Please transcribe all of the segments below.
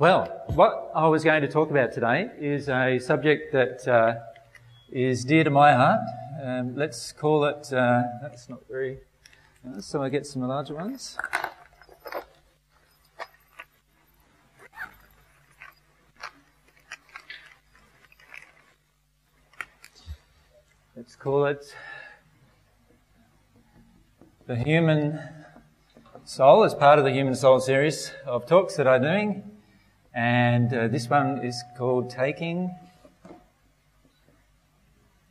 Well, what I was going to talk about today is a subject that uh, is dear to my heart. Um, let's call it, uh, that's not very, so I get some larger ones. Let's call it the human soul as part of the human soul series of talks that I'm doing. And uh, this one is called Taking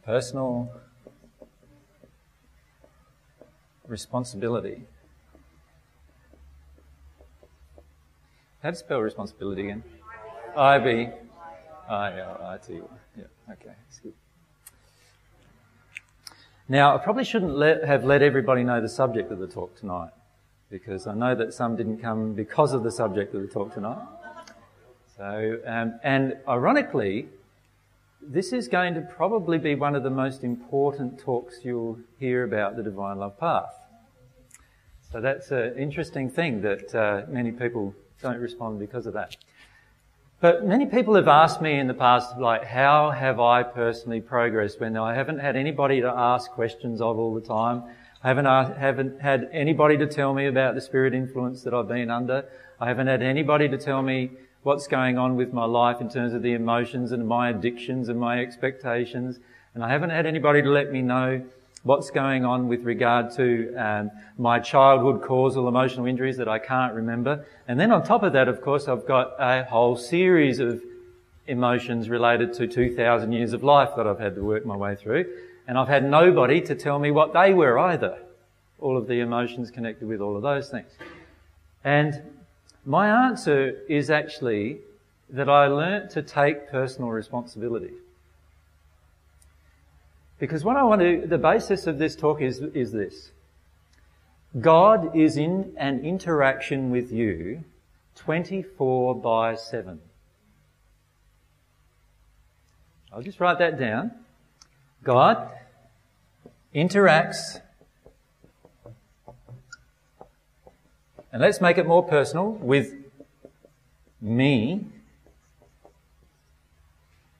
Personal Responsibility. How you spell responsibility again? I B I L I T. Yeah, okay, that's good. Now, I probably shouldn't let, have let everybody know the subject of the talk tonight, because I know that some didn't come because of the subject of the talk tonight. So, um, and ironically, this is going to probably be one of the most important talks you'll hear about the Divine Love Path. So that's an interesting thing that uh, many people don't respond because of that. But many people have asked me in the past, like, how have I personally progressed when I haven't had anybody to ask questions of all the time? I haven't, asked, haven't had anybody to tell me about the spirit influence that I've been under. I haven't had anybody to tell me what's going on with my life in terms of the emotions and my addictions and my expectations. And I haven't had anybody to let me know what's going on with regard to um, my childhood causal emotional injuries that I can't remember. And then on top of that, of course, I've got a whole series of emotions related to 2,000 years of life that I've had to work my way through. And I've had nobody to tell me what they were either. All of the emotions connected with all of those things. And my answer is actually that I learnt to take personal responsibility. Because what I want to, the basis of this talk is, is this. God is in an interaction with you 24 by 7. I'll just write that down. God interacts, and let's make it more personal, with me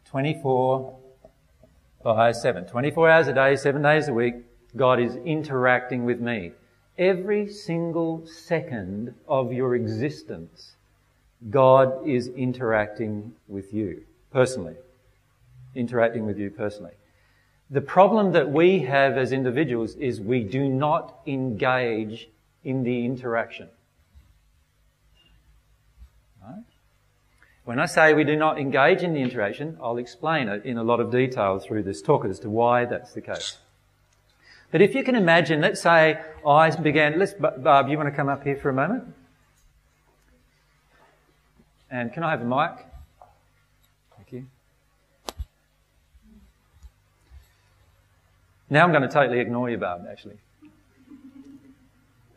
24 by 7. 24 hours a day, 7 days a week, God is interacting with me. Every single second of your existence, God is interacting with you personally. Interacting with you personally. The problem that we have as individuals is we do not engage in the interaction. When I say we do not engage in the interaction, I'll explain it in a lot of detail through this talk as to why that's the case. But if you can imagine, let's say I began, let's, Barb, you want to come up here for a moment? And can I have a mic? Thank you. Now I'm going to totally ignore you, Barb, actually.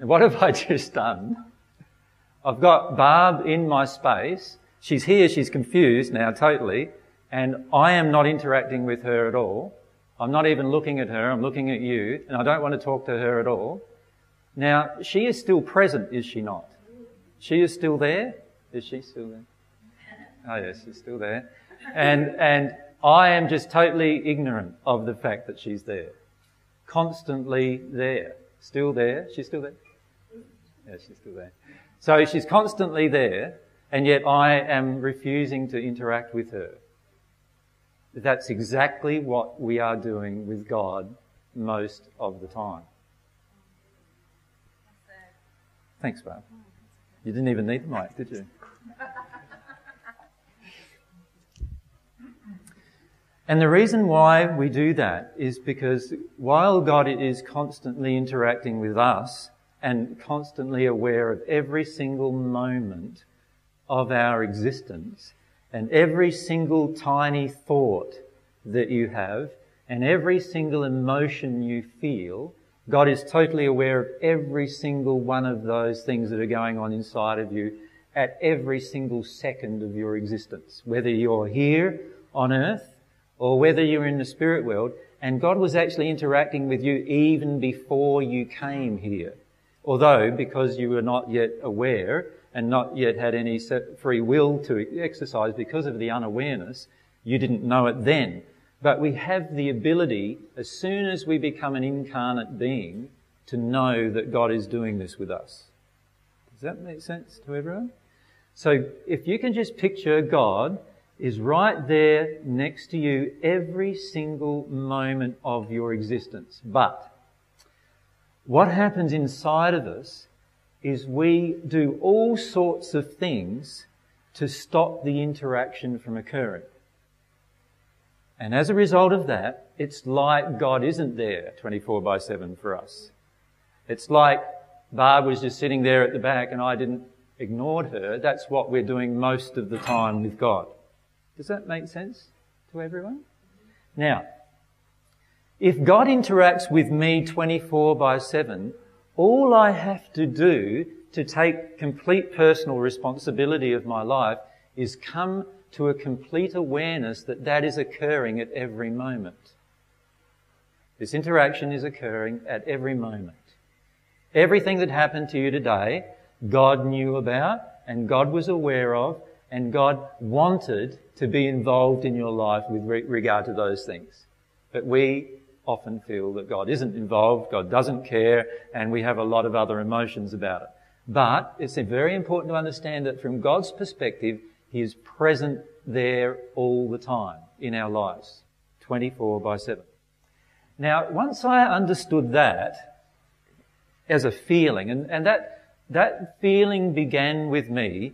And what have I just done? I've got Barb in my space She's here, she's confused now totally, and I am not interacting with her at all. I'm not even looking at her, I'm looking at you, and I don't want to talk to her at all. Now, she is still present, is she not? She is still there? Is she still there? Oh yes, she's still there. And, and I am just totally ignorant of the fact that she's there. Constantly there. Still there? She's still there? Yes, she's still there. So she's constantly there, and yet I am refusing to interact with her. That's exactly what we are doing with God most of the time. Thanks, Barb. You didn't even need the mic, did you? And the reason why we do that is because while God is constantly interacting with us and constantly aware of every single moment of our existence and every single tiny thought that you have and every single emotion you feel, God is totally aware of every single one of those things that are going on inside of you at every single second of your existence, whether you're here on earth or whether you're in the spirit world. And God was actually interacting with you even before you came here Although, because you were not yet aware and not yet had any free will to exercise because of the unawareness, you didn't know it then. But we have the ability, as soon as we become an incarnate being, to know that God is doing this with us. Does that make sense to everyone? So if you can just picture God is right there next to you every single moment of your existence. But what happens inside of us is we do all sorts of things to stop the interaction from occurring. And as a result of that, it's like God isn't there 24 by 7 for us. It's like Barb was just sitting there at the back and I didn't ignored her. That's what we're doing most of the time with God. Does that make sense to everyone? Now, if God interacts with me 24 by 7, all I have to do to take complete personal responsibility of my life is come to a complete awareness that that is occurring at every moment. This interaction is occurring at every moment. Everything that happened to you today, God knew about and God was aware of and God wanted to be involved in your life with regard to those things. But we often feel that God isn't involved, God doesn't care, and we have a lot of other emotions about it. But it's very important to understand that from God's perspective, He is present there all the time in our lives, 24 by 7. Now, once I understood that as a feeling, and, and that, that feeling began with me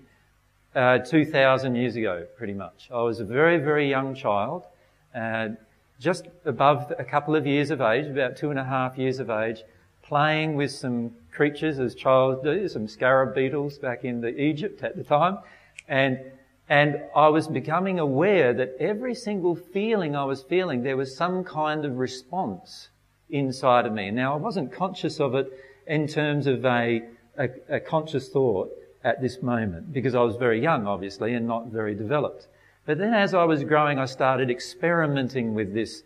uh, 2,000 years ago, pretty much. I was a very, very young child, uh, just above a couple of years of age, about two and a half years of age, playing with some creatures as child do, some scarab beetles back in the Egypt at the time. And, and I was becoming aware that every single feeling I was feeling, there was some kind of response inside of me. Now I wasn't conscious of it in terms of a, a, a conscious thought, at this moment because I was very young, obviously, and not very developed. But then as I was growing, I started experimenting with this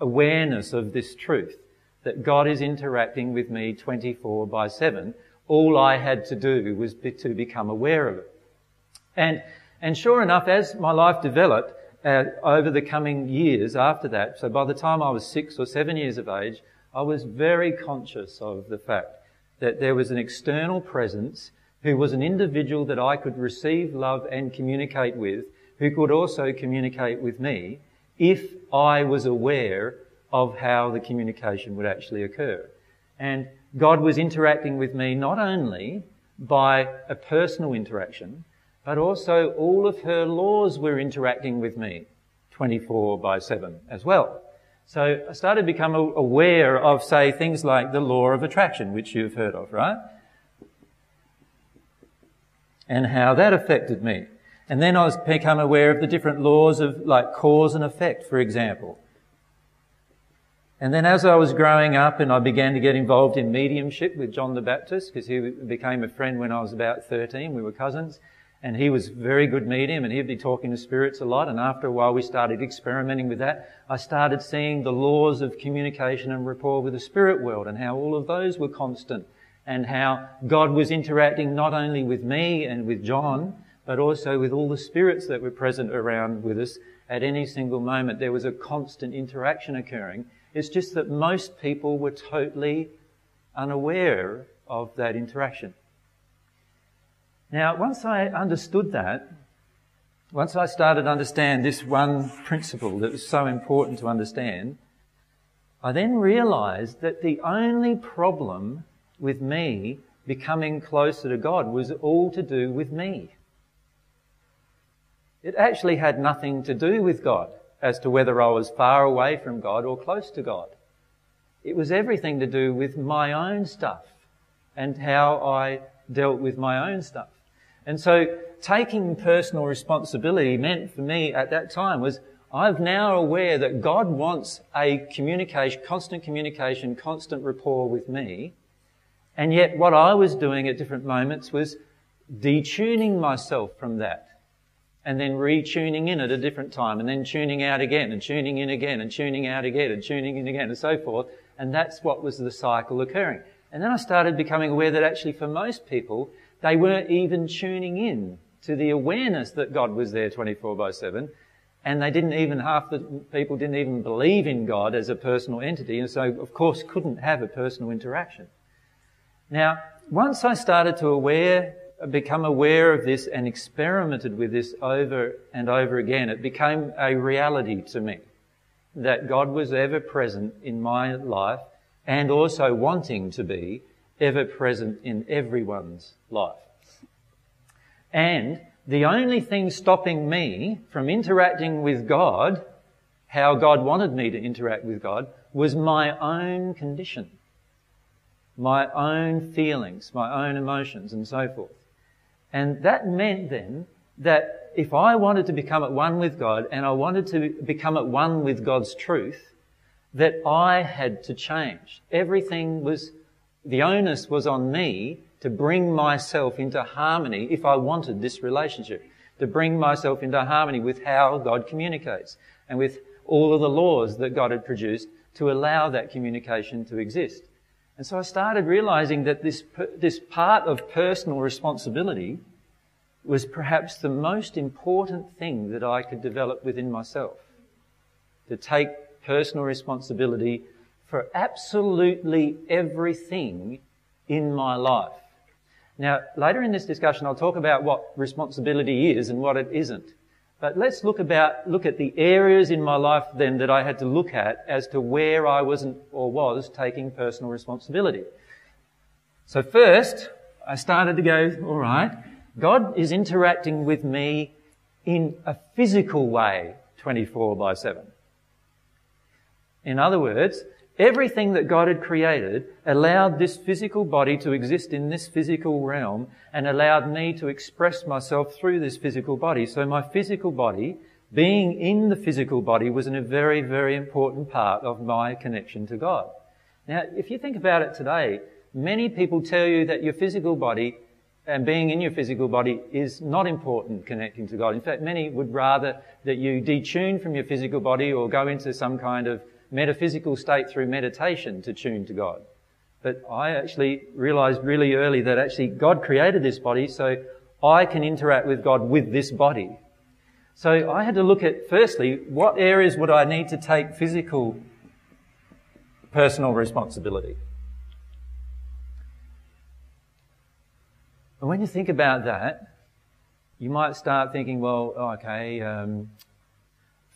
awareness of this truth that God is interacting with me 24 by 7. All I had to do was be, to become aware of it. And, and sure enough, as my life developed, uh, over the coming years after that, so by the time I was six or seven years of age, I was very conscious of the fact that there was an external presence who was an individual that I could receive love and communicate with, who could also communicate with me if I was aware of how the communication would actually occur. And God was interacting with me not only by a personal interaction, but also all of her laws were interacting with me 24 by 7 as well. So I started to become aware of, say, things like the law of attraction, which you've heard of, right? and how that affected me. And then I was become aware of the different laws of like cause and effect, for example. And then as I was growing up and I began to get involved in mediumship with John the Baptist, because he became a friend when I was about 13, we were cousins, and he was very good medium and he'd be talking to spirits a lot. And after a while we started experimenting with that. I started seeing the laws of communication and rapport with the spirit world and how all of those were constant and how God was interacting not only with me and with John, but also with all the spirits that were present around with us at any single moment. There was a constant interaction occurring. It's just that most people were totally unaware of that interaction. Now, once I understood that, once I started to understand this one principle that was so important to understand, I then realized that the only problem with me becoming closer to God was all to do with me. It actually had nothing to do with God as to whether I was far away from God or close to God. It was everything to do with my own stuff and how I dealt with my own stuff. And so taking personal responsibility meant for me at that time was I'm now aware that God wants a communication, constant communication, constant rapport with me. And yet what I was doing at different moments was detuning myself from that and then retuning in at a different time and then tuning out again and tuning in again and tuning out again and tuning in again and so forth. And that's what was the cycle occurring. And then I started becoming aware that actually for most people, they weren't even tuning in to the awareness that God was there 24 by 7. And they didn't even, half the people didn't even believe in God as a personal entity, and so of course couldn't have a personal interaction. Now, once I started to aware, become aware of this and experimented with this over and over again, it became a reality to me that God was ever present in my life and also wanting to be ever present in everyone's life. And the only thing stopping me from interacting with God, how God wanted me to interact with God, was my own condition, my own feelings, my own emotions, and so forth. And that meant then that if I wanted to become at one with God and I wanted to become at one with God's truth, that I had to change. Everything was, the onus was on me to bring myself into harmony if I wanted this relationship, to bring myself into harmony with how God communicates and with all of the laws that God had produced to allow that communication to exist. And so I started realizing that this, this part of personal responsibility was perhaps the most important thing that I could develop within myself. To take personal responsibility for absolutely everything in my life. Now, later in this discussion, I'll talk about what responsibility is and what it isn't. But let's look about, look at the areas in my life then that I had to look at as to where I wasn't or was taking personal responsibility. So first, I started to go, alright, God is interacting with me in a physical way 24 by 7. In other words, everything that God had created allowed this physical body to exist in this physical realm and allowed me to express myself through this physical body. So my physical body, being in the physical body was a very, very important part of my connection to God. Now, if you think about it today, many people tell you that your physical body and being in your physical body is not important connecting to God. In fact, many would rather that you detune from your physical body or go into some kind of metaphysical state through meditation to tune to God. But I actually realized really early that actually God created this body so I can interact with God with this body. So I had to look at firstly, what areas would I need to take physical personal responsibility? And when you think about that, you might start thinking, well, okay, um,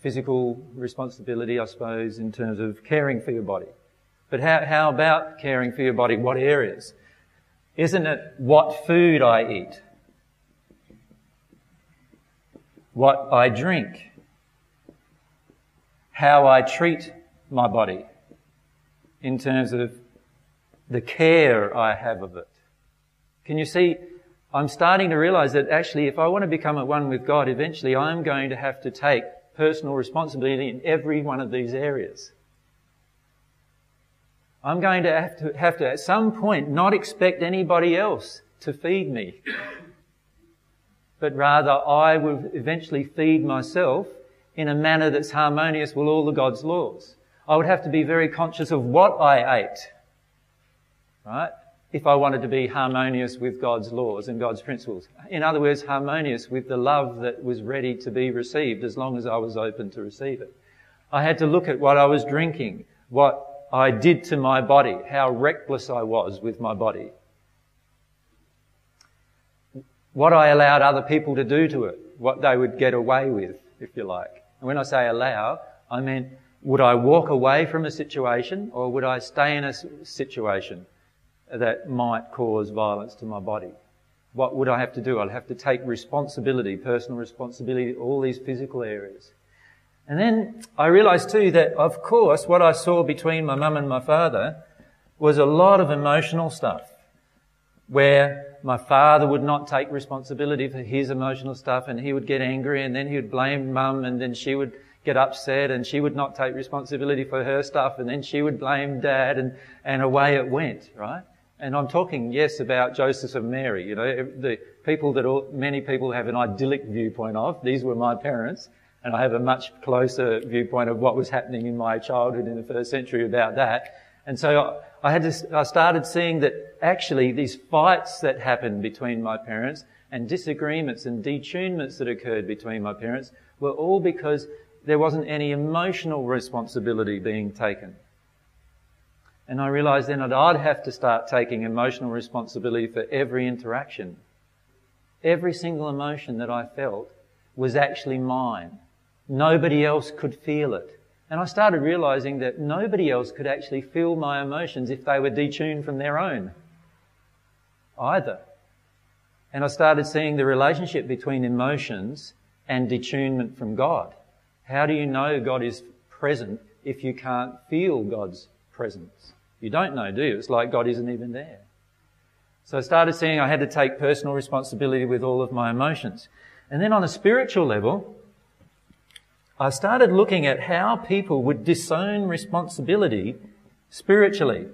physical responsibility, I suppose, in terms of caring for your body. But how, how about caring for your body? What areas? Isn't it what food I eat? What I drink? How I treat my body in terms of the care I have of it? Can you see I'm starting to realize that actually if I want to become at one with God, eventually I'm going to have to take personal responsibility in every one of these areas. I'm going to have to, have to at some point not expect anybody else to feed me. But rather I will eventually feed myself in a manner that's harmonious with all the God's laws. I would have to be very conscious of what I ate. Right? If I wanted to be harmonious with God's laws and God's principles. In other words, harmonious with the love that was ready to be received as long as I was open to receive it. I had to look at what I was drinking, what I did to my body, how reckless I was with my body, what I allowed other people to do to it, what they would get away with, if you like. And when I say allow, I mean, would I walk away from a situation or would I stay in a situation? That might cause violence to my body. What would I have to do? I'd have to take responsibility, personal responsibility, all these physical areas. And then I realized too that, of course, what I saw between my mum and my father was a lot of emotional stuff where my father would not take responsibility for his emotional stuff and he would get angry and then he would blame mum and then she would get upset and she would not take responsibility for her stuff and then she would blame dad and, and away it went, right? And I'm talking, yes, about Joseph and Mary. You know, the people that all, many people have an idyllic viewpoint of. These were my parents, and I have a much closer viewpoint of what was happening in my childhood in the first century about that. And so I had to, I started seeing that actually these fights that happened between my parents and disagreements and detunements that occurred between my parents were all because there wasn't any emotional responsibility being taken. And I realized then that I'd have to start taking emotional responsibility for every interaction. Every single emotion that I felt was actually mine. Nobody else could feel it. And I started realizing that nobody else could actually feel my emotions if they were detuned from their own either. And I started seeing the relationship between emotions and detunement from God. How do you know God is present if you can't feel God's presence? You don't know, do you? It's like God isn't even there. So I started seeing I had to take personal responsibility with all of my emotions. And then on a spiritual level, I started looking at how people would disown responsibility spiritually.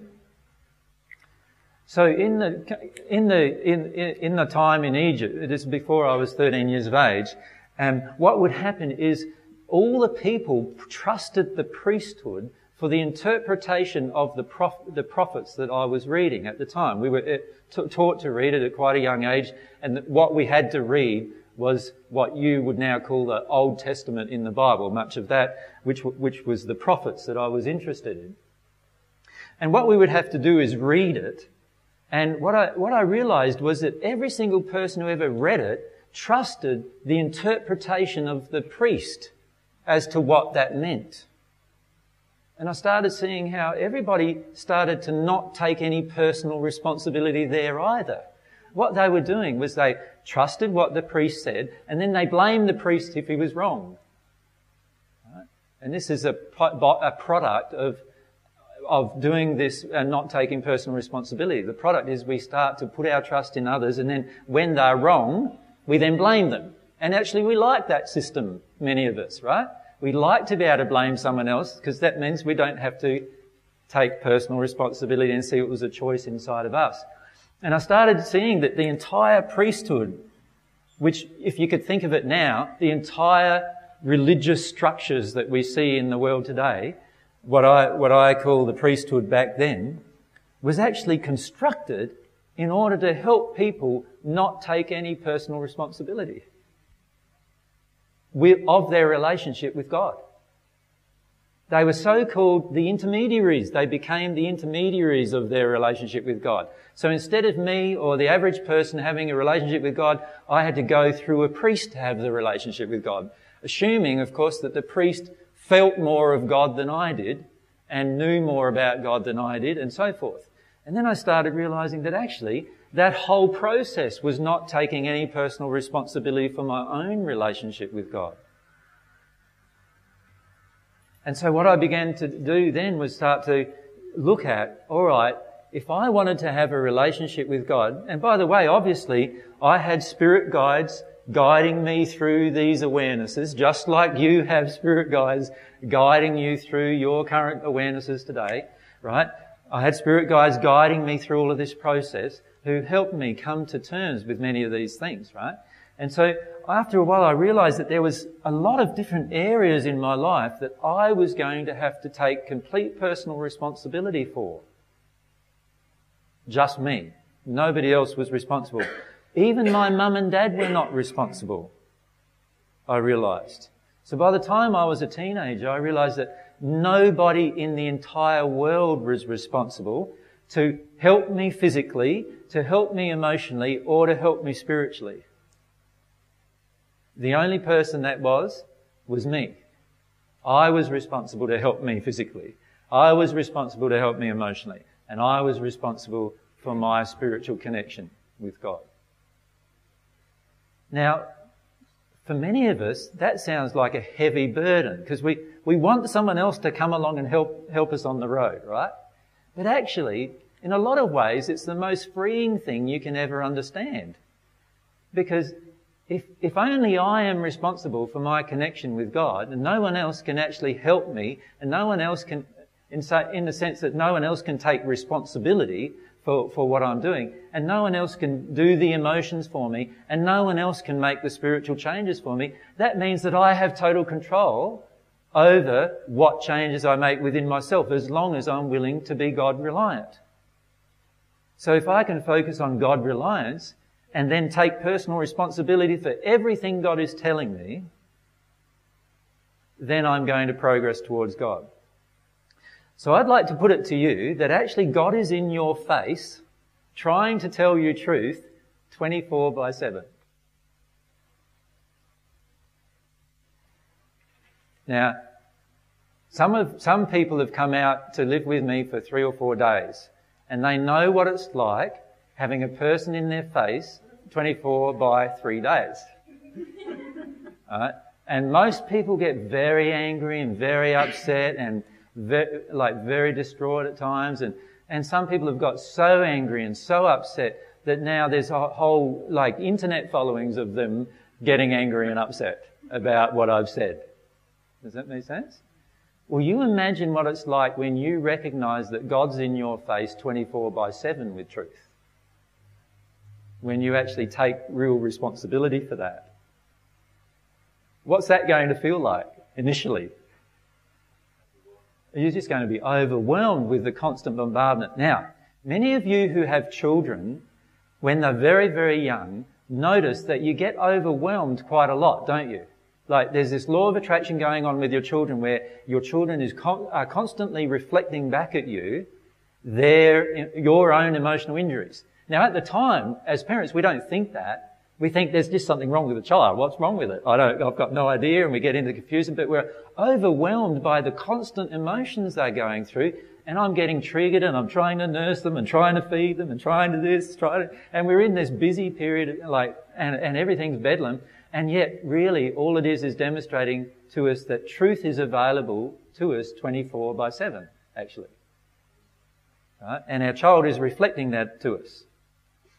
So in the in the in in the time in Egypt, it is before I was 13 years of age, and um, what would happen is all the people trusted the priesthood for the interpretation of the, prof- the prophets that I was reading at the time. We were t- taught to read it at quite a young age, and what we had to read was what you would now call the Old Testament in the Bible, much of that, which, which was the prophets that I was interested in. And what we would have to do is read it. And what I, what I realized was that every single person who ever read it trusted the interpretation of the priest as to what that meant. And I started seeing how everybody started to not take any personal responsibility there either. What they were doing was they trusted what the priest said, and then they blamed the priest if he was wrong. And this is a, a product of, of doing this and not taking personal responsibility. The product is we start to put our trust in others, and then when they're wrong, we then blame them. And actually, we like that system, many of us, right? We like to be able to blame someone else because that means we don't have to take personal responsibility and see it was a choice inside of us. And I started seeing that the entire priesthood, which if you could think of it now, the entire religious structures that we see in the world today, what I, what I call the priesthood back then, was actually constructed in order to help people not take any personal responsibility of their relationship with God. They were so called the intermediaries. They became the intermediaries of their relationship with God. So instead of me or the average person having a relationship with God, I had to go through a priest to have the relationship with God. Assuming, of course, that the priest felt more of God than I did and knew more about God than I did and so forth. And then I started realizing that actually that whole process was not taking any personal responsibility for my own relationship with God. And so what I began to do then was start to look at, alright, if I wanted to have a relationship with God, and by the way, obviously, I had spirit guides guiding me through these awarenesses, just like you have spirit guides guiding you through your current awarenesses today, right? I had spirit guides guiding me through all of this process who helped me come to terms with many of these things, right? And so after a while I realized that there was a lot of different areas in my life that I was going to have to take complete personal responsibility for. Just me. Nobody else was responsible. Even my mum and dad were not responsible. I realized. So by the time I was a teenager, I realized that nobody in the entire world was responsible to help me physically, to help me emotionally, or to help me spiritually. The only person that was, was me. I was responsible to help me physically. I was responsible to help me emotionally. And I was responsible for my spiritual connection with God. Now, for many of us, that sounds like a heavy burden because we, we want someone else to come along and help, help us on the road, right? But actually, in a lot of ways, it's the most freeing thing you can ever understand. Because if, if only I am responsible for my connection with God and no one else can actually help me and no one else can, in, in the sense that no one else can take responsibility for, for what I'm doing and no one else can do the emotions for me and no one else can make the spiritual changes for me, that means that I have total control over what changes I make within myself as long as I'm willing to be God reliant. So if I can focus on God reliance and then take personal responsibility for everything God is telling me, then I'm going to progress towards God. So I'd like to put it to you that actually God is in your face trying to tell you truth 24 by 7. Now, some of, some people have come out to live with me for three or four days and they know what it's like having a person in their face 24 by three days. right? And most people get very angry and very upset and very, like very distraught at times. And, and some people have got so angry and so upset that now there's a whole like internet followings of them getting angry and upset about what I've said. Does that make sense? Well, you imagine what it's like when you recognize that God's in your face 24 by 7 with truth. When you actually take real responsibility for that. What's that going to feel like initially? You're just going to be overwhelmed with the constant bombardment. Now, many of you who have children, when they're very, very young, notice that you get overwhelmed quite a lot, don't you? Like there's this law of attraction going on with your children where your children is con- are constantly reflecting back at you their, your own emotional injuries. Now at the time, as parents, we don't think that. We think there's just something wrong with the child. What's wrong with it? I don't, I've got no idea and we get into confusion, but we're overwhelmed by the constant emotions they're going through and I'm getting triggered and I'm trying to nurse them and trying to feed them and trying to this, trying to, and we're in this busy period, like, and, and everything's bedlam. And yet, really, all it is is demonstrating to us that truth is available to us 24 by 7, actually. Right? And our child is reflecting that to us.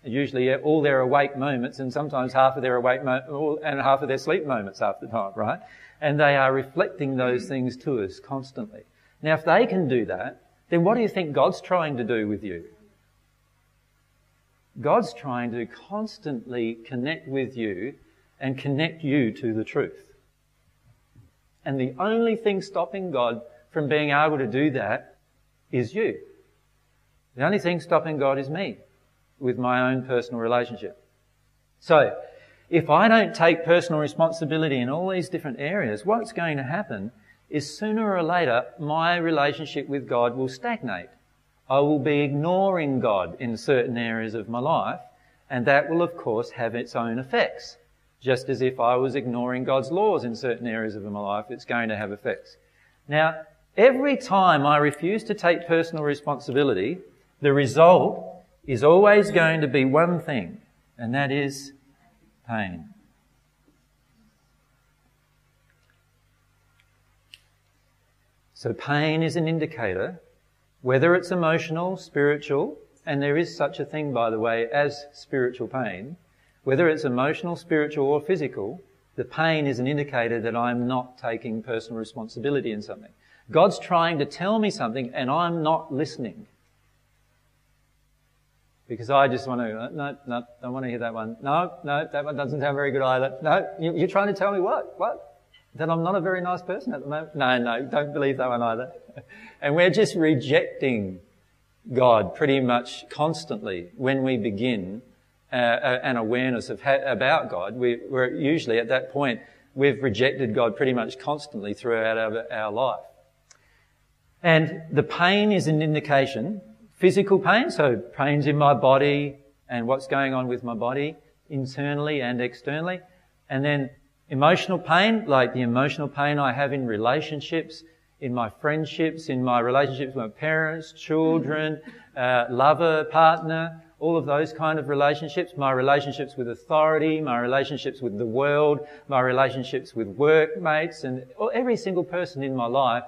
Usually uh, all their awake moments and sometimes half of their awake mo- and half of their sleep moments half the time, right? And they are reflecting those things to us constantly. Now if they can do that, then what do you think God's trying to do with you? God's trying to constantly connect with you and connect you to the truth. And the only thing stopping God from being able to do that is you. The only thing stopping God is me with my own personal relationship. So, if I don't take personal responsibility in all these different areas, what's going to happen is sooner or later my relationship with God will stagnate. I will be ignoring God in certain areas of my life, and that will of course have its own effects. Just as if I was ignoring God's laws in certain areas of my life, it's going to have effects. Now, every time I refuse to take personal responsibility, the result is always going to be one thing, and that is pain. So pain is an indicator, whether it's emotional, spiritual, and there is such a thing, by the way, as spiritual pain, whether it's emotional, spiritual, or physical, the pain is an indicator that I'm not taking personal responsibility in something. God's trying to tell me something and I'm not listening. Because I just want to, uh, no, no, don't want to hear that one. No, no, that one doesn't sound very good either. No, you're trying to tell me what? What? That I'm not a very nice person at the moment? No, no, don't believe that one either. and we're just rejecting God pretty much constantly when we begin uh, uh, an awareness of ha- about God, we, are usually at that point we've rejected God pretty much constantly throughout our, our life. And the pain is an indication, physical pain, so pains in my body and what's going on with my body internally and externally. And then emotional pain, like the emotional pain I have in relationships, in my friendships, in my relationships with my parents, children, uh, lover, partner, all of those kind of relationships, my relationships with authority, my relationships with the world, my relationships with workmates, and every single person in my life,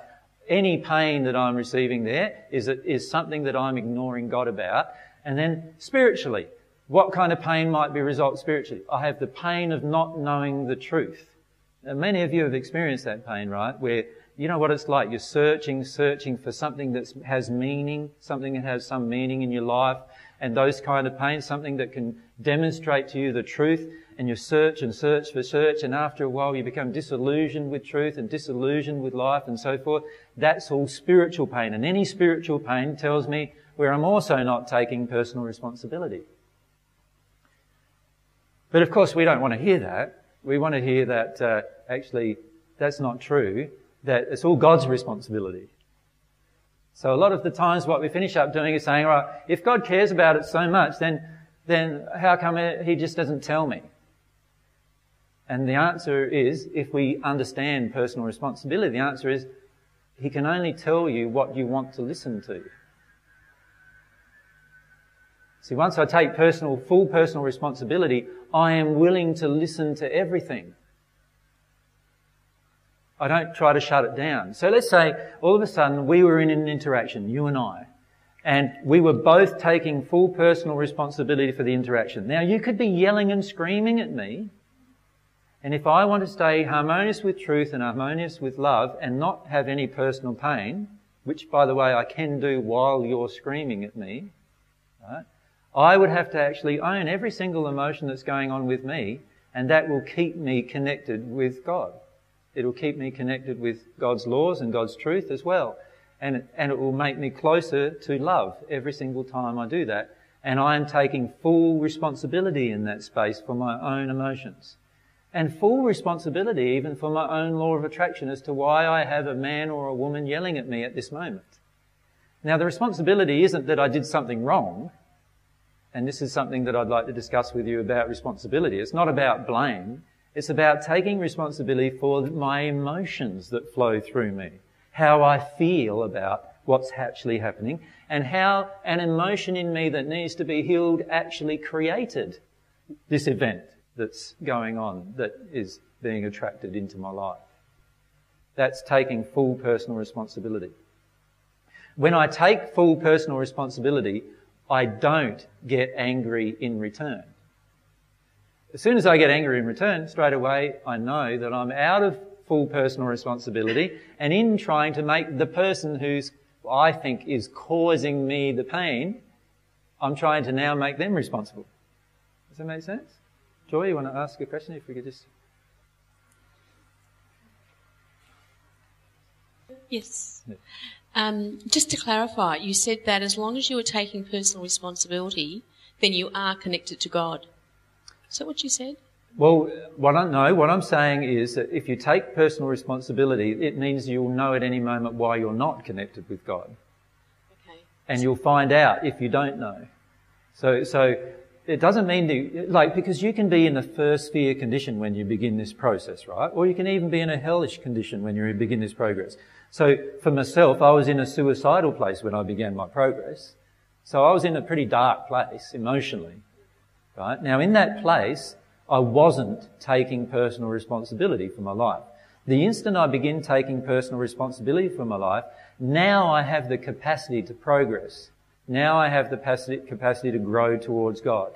any pain that I'm receiving there is, is something that I'm ignoring God about. And then spiritually, what kind of pain might be result spiritually? I have the pain of not knowing the truth. Now, many of you have experienced that pain, right? Where you know what it's like. You're searching, searching for something that has meaning, something that has some meaning in your life, and those kind of pains, something that can demonstrate to you the truth, and you search and search for search, and after a while you become disillusioned with truth and disillusioned with life and so forth. That's all spiritual pain, and any spiritual pain tells me where I'm also not taking personal responsibility. But of course, we don't want to hear that. We want to hear that uh, actually that's not true, that it's all God's responsibility. So a lot of the times what we finish up doing is saying, right, if God cares about it so much, then, then how come he just doesn't tell me? And the answer is, if we understand personal responsibility, the answer is, he can only tell you what you want to listen to. See, once I take personal, full personal responsibility, I am willing to listen to everything. I don't try to shut it down. So let's say all of a sudden we were in an interaction, you and I, and we were both taking full personal responsibility for the interaction. Now you could be yelling and screaming at me, and if I want to stay harmonious with truth and harmonious with love and not have any personal pain, which by the way I can do while you're screaming at me, right, I would have to actually own every single emotion that's going on with me, and that will keep me connected with God. It'll keep me connected with God's laws and God's truth as well. And, and it will make me closer to love every single time I do that. And I am taking full responsibility in that space for my own emotions. And full responsibility even for my own law of attraction as to why I have a man or a woman yelling at me at this moment. Now the responsibility isn't that I did something wrong. And this is something that I'd like to discuss with you about responsibility. It's not about blame. It's about taking responsibility for my emotions that flow through me, how I feel about what's actually happening, and how an emotion in me that needs to be healed actually created this event that's going on that is being attracted into my life. That's taking full personal responsibility. When I take full personal responsibility, I don't get angry in return. As soon as I get angry in return, straight away I know that I'm out of full personal responsibility and in trying to make the person who's I think is causing me the pain, I'm trying to now make them responsible. Does that make sense? Joy, you want to ask a question? If we could just. Yes. Yeah. Um, just to clarify, you said that as long as you are taking personal responsibility, then you are connected to God. Is that what you said? Well, what I know, what I'm saying is that if you take personal responsibility, it means you'll know at any moment why you're not connected with God. Okay. And you'll find out if you don't know. So, so it doesn't mean that, like, because you can be in a first sphere condition when you begin this process, right? Or you can even be in a hellish condition when you begin this progress. So for myself, I was in a suicidal place when I began my progress. So I was in a pretty dark place emotionally. Right? Now in that place, I wasn't taking personal responsibility for my life. The instant I begin taking personal responsibility for my life, now I have the capacity to progress. Now I have the capacity to grow towards God.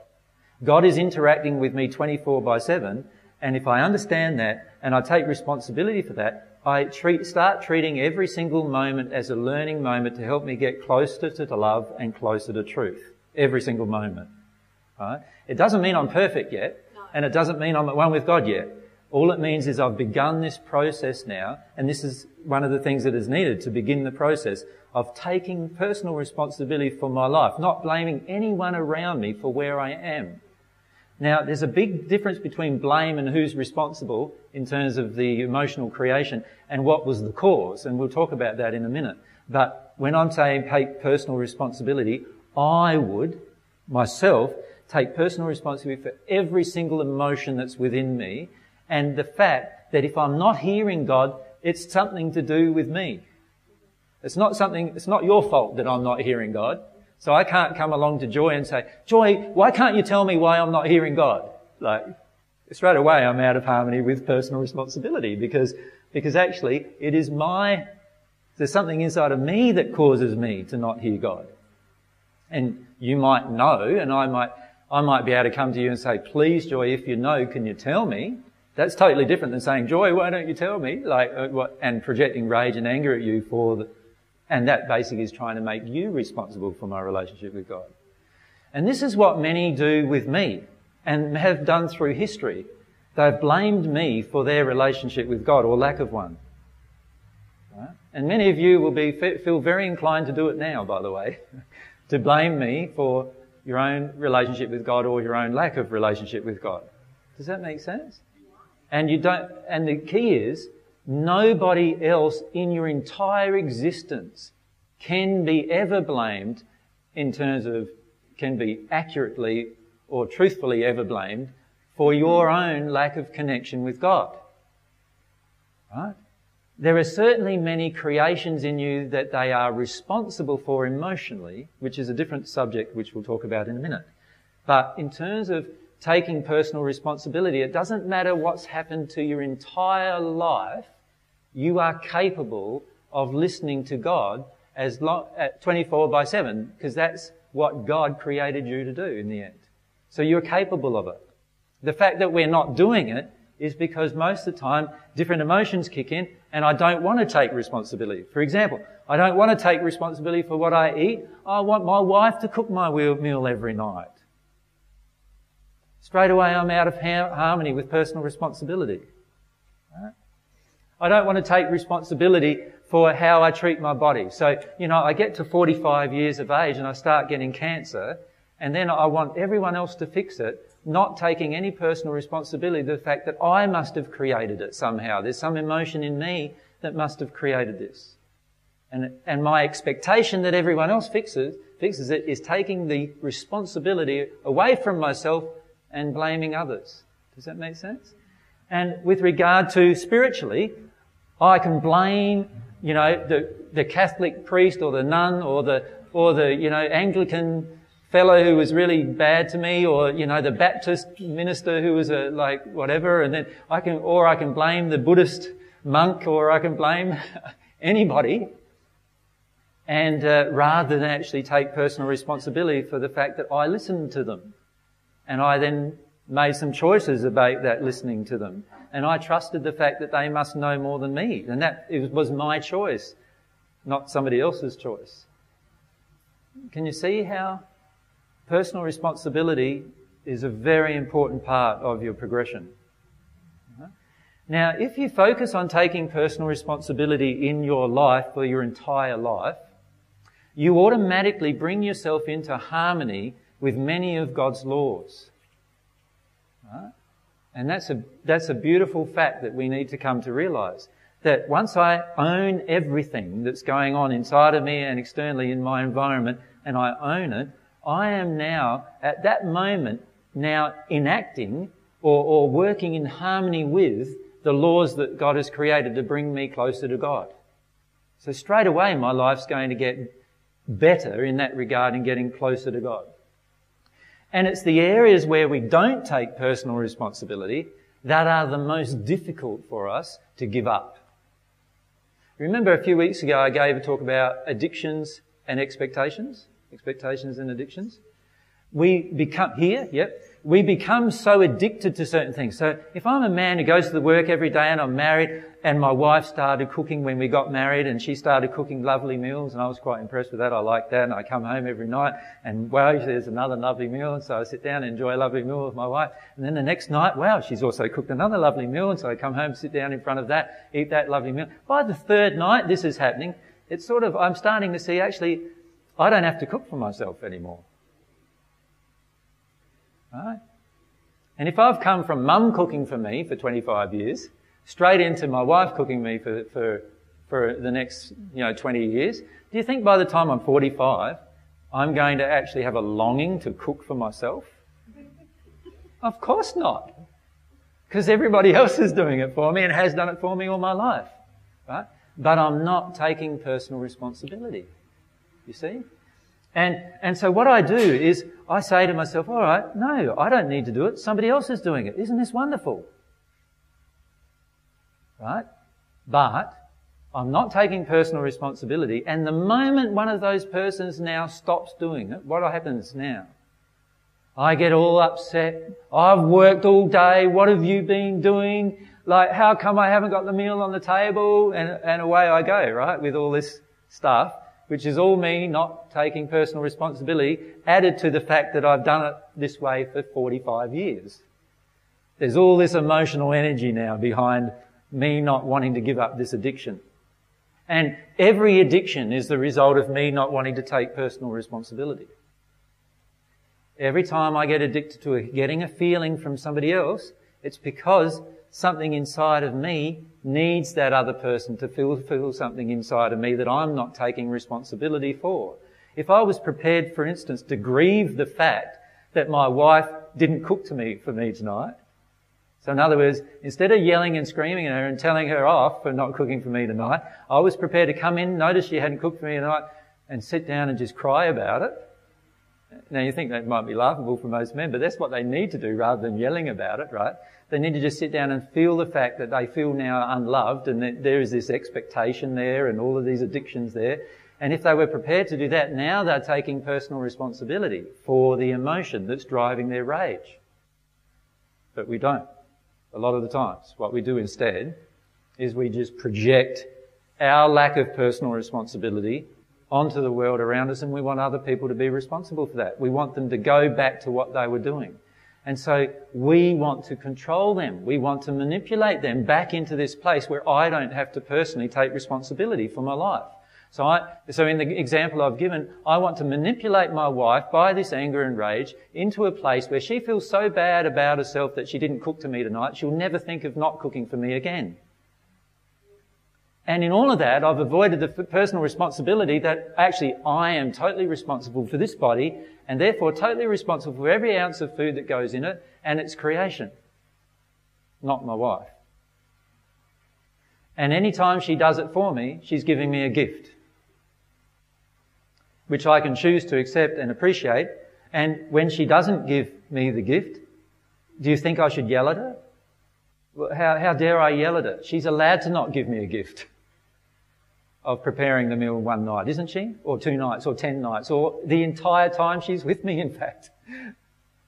God is interacting with me 24 by 7, and if I understand that and I take responsibility for that, I treat, start treating every single moment as a learning moment to help me get closer to love and closer to truth. Every single moment. Right? It doesn't mean I'm perfect yet, and it doesn't mean I'm at one with God yet. All it means is I've begun this process now, and this is one of the things that is needed to begin the process of taking personal responsibility for my life, not blaming anyone around me for where I am. Now, there's a big difference between blame and who's responsible in terms of the emotional creation and what was the cause, and we'll talk about that in a minute. But when I'm saying take personal responsibility, I would, myself, take personal responsibility for every single emotion that's within me and the fact that if I'm not hearing God, it's something to do with me. It's not something, it's not your fault that I'm not hearing God. So I can't come along to Joy and say, Joy, why can't you tell me why I'm not hearing God? Like, straight away I'm out of harmony with personal responsibility because, because actually it is my, there's something inside of me that causes me to not hear God. And you might know, and I might, I might be able to come to you and say, please, Joy, if you know, can you tell me? That's totally different than saying, Joy, why don't you tell me? Like, uh, what, and projecting rage and anger at you for the, and that basically is trying to make you responsible for my relationship with God. And this is what many do with me and have done through history. They've blamed me for their relationship with God or lack of one. And many of you will be, feel very inclined to do it now, by the way, to blame me for your own relationship with God or your own lack of relationship with God. Does that make sense? And you don't, and the key is, nobody else in your entire existence can be ever blamed in terms of, can be accurately or truthfully ever blamed for your own lack of connection with God. Right? There are certainly many creations in you that they are responsible for emotionally, which is a different subject which we'll talk about in a minute. But in terms of taking personal responsibility, it doesn't matter what's happened to your entire life, you are capable of listening to God as long, at 24 by 7, because that's what God created you to do in the end. So you're capable of it. The fact that we're not doing it is because most of the time different emotions kick in and I don't want to take responsibility. For example, I don't want to take responsibility for what I eat. I want my wife to cook my meal every night. Straight away I'm out of harmony with personal responsibility. I don't want to take responsibility for how I treat my body. So, you know, I get to 45 years of age and I start getting cancer and then I want everyone else to fix it not taking any personal responsibility the fact that I must have created it somehow. There's some emotion in me that must have created this. And, and my expectation that everyone else fixes, fixes it is taking the responsibility away from myself and blaming others. Does that make sense? And with regard to spiritually, I can blame, you know, the, the Catholic priest or the nun or the, or the, you know, Anglican fellow who was really bad to me or, you know, the Baptist minister who was a, like, whatever, and then I can, or I can blame the Buddhist monk or I can blame anybody. And uh, rather than actually take personal responsibility for the fact that I listened to them. And I then made some choices about that listening to them. And I trusted the fact that they must know more than me. And that it was my choice, not somebody else's choice. Can you see how personal responsibility is a very important part of your progression. Uh-huh. Now, if you focus on taking personal responsibility in your life for your entire life, you automatically bring yourself into harmony with many of God's laws. Right? And that's a, that's a beautiful fact that we need to come to realize. That once I own everything that's going on inside of me and externally in my environment, and I own it, I am now, at that moment, now enacting or, or working in harmony with the laws that God has created to bring me closer to God. So straight away my life's going to get better in that regard in getting closer to God. And it's the areas where we don't take personal responsibility that are the most difficult for us to give up. Remember a few weeks ago I gave a talk about addictions and expectations? Expectations and addictions. We become, here, yep, we become so addicted to certain things. So if I'm a man who goes to the work every day and I'm married and my wife started cooking when we got married and she started cooking lovely meals and I was quite impressed with that. I like that and I come home every night and wow, there's another lovely meal and so I sit down and enjoy a lovely meal with my wife. And then the next night, wow, she's also cooked another lovely meal and so I come home, sit down in front of that, eat that lovely meal. By the third night this is happening, it's sort of, I'm starting to see actually I don't have to cook for myself anymore. Right? And if I've come from mum cooking for me for 25 years, straight into my wife cooking me for, for, for the next, you know, 20 years, do you think by the time I'm 45, I'm going to actually have a longing to cook for myself? Of course not. Because everybody else is doing it for me and has done it for me all my life. Right? But I'm not taking personal responsibility. You see? And, and so what I do is I say to myself, all right, no, I don't need to do it. Somebody else is doing it. Isn't this wonderful? Right? But I'm not taking personal responsibility. And the moment one of those persons now stops doing it, what happens now? I get all upset. I've worked all day. What have you been doing? Like, how come I haven't got the meal on the table? And, and away I go, right, with all this stuff. Which is all me not taking personal responsibility, added to the fact that I've done it this way for 45 years. There's all this emotional energy now behind me not wanting to give up this addiction. And every addiction is the result of me not wanting to take personal responsibility. Every time I get addicted to getting a feeling from somebody else, it's because something inside of me needs that other person to feel something inside of me that I'm not taking responsibility for. If I was prepared, for instance, to grieve the fact that my wife didn't cook to me for me tonight, so in other words, instead of yelling and screaming at her and telling her off for not cooking for me tonight, I was prepared to come in, notice she hadn't cooked for me tonight, and sit down and just cry about it now you think that might be laughable for most men, but that's what they need to do rather than yelling about it, right? They need to just sit down and feel the fact that they feel now unloved and that there is this expectation there and all of these addictions there. And if they were prepared to do that, now they're taking personal responsibility for the emotion that's driving their rage. But we don't. A lot of the times. What we do instead is we just project our lack of personal responsibility onto the world around us and we want other people to be responsible for that. We want them to go back to what they were doing. And so we want to control them. We want to manipulate them back into this place where I don't have to personally take responsibility for my life. So I, so in the example I've given, I want to manipulate my wife by this anger and rage into a place where she feels so bad about herself that she didn't cook to me tonight, she'll never think of not cooking for me again. And in all of that, I've avoided the personal responsibility that actually I am totally responsible for this body and therefore totally responsible for every ounce of food that goes in it and its creation. Not my wife. And any time she does it for me, she's giving me a gift. Which I can choose to accept and appreciate. And when she doesn't give me the gift, do you think I should yell at her? How, how dare I yell at her? She's allowed to not give me a gift of preparing the meal one night, isn't she? Or two nights, or ten nights, or the entire time she's with me, in fact.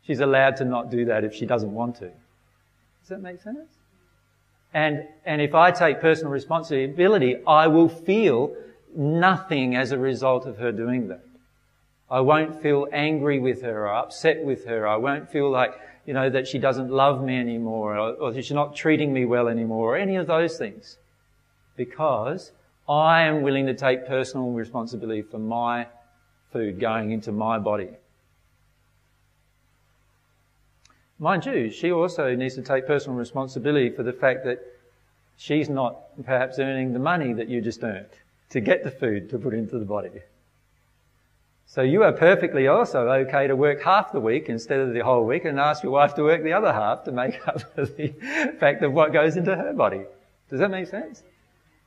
She's allowed to not do that if she doesn't want to. Does that make sense? And, and if I take personal responsibility, I will feel nothing as a result of her doing that. I won't feel angry with her or upset with her. I won't feel like, you know, that she doesn't love me anymore or, or she's not treating me well anymore or any of those things. Because I am willing to take personal responsibility for my food going into my body. Mind you, she also needs to take personal responsibility for the fact that she's not perhaps earning the money that you just earned to get the food to put into the body. So you are perfectly also okay to work half the week instead of the whole week and ask your wife to work the other half to make up for the fact of what goes into her body. Does that make sense?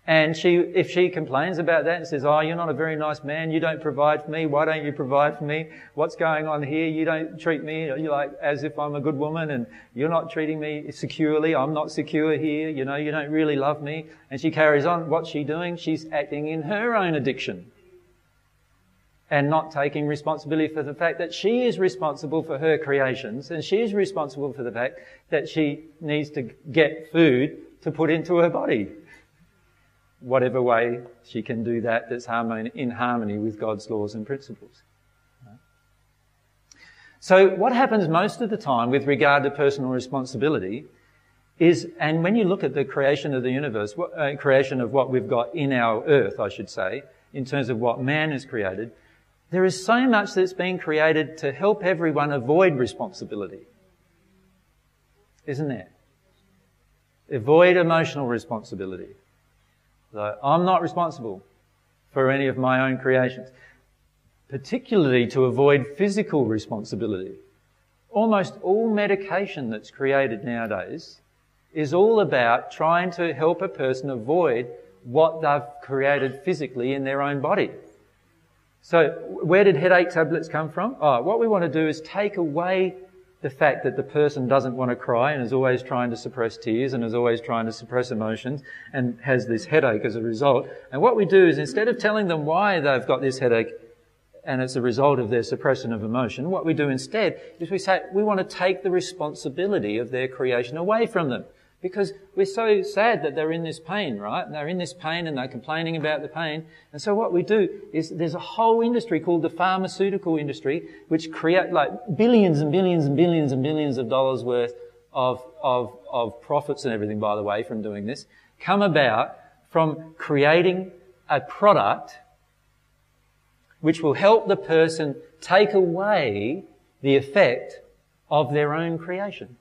And she, if she complains about that and says, Oh, you're not a very nice man, you don't provide for me, why don't you provide for me? What's going on here? You don't treat me like as if I'm a good woman and you're not treating me securely, I'm not secure here, you know, you don't really love me. And she carries on. What's she doing? She's acting in her own addiction. And not taking responsibility for the fact that she is responsible for her creations and she is responsible for the fact that she needs to get food to put into her body whatever way she can do that that's in harmony with God's laws and principles. So what happens most of the time with regard to personal responsibility is, and when you look at the creation of the universe, uh, creation of what we've got in our earth, I should say, in terms of what man has created, there is so much that's been created to help everyone avoid responsibility. Isn't there? Avoid emotional responsibility. So I'm not responsible for any of my own creations, particularly to avoid physical responsibility. Almost all medication that's created nowadays is all about trying to help a person avoid what they've created physically in their own body. So where did headache tablets come from? Oh, what we want to do is take away the fact that the person doesn't want to cry and is always trying to suppress tears and is always trying to suppress emotions and has this headache as a result. And what we do is instead of telling them why they've got this headache and it's a result of their suppression of emotion, what we do instead is we say we want to take the responsibility of their creation away from them. Because we're so sad that they're in this pain, right? And they're in this pain and they're complaining about the pain. And so what we do is there's a whole industry called the pharmaceutical industry, which create like billions and billions and billions and billions of dollars worth of, of, of profits and everything, by the way, from doing this, come about from creating a product which will help the person take away the effect of their own creation.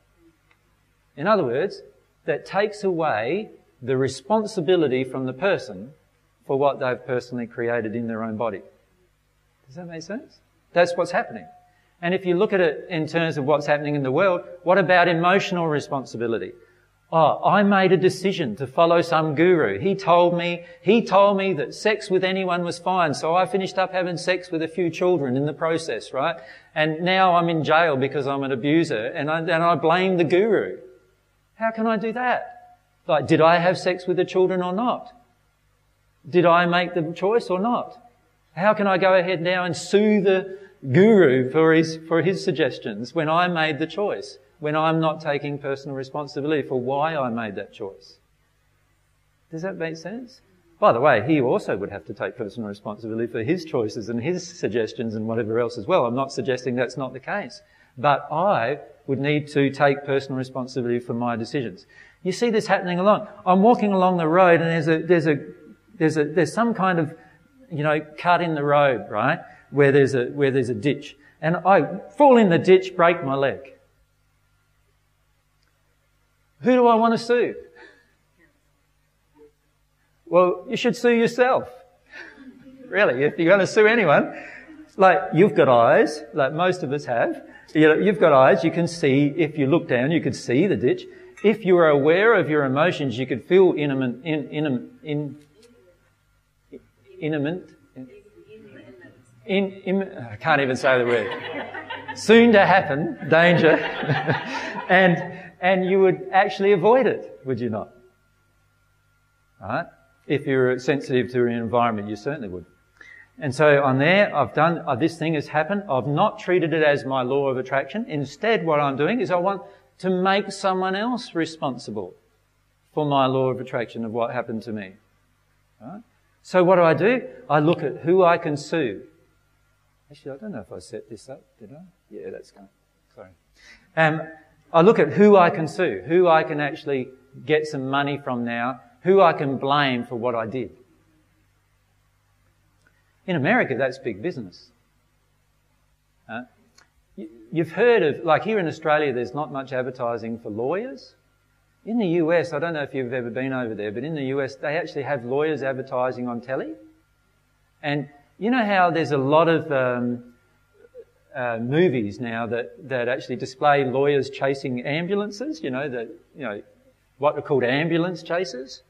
In other words, that takes away the responsibility from the person for what they've personally created in their own body. Does that make sense? That's what's happening. And if you look at it in terms of what's happening in the world, what about emotional responsibility? Oh, I made a decision to follow some guru. He told me, he told me that sex with anyone was fine. So I finished up having sex with a few children in the process, right? And now I'm in jail because I'm an abuser and I, and I blame the guru. How can I do that? Like, did I have sex with the children or not? Did I make the choice or not? How can I go ahead now and sue the guru for his, for his suggestions when I made the choice? when I'm not taking personal responsibility for why I made that choice. Does that make sense? By the way, he also would have to take personal responsibility for his choices and his suggestions and whatever else as well. I'm not suggesting that's not the case. But I would need to take personal responsibility for my decisions. You see this happening along. I'm walking along the road and there's a, there's a, there's a, there's some kind of, you know, cut in the road, right? Where there's a, where there's a ditch. And I fall in the ditch, break my leg. Who do I want to sue? Well, you should sue yourself. really, if you're going to sue anyone. Like, you've got eyes, like most of us have. You know, you've got eyes, you can see, if you look down, you could see the ditch. If you were aware of your emotions, you could feel intimate, in, in, in, intimate, in, in, I can't even say the word. Soon to happen, danger. and and you would actually avoid it, would you not? Right? If you're sensitive to your environment, you certainly would. And so on there, I've done, uh, this thing has happened. I've not treated it as my law of attraction. Instead, what I'm doing is I want to make someone else responsible for my law of attraction of what happened to me. Right? So what do I do? I look at who I can sue. Actually, I don't know if I set this up, did I? Yeah, that's good. Sorry. Um, I look at who I can sue, who I can actually get some money from now, who I can blame for what I did. In America, that's big business. Uh, you've heard of, like here in Australia, there's not much advertising for lawyers. In the US, I don't know if you've ever been over there, but in the US, they actually have lawyers advertising on telly. And you know how there's a lot of um, uh, movies now that, that actually display lawyers chasing ambulances, you know, that, you know, what are called ambulance chases.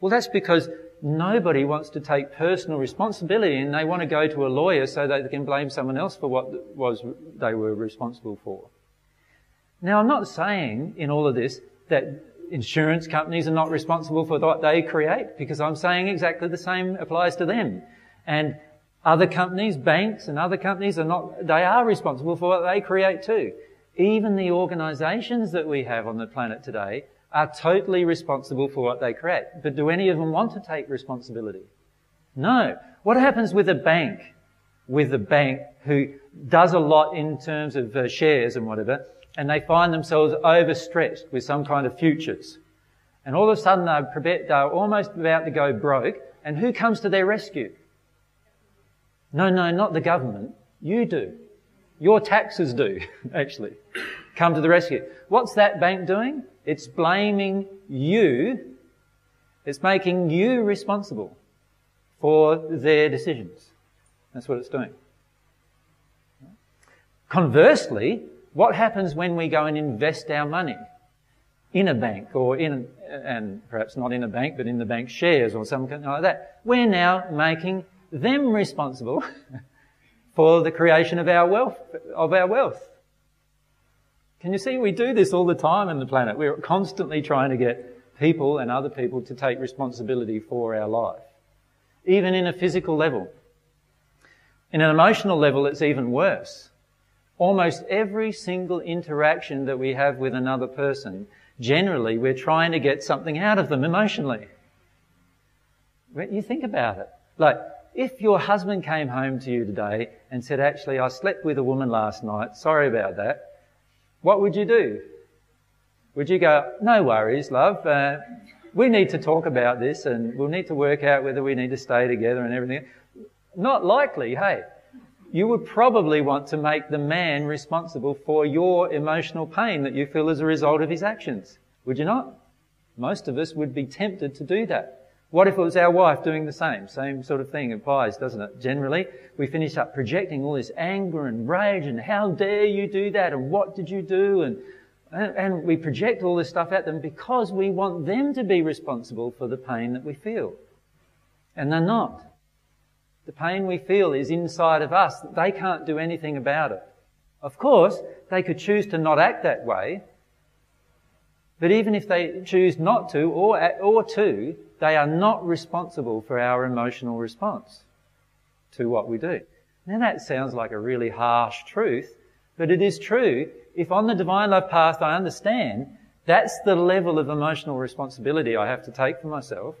Well, that's because nobody wants to take personal responsibility and they want to go to a lawyer so they can blame someone else for what was they were responsible for. Now, I'm not saying in all of this that insurance companies are not responsible for what they create because I'm saying exactly the same applies to them. And other companies, banks and other companies are not, they are responsible for what they create too. Even the organizations that we have on the planet today are totally responsible for what they create. But do any of them want to take responsibility? No. What happens with a bank? With a bank who does a lot in terms of uh, shares and whatever, and they find themselves overstretched with some kind of futures. And all of a sudden they're, they're almost about to go broke, and who comes to their rescue? No, no, not the government. You do. Your taxes do, actually. Come to the rescue. What's that bank doing? It's blaming you. It's making you responsible for their decisions. That's what it's doing. Conversely, what happens when we go and invest our money in a bank or in, and perhaps not in a bank, but in the bank shares or something like that? We're now making them responsible for the creation of our wealth, of our wealth. Can you see we do this all the time in the planet? We're constantly trying to get people and other people to take responsibility for our life. Even in a physical level. In an emotional level, it's even worse. Almost every single interaction that we have with another person, generally we're trying to get something out of them emotionally. You think about it. Like, if your husband came home to you today and said, actually, I slept with a woman last night, sorry about that, what would you do? Would you go, no worries, love, uh, we need to talk about this and we'll need to work out whether we need to stay together and everything? Not likely, hey. You would probably want to make the man responsible for your emotional pain that you feel as a result of his actions. Would you not? Most of us would be tempted to do that. What if it was our wife doing the same? Same sort of thing applies, doesn't it? Generally, we finish up projecting all this anger and rage and how dare you do that and what did you do and, and, and we project all this stuff at them because we want them to be responsible for the pain that we feel. And they're not. The pain we feel is inside of us. They can't do anything about it. Of course, they could choose to not act that way, but even if they choose not to or, or to, they are not responsible for our emotional response to what we do. Now that sounds like a really harsh truth, but it is true. If on the divine love path I understand that's the level of emotional responsibility I have to take for myself,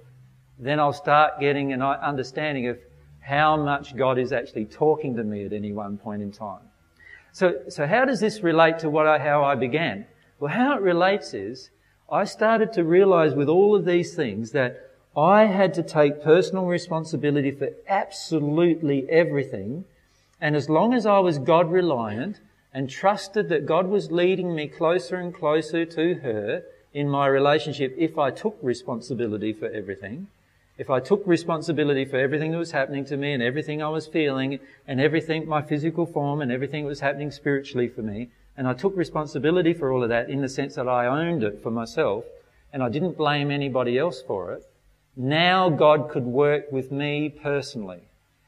then I'll start getting an understanding of how much God is actually talking to me at any one point in time. So, so how does this relate to what I, how I began? Well, how it relates is I started to realize with all of these things that I had to take personal responsibility for absolutely everything. And as long as I was God reliant and trusted that God was leading me closer and closer to her in my relationship, if I took responsibility for everything, if I took responsibility for everything that was happening to me and everything I was feeling and everything, my physical form and everything that was happening spiritually for me, and I took responsibility for all of that in the sense that I owned it for myself and I didn't blame anybody else for it. Now God could work with me personally.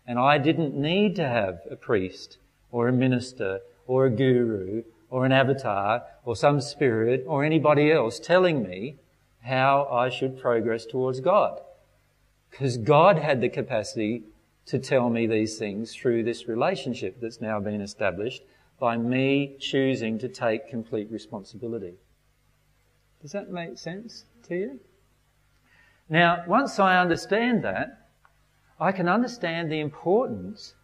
And I didn't need to have a priest or a minister or a guru or an avatar or some spirit or anybody else telling me how I should progress towards God. Because God had the capacity to tell me these things through this relationship that's now been established by me choosing to take complete responsibility. Does that make sense to you? Now, once I understand that, I can understand the importance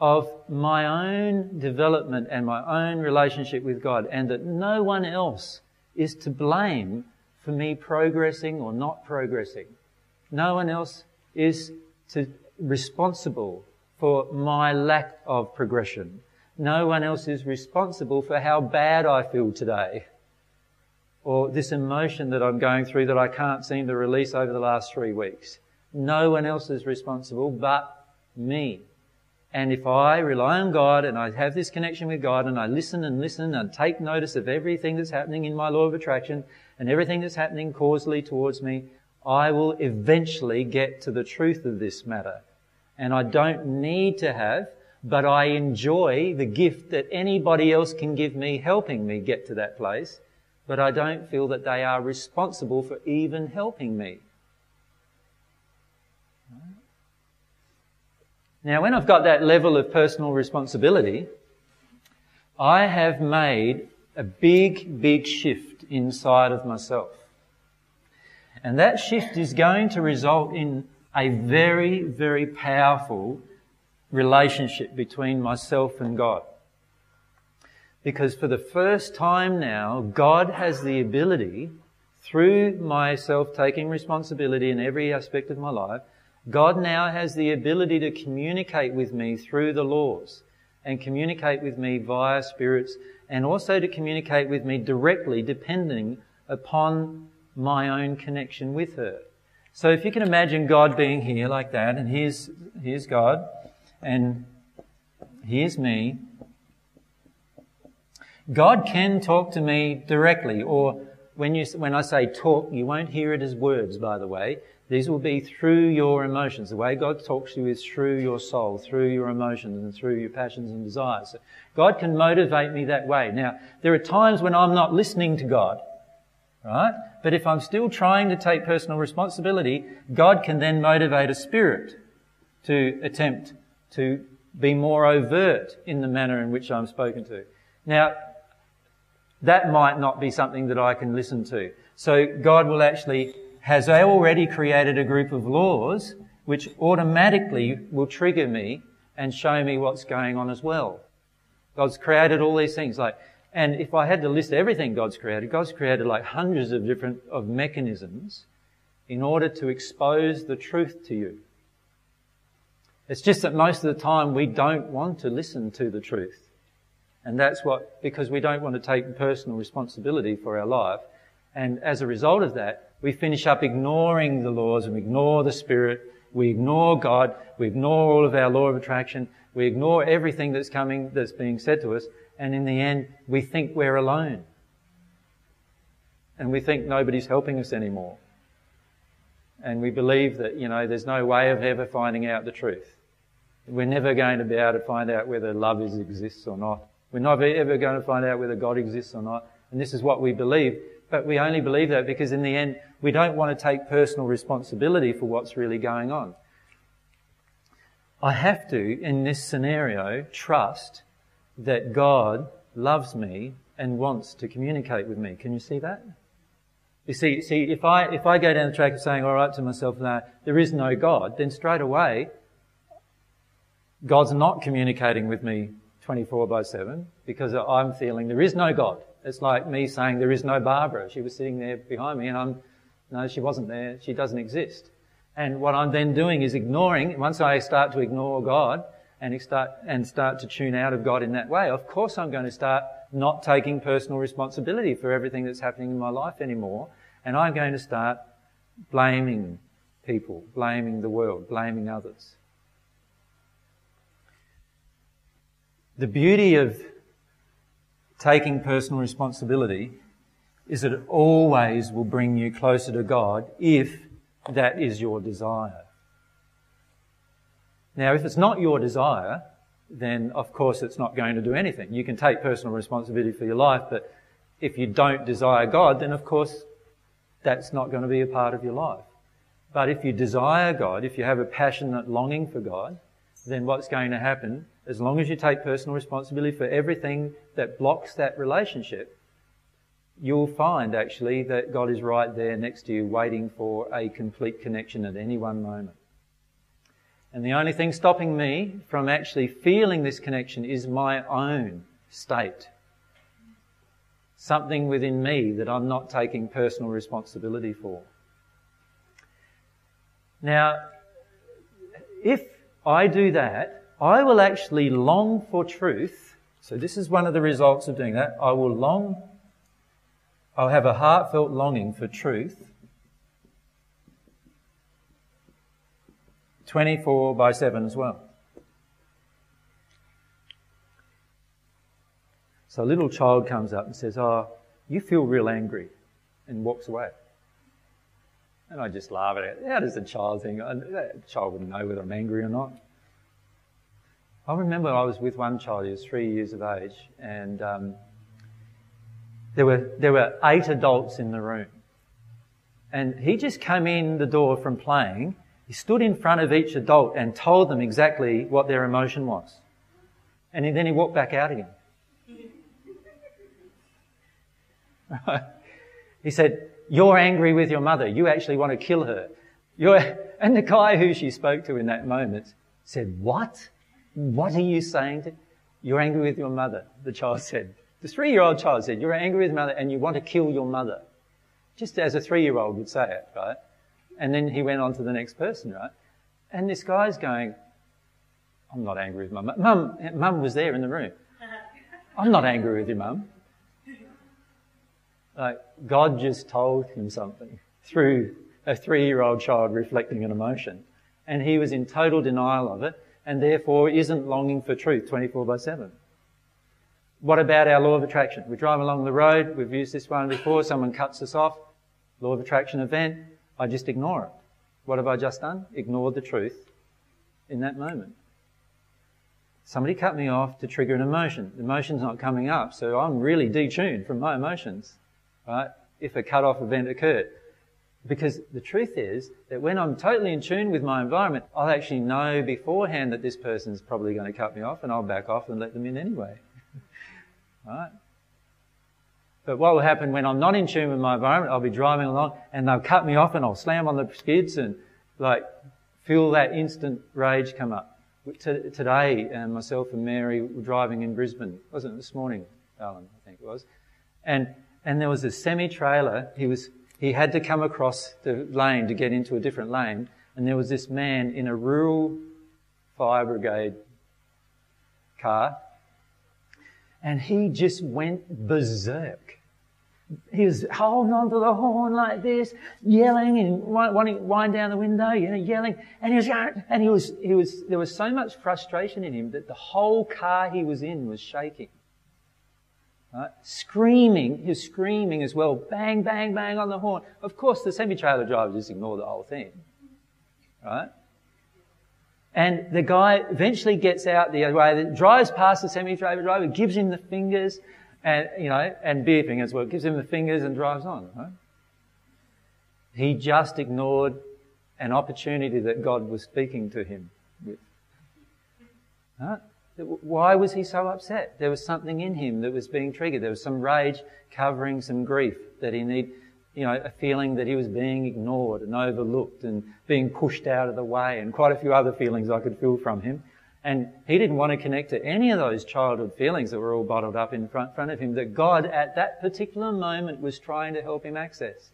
of my own development and my own relationship with God and that no one else is to blame for me progressing or not progressing. No one else is to, responsible for my lack of progression. No one else is responsible for how bad I feel today. Or this emotion that I'm going through that I can't seem to release over the last three weeks. No one else is responsible but me. And if I rely on God and I have this connection with God and I listen and listen and take notice of everything that's happening in my law of attraction and everything that's happening causally towards me, I will eventually get to the truth of this matter. And I don't need to have but I enjoy the gift that anybody else can give me helping me get to that place, but I don't feel that they are responsible for even helping me. Now, when I've got that level of personal responsibility, I have made a big, big shift inside of myself. And that shift is going to result in a very, very powerful relationship between myself and God. Because for the first time now, God has the ability, through myself taking responsibility in every aspect of my life, God now has the ability to communicate with me through the laws and communicate with me via spirits and also to communicate with me directly depending upon my own connection with her. So if you can imagine God being here like that, and here's, here's God, and here's me. God can talk to me directly, or when you, when I say talk, you won't hear it as words, by the way. These will be through your emotions. The way God talks to you is through your soul, through your emotions, and through your passions and desires. So God can motivate me that way. Now, there are times when I'm not listening to God, right? But if I'm still trying to take personal responsibility, God can then motivate a spirit to attempt to be more overt in the manner in which I'm spoken to. Now, that might not be something that I can listen to. So God will actually, has already created a group of laws which automatically will trigger me and show me what's going on as well. God's created all these things like, and if I had to list everything God's created, God's created like hundreds of different of mechanisms in order to expose the truth to you. It's just that most of the time we don't want to listen to the truth. And that's what, because we don't want to take personal responsibility for our life. And as a result of that, we finish up ignoring the laws and we ignore the Spirit. We ignore God. We ignore all of our law of attraction. We ignore everything that's coming, that's being said to us. And in the end, we think we're alone. And we think nobody's helping us anymore. And we believe that, you know, there's no way of ever finding out the truth. We're never going to be able to find out whether love is, exists or not. We're not ever going to find out whether God exists or not. And this is what we believe. But we only believe that because in the end, we don't want to take personal responsibility for what's really going on. I have to, in this scenario, trust that God loves me and wants to communicate with me. Can you see that? You see, see, if I, if I go down the track of saying, all right to myself, no, there is no God, then straight away, God's not communicating with me 24 by 7 because I'm feeling there is no God. It's like me saying there is no Barbara. She was sitting there behind me and I'm, no, she wasn't there. She doesn't exist. And what I'm then doing is ignoring, once I start to ignore God and start, and start to tune out of God in that way, of course I'm going to start not taking personal responsibility for everything that's happening in my life anymore. And I'm going to start blaming people, blaming the world, blaming others. The beauty of taking personal responsibility is that it always will bring you closer to God if that is your desire. Now, if it's not your desire, then of course it's not going to do anything. You can take personal responsibility for your life, but if you don't desire God, then of course that's not going to be a part of your life. But if you desire God, if you have a passionate longing for God, then what's going to happen, as long as you take personal responsibility for everything that blocks that relationship, you'll find actually that God is right there next to you waiting for a complete connection at any one moment. And the only thing stopping me from actually feeling this connection is my own state. Something within me that I'm not taking personal responsibility for. Now, if I do that, I will actually long for truth. So this is one of the results of doing that. I will long, I'll have a heartfelt longing for truth 24 by 7 as well. So a little child comes up and says, Oh, you feel real angry, and walks away. And I just laugh at it. How does a child think? A child wouldn't know whether I'm angry or not. I remember I was with one child, he was three years of age, and um, there, were, there were eight adults in the room. And he just came in the door from playing he stood in front of each adult and told them exactly what their emotion was. And then he walked back out again. he said, You're angry with your mother. You actually want to kill her. You're... And the guy who she spoke to in that moment said, What? What are you saying to? You're angry with your mother, the child said. The three year old child said, You're angry with mother and you want to kill your mother. Just as a three year old would say it, right? And then he went on to the next person, right? And this guy's going, I'm not angry with my mum. Mum, mum was there in the room. I'm not angry with you, mum. Like, God just told him something through a three year old child reflecting an emotion. And he was in total denial of it and therefore isn't longing for truth 24 by 7. What about our law of attraction? We drive along the road, we've used this one before, someone cuts us off, law of attraction event, I just ignore it. What have I just done? Ignored the truth in that moment. Somebody cut me off to trigger an emotion. The emotion's not coming up, so I'm really detuned from my emotions, right? If a cut-off event occurred. Because the truth is that when I'm totally in tune with my environment, I'll actually know beforehand that this person's probably going to cut me off and I'll back off and let them in anyway. right? But what will happen when I'm not in tune with my environment, I'll be driving along and they'll cut me off and I'll slam on the skids and like feel that instant rage come up. Today, uh, myself and Mary were driving in Brisbane. Wasn't it this morning, Alan? I think it was. And, and there was a semi-trailer. He was, he had to come across the lane to get into a different lane. And there was this man in a rural fire brigade car. And he just went berserk he was holding onto the horn like this, yelling and wanting to wind down the window, you know, yelling. And he was, and he was, he was, there was so much frustration in him that the whole car he was in was shaking. Right? Screaming, he was screaming as well, bang, bang, bang on the horn. Of course, the semi-trailer driver just ignored the whole thing. Right? And the guy eventually gets out the other way, drives past the semi-trailer driver, gives him the fingers, and, you know, and beeping as well. Gives him the fingers and drives on, right? He just ignored an opportunity that God was speaking to him with. Right? Why was he so upset? There was something in him that was being triggered. There was some rage covering some grief that he need, you know, a feeling that he was being ignored and overlooked and being pushed out of the way and quite a few other feelings I could feel from him. And he didn't want to connect to any of those childhood feelings that were all bottled up in front, front of him that God at that particular moment was trying to help him access.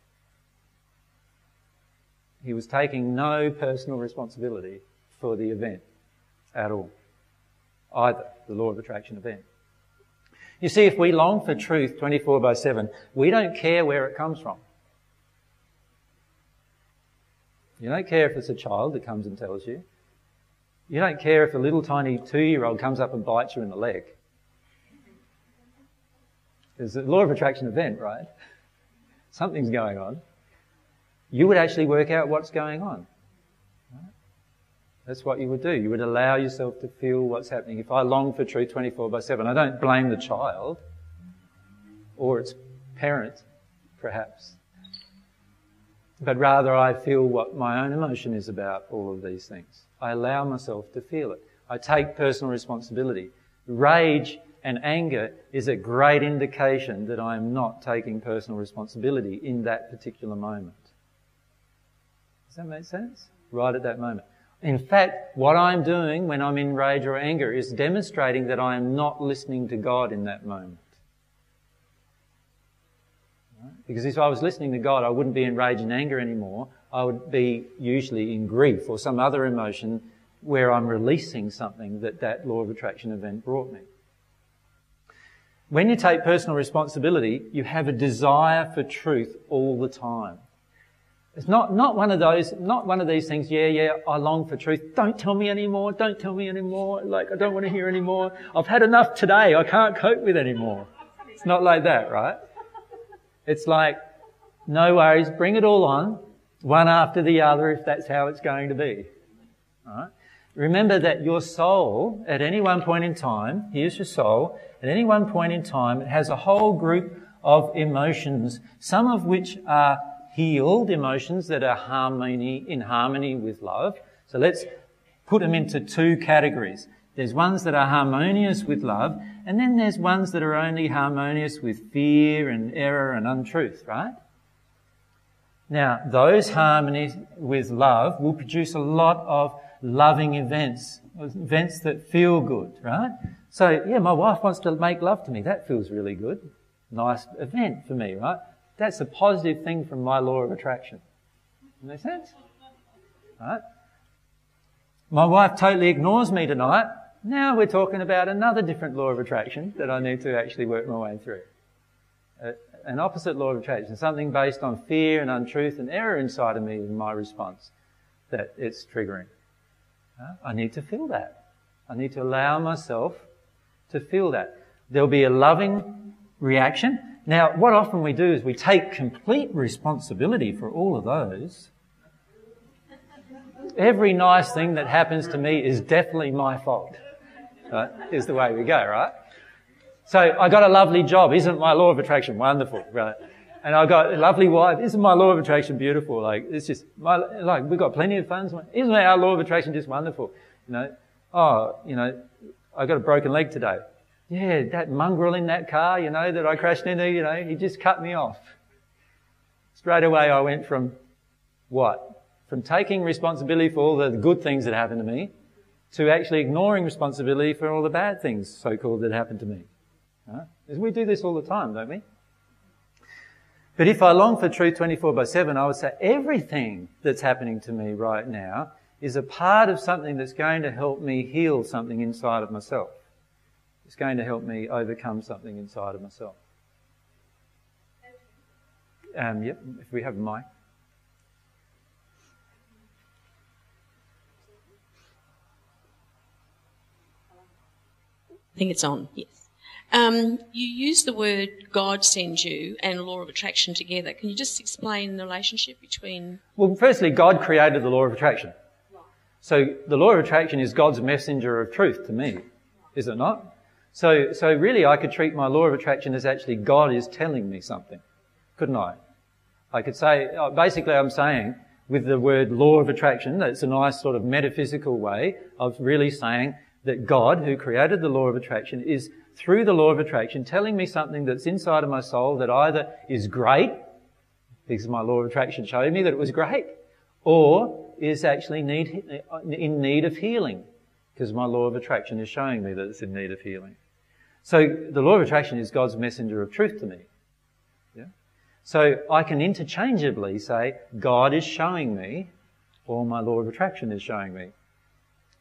He was taking no personal responsibility for the event at all. Either the law of attraction event. You see, if we long for truth 24 by 7, we don't care where it comes from. You don't care if it's a child that comes and tells you. You don't care if a little tiny two year old comes up and bites you in the leg. There's a law of attraction event, right? Something's going on. You would actually work out what's going on. That's what you would do. You would allow yourself to feel what's happening. If I long for truth 24 by 7, I don't blame the child or its parent, perhaps. But rather I feel what my own emotion is about all of these things. I allow myself to feel it. I take personal responsibility. Rage and anger is a great indication that I am not taking personal responsibility in that particular moment. Does that make sense? Right at that moment. In fact, what I'm doing when I'm in rage or anger is demonstrating that I am not listening to God in that moment. Because if I was listening to God, I wouldn't be in rage and anger anymore. I would be usually in grief or some other emotion where I'm releasing something that that law of attraction event brought me. When you take personal responsibility, you have a desire for truth all the time. It's not, not one of those, not one of these things, yeah, yeah, I long for truth. Don't tell me anymore. Don't tell me anymore. Like, I don't want to hear anymore. I've had enough today. I can't cope with anymore. It's not like that, right? It's like, no worries, bring it all on one after the other if that's how it's going to be. Right? Remember that your soul, at any one point in time, here's your soul, at any one point in time, it has a whole group of emotions, some of which are healed emotions that are harmony, in harmony with love. So let's put them into two categories. There's ones that are harmonious with love, and then there's ones that are only harmonious with fear and error and untruth, right? Now, those harmonies with love will produce a lot of loving events, events that feel good, right? So, yeah, my wife wants to make love to me. That feels really good. Nice event for me, right? That's a positive thing from my law of attraction. Make sense? Right? My wife totally ignores me tonight. Now we're talking about another different law of attraction that I need to actually work my way through. Uh, an opposite law of attraction, something based on fear and untruth and error inside of me in my response that it's triggering. I need to feel that. I need to allow myself to feel that. There'll be a loving reaction. Now, what often we do is we take complete responsibility for all of those. Every nice thing that happens to me is definitely my fault. Right? Is the way we go, right? So I got a lovely job. Isn't my law of attraction wonderful? Right? And I got a lovely wife. Isn't my law of attraction beautiful? Like, it's just, my, like, we've got plenty of funds. Isn't our law of attraction just wonderful? You know, oh, you know, I got a broken leg today. Yeah, that mongrel in that car, you know, that I crashed into, you know, he just cut me off. Straight away I went from what? From taking responsibility for all the good things that happened to me to actually ignoring responsibility for all the bad things, so-called, that happened to me. Right? We do this all the time, don't we? But if I long for truth 24 by 7, I would say everything that's happening to me right now is a part of something that's going to help me heal something inside of myself. It's going to help me overcome something inside of myself. Um, yep, if we have a mic. I think it's on, yes. Um, you use the word God sends you and law of attraction together. Can you just explain the relationship between? Well, firstly, God created the law of attraction. So the law of attraction is God's messenger of truth to me, is it not? So, so really I could treat my law of attraction as actually God is telling me something, couldn't I? I could say, uh, basically I'm saying with the word law of attraction, that's a nice sort of metaphysical way of really saying that God, who created the law of attraction, is through the law of attraction telling me something that's inside of my soul that either is great, because my law of attraction showed me that it was great, or is actually need, in need of healing, because my law of attraction is showing me that it's in need of healing. So the law of attraction is God's messenger of truth to me. Yeah? So I can interchangeably say, God is showing me, or my law of attraction is showing me.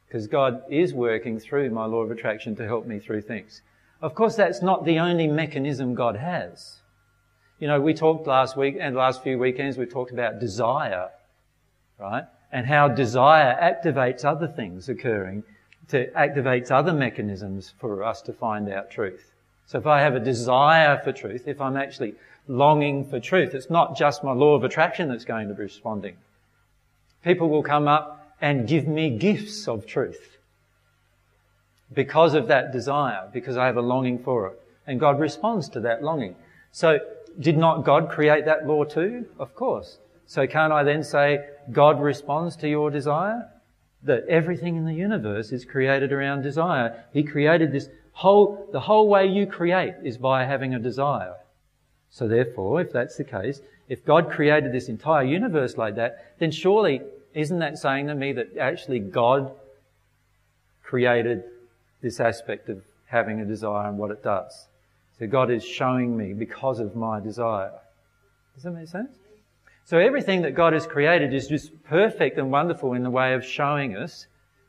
Because God is working through my law of attraction to help me through things. Of course, that's not the only mechanism God has. You know, we talked last week and last few weekends, we talked about desire, right? And how desire activates other things occurring, to activates other mechanisms for us to find out truth. So if I have a desire for truth, if I'm actually longing for truth, it's not just my law of attraction that's going to be responding. People will come up and give me gifts of truth because of that desire, because I have a longing for it. And God responds to that longing. So, did not God create that law too? Of course. So can't I then say God responds to your desire? That everything in the universe is created around desire. He created this whole, the whole way you create is by having a desire. So therefore, if that's the case, if God created this entire universe like that, then surely isn't that saying to me that actually God created this aspect of having a desire and what it does. So God is showing me because of my desire. Does that make sense? So everything that God has created is just perfect and wonderful in the way of showing us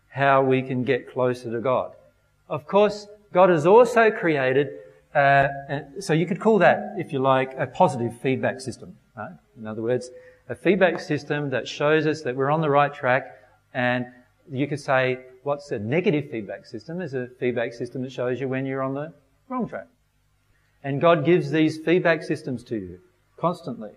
how we can get closer to God. Of course, God has also created, uh, so you could call that, if you like, a positive feedback system. Right? In other words, a feedback system that shows us that we're on the right track and you could say what's a negative feedback system is a feedback system that shows you when you're on the wrong track. And God gives these feedback systems to you constantly.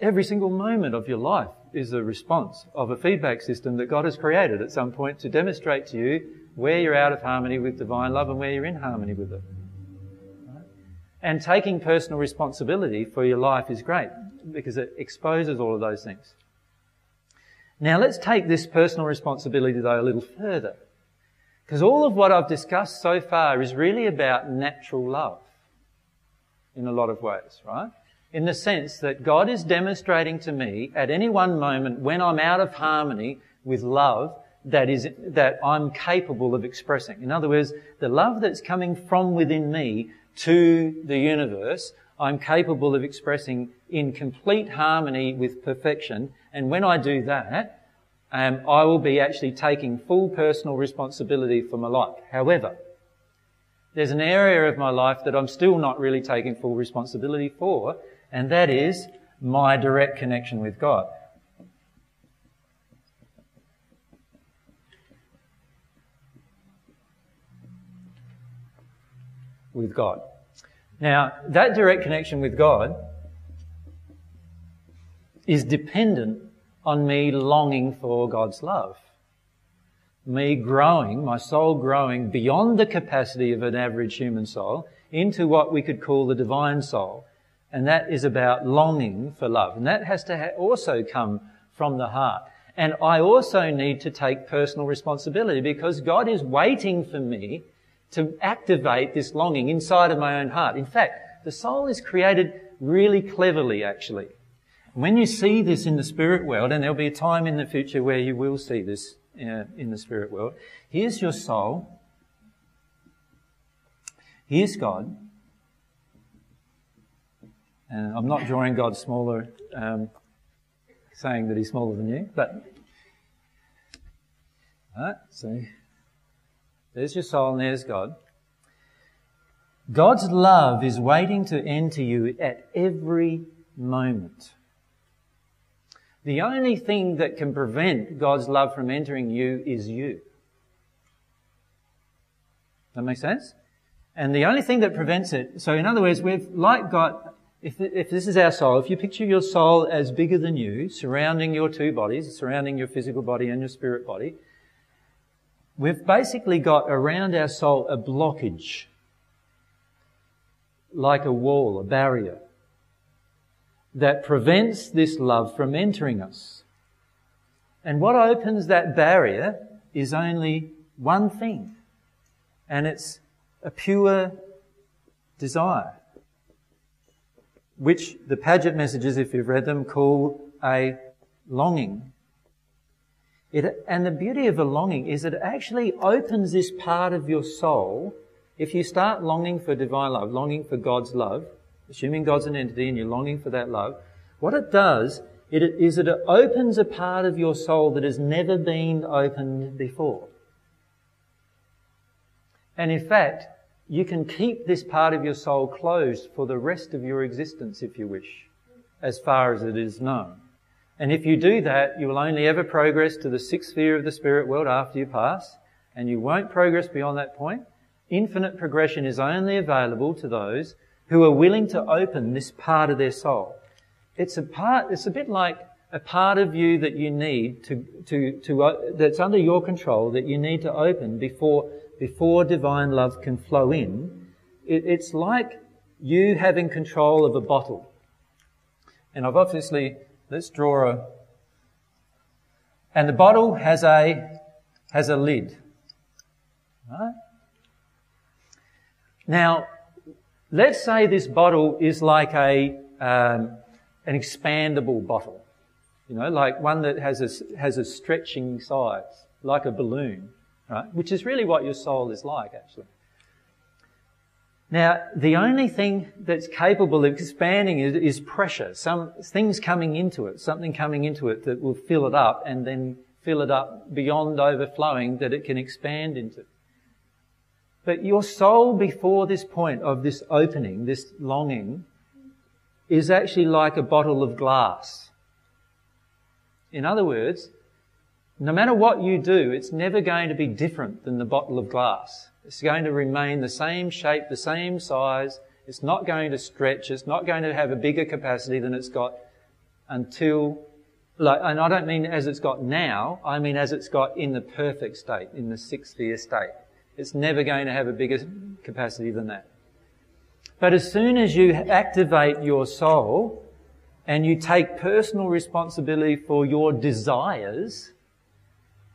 Every single moment of your life is a response of a feedback system that God has created at some point to demonstrate to you where you're out of harmony with divine love and where you're in harmony with it. And taking personal responsibility for your life is great because it exposes all of those things. Now let's take this personal responsibility though a little further. Because all of what I've discussed so far is really about natural love. In a lot of ways, right? In the sense that God is demonstrating to me at any one moment when I'm out of harmony with love that is, that I'm capable of expressing. In other words, the love that's coming from within me to the universe, I'm capable of expressing in complete harmony with perfection and when I do that, um, I will be actually taking full personal responsibility for my life. However, there's an area of my life that I'm still not really taking full responsibility for, and that is my direct connection with God. With God. Now, that direct connection with God is dependent on me longing for God's love. Me growing, my soul growing beyond the capacity of an average human soul into what we could call the divine soul. And that is about longing for love. And that has to ha- also come from the heart. And I also need to take personal responsibility because God is waiting for me to activate this longing inside of my own heart. In fact, the soul is created really cleverly, actually. When you see this in the spirit world, and there'll be a time in the future where you will see this uh, in the spirit world, here's your soul. Here's God. And I'm not drawing God smaller um, saying that he's smaller than you, but so there's your soul and there's God. God's love is waiting to enter you at every moment. The only thing that can prevent God's love from entering you is you. Does that makes sense? And the only thing that prevents it, so in other words, we've like got if, if this is our soul, if you picture your soul as bigger than you, surrounding your two bodies, surrounding your physical body and your spirit body, we've basically got around our soul a blockage, like a wall, a barrier, that prevents this love from entering us. And what opens that barrier is only one thing, and it's a pure desire which the Padgett messages, if you've read them, call a longing. It, and the beauty of a longing is it actually opens this part of your soul. If you start longing for divine love, longing for God's love, assuming God's an entity and you're longing for that love, what it does it, is it opens a part of your soul that has never been opened before. And in fact, you can keep this part of your soul closed for the rest of your existence if you wish, as far as it is known. And if you do that, you will only ever progress to the sixth sphere of the spirit world after you pass, and you won't progress beyond that point. Infinite progression is only available to those who are willing to open this part of their soul. It's a part, it's a bit like a part of you that you need to, to, to, uh, that's under your control that you need to open before before divine love can flow in, it, it's like you having control of a bottle. And I've obviously, let's draw a, and the bottle has a, has a lid. Right? Now, let's say this bottle is like a, um, an expandable bottle. You know, like one that has a, has a stretching size, like a balloon right? Which is really what your soul is like, actually. Now, the only thing that's capable of expanding is, is, pressure. Some things coming into it, something coming into it that will fill it up and then fill it up beyond overflowing that it can expand into. But your soul before this point of this opening, this longing, is actually like a bottle of glass. In other words, no matter what you do, it's never going to be different than the bottle of glass. It's going to remain the same shape, the same size. It's not going to stretch. It's not going to have a bigger capacity than it's got until, like, and I don't mean as it's got now. I mean as it's got in the perfect state, in the sixth sphere state. It's never going to have a bigger capacity than that. But as soon as you activate your soul and you take personal responsibility for your desires,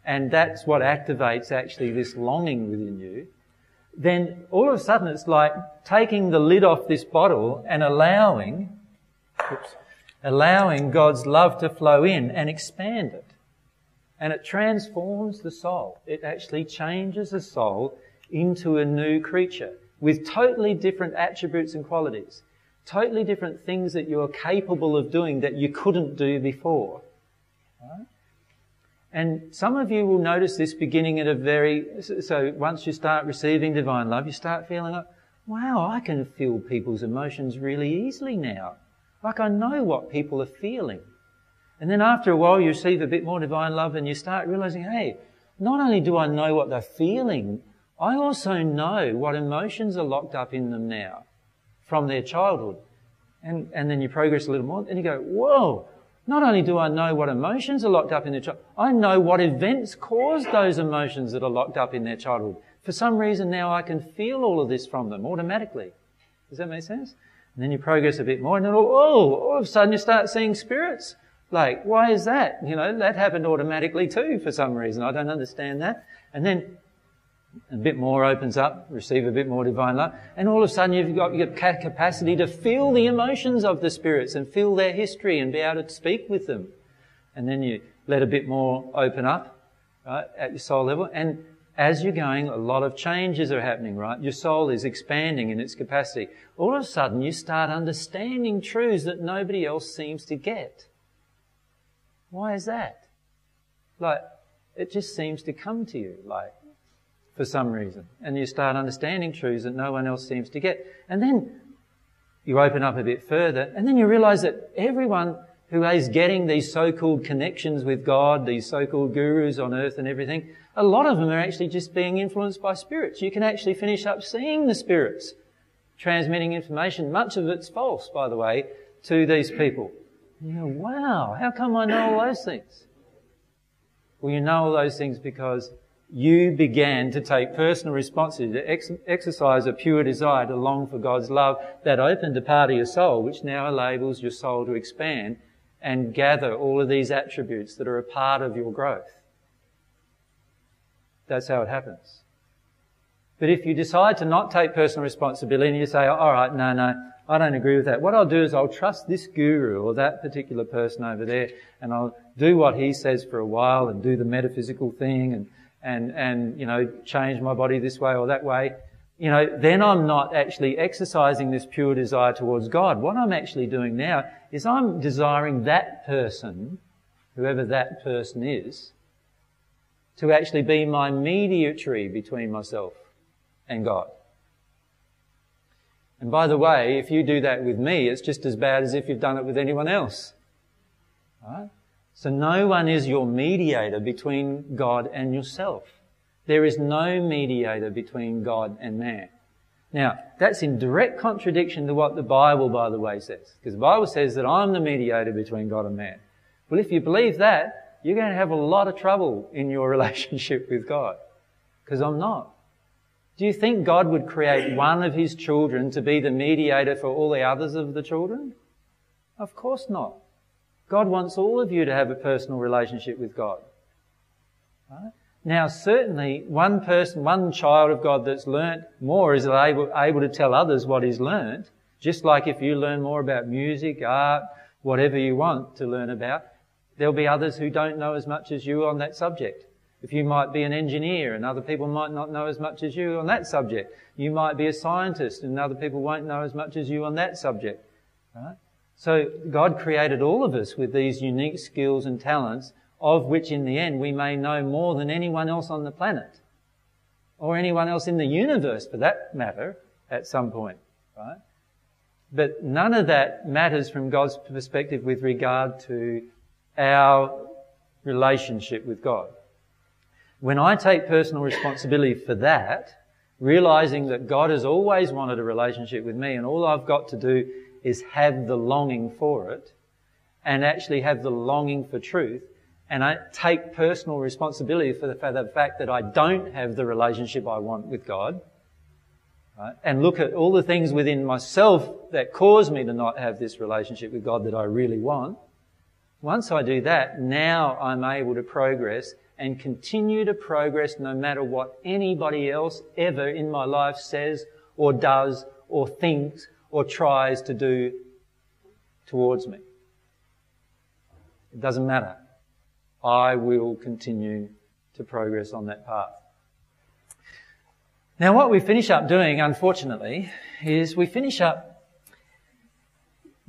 and that's what activates actually this longing within you, then all of a sudden it's like taking the lid off this bottle and allowing, oops, allowing God's love to flow in and expand it. And it transforms the soul. It actually changes the soul into a new creature with totally different attributes and qualities. Totally different things that you are capable of doing that you couldn't do before. Right? And some of you will notice this beginning at a very, so once you start receiving divine love, you start feeling like, wow, I can feel people's emotions really easily now. Like I know what people are feeling. And then after a while, you receive a bit more divine love and you start realizing, hey, not only do I know what they're feeling, I also know what emotions are locked up in them now from their childhood. And, and then you progress a little more and you go, whoa, not only do I know what emotions are locked up in their child, I know what events caused those emotions that are locked up in their childhood. For some reason now I can feel all of this from them automatically. Does that make sense? And then you progress a bit more and then, oh, oh all of a sudden you start seeing spirits. Like, why is that? You know, that happened automatically too for some reason. I don't understand that. And then a bit more opens up, receive a bit more divine love, and all of a sudden you've got your capacity to feel the emotions of the spirits and feel their history and be able to speak with them. And then you let a bit more open up, right, at your soul level. And as you're going, a lot of changes are happening, right? Your soul is expanding in its capacity. All of a sudden you start understanding truths that nobody else seems to get. Why is that? Like, it just seems to come to you, like, for some reason. And you start understanding truths that no one else seems to get. And then you open up a bit further, and then you realize that everyone who is getting these so-called connections with God, these so-called gurus on earth and everything, a lot of them are actually just being influenced by spirits. You can actually finish up seeing the spirits transmitting information. Much of it's false, by the way, to these people. You wow, how come I know all those things? Well, you know all those things because you began to take personal responsibility, to ex- exercise a pure desire to long for God's love that opened a part of your soul, which now enables your soul to expand and gather all of these attributes that are a part of your growth. That's how it happens. But if you decide to not take personal responsibility and you say, all right, no, no, I don't agree with that. What I'll do is I'll trust this guru or that particular person over there and I'll do what he says for a while and do the metaphysical thing and and, and, you know, change my body this way or that way, you know, then I'm not actually exercising this pure desire towards God. What I'm actually doing now is I'm desiring that person, whoever that person is, to actually be my mediatory between myself and God. And by the way, if you do that with me, it's just as bad as if you've done it with anyone else. Right? So no one is your mediator between God and yourself. There is no mediator between God and man. Now, that's in direct contradiction to what the Bible, by the way, says. Because the Bible says that I'm the mediator between God and man. Well, if you believe that, you're going to have a lot of trouble in your relationship with God. Because I'm not. Do you think God would create one of his children to be the mediator for all the others of the children? Of course not. God wants all of you to have a personal relationship with God. Right? Now, certainly, one person, one child of God that's learnt more is able, able to tell others what he's learnt. Just like if you learn more about music, art, whatever you want to learn about, there'll be others who don't know as much as you on that subject. If you might be an engineer and other people might not know as much as you on that subject. You might be a scientist and other people won't know as much as you on that subject. Right? So God created all of us with these unique skills and talents, of which in the end we may know more than anyone else on the planet. Or anyone else in the universe for that matter, at some point, right? But none of that matters from God's perspective with regard to our relationship with God. When I take personal responsibility for that, realizing that God has always wanted a relationship with me and all I've got to do is have the longing for it and actually have the longing for truth and I take personal responsibility for the, fact that I don't have the relationship I want with God. Right? And look at all the things within myself that cause me to not have this relationship with God that I really want. Once I do that, now I'm able to progress and continue to progress no matter what anybody else ever in my life says or does or thinks or tries to do towards me. It doesn't matter. I will continue to progress on that path. Now what we finish up doing, unfortunately, is we finish up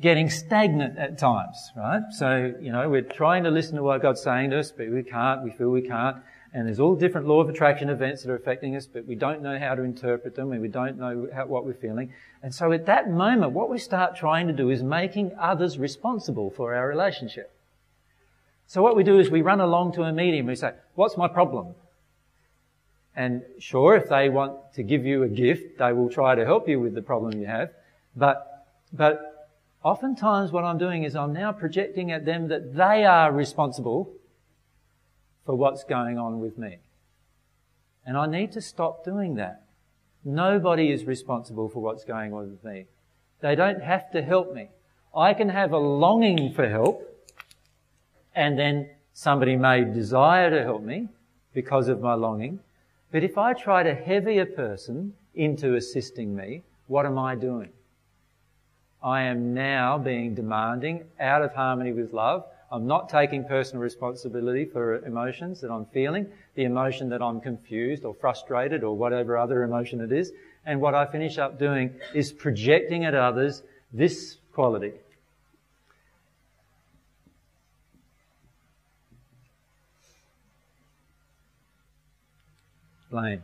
getting stagnant at times, right? So, you know, we're trying to listen to what God's saying to us, but we can't, we feel we can't. And there's all different law of attraction events that are affecting us, but we don't know how to interpret them and we don't know how, what we're feeling. And so at that moment, what we start trying to do is making others responsible for our relationship. So what we do is we run along to a medium. we say, what's my problem? And sure, if they want to give you a gift, they will try to help you with the problem you have. But, but oftentimes what I'm doing is I'm now projecting at them that they are responsible for what's going on with me. And I need to stop doing that. Nobody is responsible for what's going on with me. They don't have to help me. I can have a longing for help and then somebody may desire to help me because of my longing. But if I try to heavy a person into assisting me, what am I doing? I am now being demanding out of harmony with love. I'm not taking personal responsibility for emotions that I'm feeling, the emotion that I'm confused or frustrated or whatever other emotion it is. And what I finish up doing is projecting at others this quality. Blame.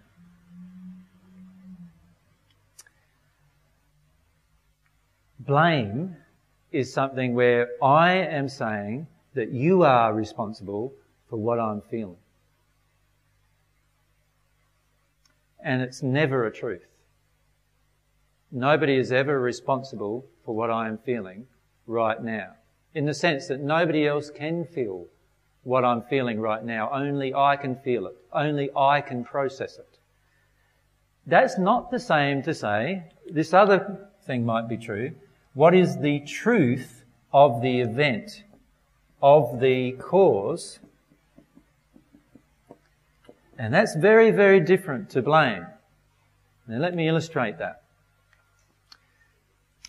Blame is something where I am saying that you are responsible for what I'm feeling. And it's never a truth. Nobody is ever responsible for what I am feeling right now. In the sense that nobody else can feel what I'm feeling right now. Only I can feel it. Only I can process it. That's not the same to say, this other thing might be true. What is the truth of the event, of the cause? And that's very, very different to blame. Now let me illustrate that.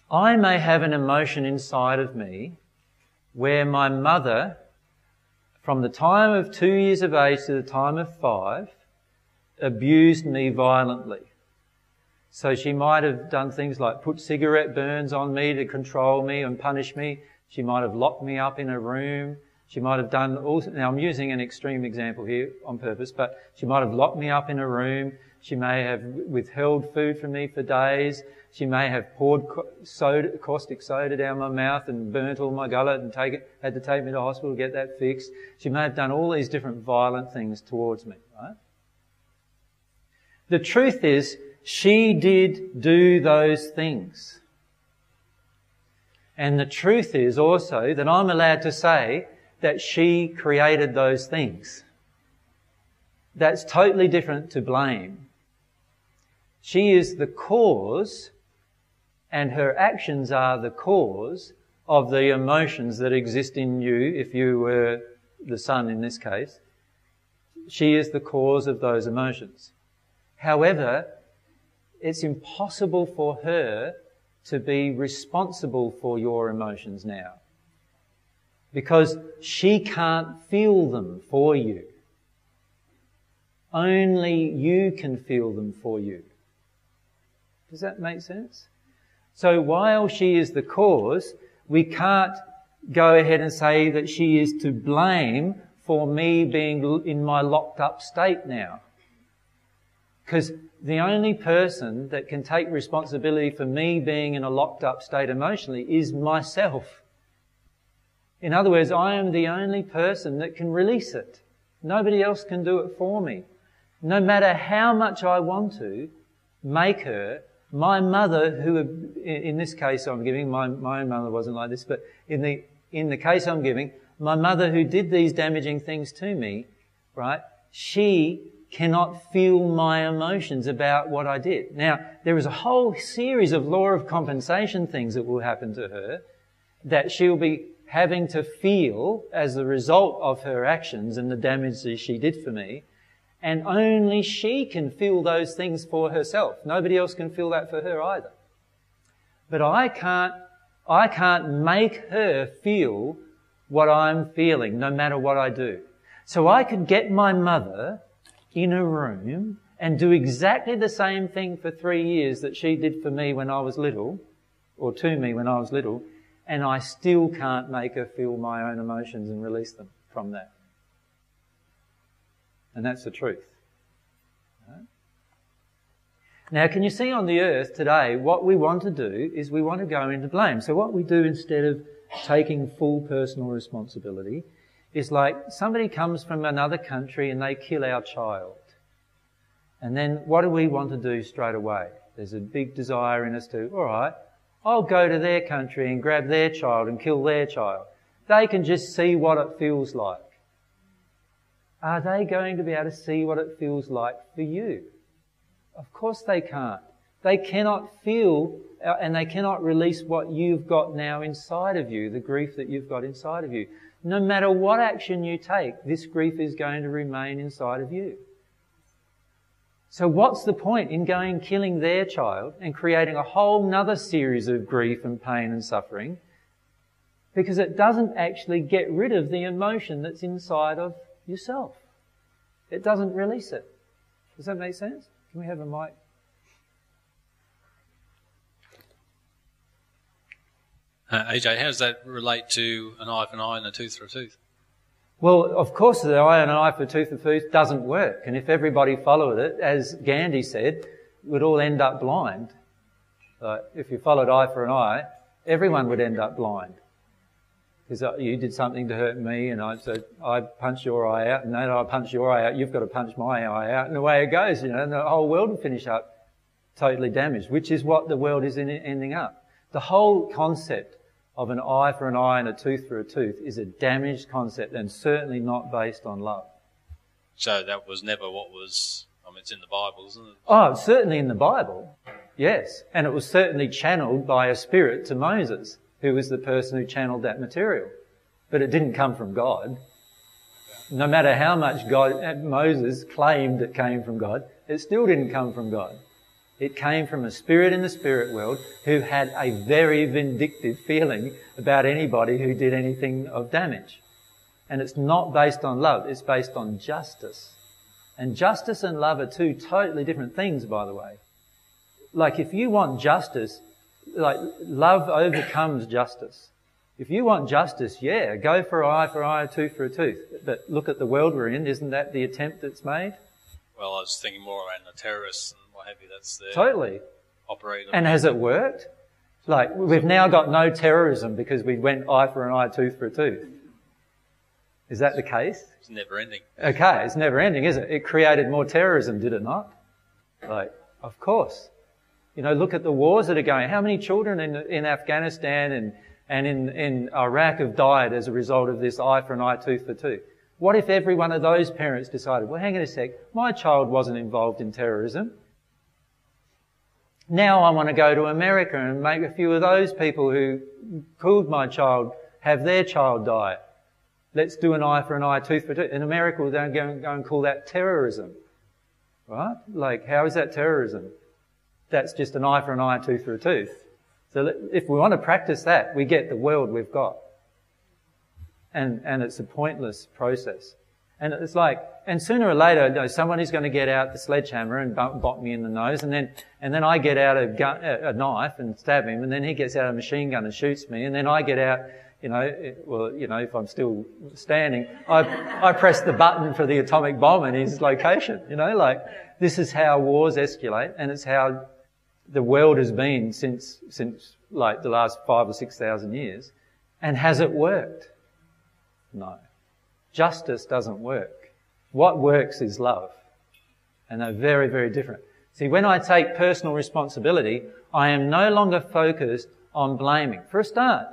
I may have an emotion inside of me where my mother, from the time of two years of age to the time of five, abused me violently. So she might have done things like put cigarette burns on me to control me and punish me. She might have locked me up in a room. She might have done all, now I'm using an extreme example here on purpose, but she might have locked me up in a room. She may have withheld food from me for days. She may have poured soda, caustic soda down my mouth and burnt all my gullet and it, had to take me to hospital to get that fixed. She may have done all these different violent things towards me, right? The truth is, she did do those things. And the truth is also that I'm allowed to say that she created those things. That's totally different to blame. She is the cause and her actions are the cause of the emotions that exist in you, if you were the son in this case. She is the cause of those emotions. However, it's impossible for her to be responsible for your emotions now. Because she can't feel them for you. Only you can feel them for you. Does that make sense? So while she is the cause, we can't go ahead and say that she is to blame for me being in my locked up state now. Because the only person that can take responsibility for me being in a locked up state emotionally is myself. In other words, I am the only person that can release it. Nobody else can do it for me. No matter how much I want to make her my mother, who in this case I'm giving, my, my own mother wasn't like this, but in the, in the case I'm giving, my mother who did these damaging things to me, right, she cannot feel my emotions about what I did. Now, there is a whole series of law of compensation things that will happen to her that she'll be having to feel as a result of her actions and the damage that she did for me. And only she can feel those things for herself. Nobody else can feel that for her either. But I can't, I can't make her feel what I'm feeling, no matter what I do. So I could get my mother in a room and do exactly the same thing for three years that she did for me when I was little, or to me when I was little, and I still can't make her feel my own emotions and release them from that. And that's the truth. Now, can you see on the earth today, what we want to do is we want to go into blame. So what we do instead of taking full personal responsibility is like somebody comes from another country and they kill our child. And then what do we want to do straight away? There's a big desire in us to, alright, I'll go to their country and grab their child and kill their child. They can just see what it feels like are they going to be able to see what it feels like for you? Of course they can't. They cannot feel uh, and they cannot release what you've got now inside of you, the grief that you've got inside of you. No matter what action you take, this grief is going to remain inside of you. So what's the point in going killing their child and creating a whole nother series of grief and pain and suffering? Because it doesn't actually get rid of the emotion that's inside of yourself. It doesn't release it. Does that make sense? Can we have a mic? Uh, AJ, how does that relate to an eye for an eye and a tooth for a tooth? Well, of course, the eye and an eye for tooth for tooth doesn't work. And if everybody followed it, as Gandhi said, we'd all end up blind. if you followed eye for an eye, everyone would end up blind. Because uh, you did something to hurt me, and I said, I punch your eye out, and then I punch your eye out, you've got to punch my eye out, and away it goes, you know, and the whole world would finish up totally damaged, which is what the world is ending up. The whole concept of an eye for an eye and a tooth for a tooth is a damaged concept and certainly not based on love. So that was never what was, I mean, it's in the Bible, isn't it? Oh, certainly in the Bible. Yes. And it was certainly channeled by a spirit to Moses, who was the person who channeled that material. But it didn't come from God. No matter how much God, Moses claimed it came from God, it still didn't come from God. It came from a spirit in the spirit world who had a very vindictive feeling about anybody who did anything of damage. And it's not based on love, it's based on justice. And justice and love are two totally different things, by the way. Like if you want justice, like love overcomes justice. If you want justice, yeah, go for eye for eye, tooth for a tooth. But look at the world we're in, isn't that the attempt that's made? Well, I was thinking more around the terrorists have you. That's the totally operator. And has it worked? Like we've now got no terrorism because we went eye for an eye, tooth for a tooth. Is that the case? It's never ending. Okay, it's never ending, is it? It created more terrorism, did it not? Like, of course. You know, look at the wars that are going. How many children in, in Afghanistan and, and in, in Iraq have died as a result of this eye for an eye, tooth for tooth? What if every one of those parents decided, well, hang on a sec, my child wasn't involved in terrorism. Now I want to go to America and make a few of those people who killed my child have their child die. Let's do an eye for an eye, tooth for a tooth. In America, they're going to go and call that terrorism. Right? Like, how is that terrorism? That's just an eye for an eye, tooth for a tooth. So if we want to practice that, we get the world we've got. And, and it's a pointless process. And it's like, and sooner or later, you know, someone is going to get out the sledgehammer and bop me in the nose, and then, and then I get out a, gun, a knife and stab him, and then he gets out a machine gun and shoots me, and then I get out, you know, well, you know, if I'm still standing, I, I press the button for the atomic bomb in his location, you know, like, this is how wars escalate, and it's how the world has been since, since like the last five or six thousand years. And has it worked? No. Justice doesn't work. What works is love. And they're very, very different. See, when I take personal responsibility, I am no longer focused on blaming. For a start,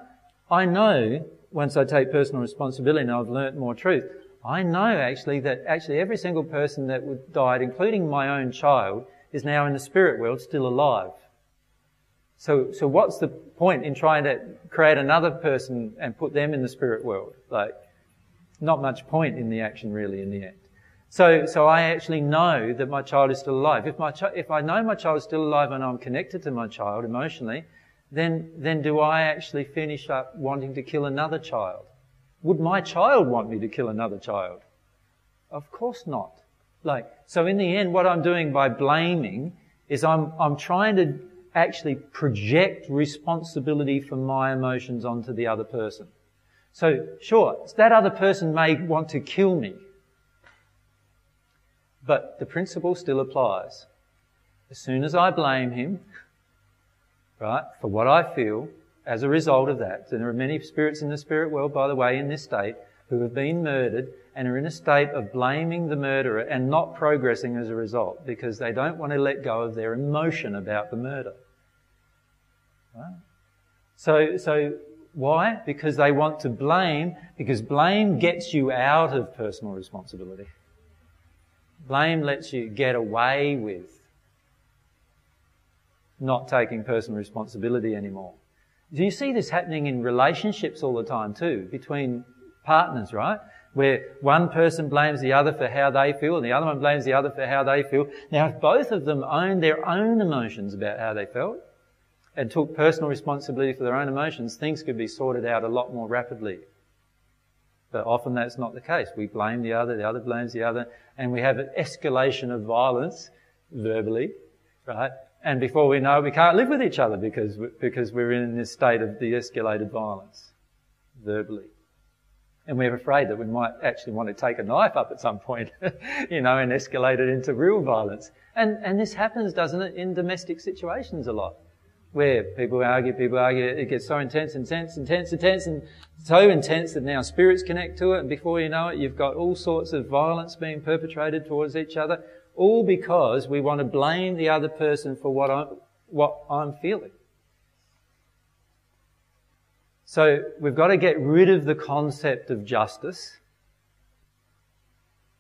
I know once I take personal responsibility and I've learnt more truth, I know actually that actually every single person that died, including my own child, is now in the spirit world still alive. So, so what's the point in trying to create another person and put them in the spirit world? Like, not much point in the action really in the end. So, so I actually know that my child is still alive. If my chi- if I know my child is still alive and I'm connected to my child emotionally, then, then do I actually finish up wanting to kill another child? Would my child want me to kill another child? Of course not. Like, so in the end, what I'm doing by blaming is I'm, I'm trying to actually project responsibility for my emotions onto the other person. So, sure, that other person may want to kill me, but the principle still applies. As soon as I blame him, right, for what I feel as a result of that, and there are many spirits in the spirit world, by the way, in this state, who have been murdered and are in a state of blaming the murderer and not progressing as a result because they don't want to let go of their emotion about the murder. Right? So, so why? Because they want to blame, because blame gets you out of personal responsibility. Blame lets you get away with. not taking personal responsibility anymore. Do you see this happening in relationships all the time too, between partners, right? Where one person blames the other for how they feel and the other one blames the other for how they feel. Now, if both of them owned their own emotions about how they felt and took personal responsibility for their own emotions, things could be sorted out a lot more rapidly. But often that's not the case. We blame the other, the other blames the other, and we have an escalation of violence verbally, right? And before we know, we can't live with each other because, because we're in this state of de escalated violence verbally. And we're afraid that we might actually want to take a knife up at some point, you know, and escalate it into real violence. And, and this happens, doesn't it, in domestic situations a lot. Where people argue, people argue, it gets so intense, intense, intense, intense, and so intense that now spirits connect to it, and before you know it, you've got all sorts of violence being perpetrated towards each other, all because we want to blame the other person for what I'm, what I'm feeling. So we've got to get rid of the concept of justice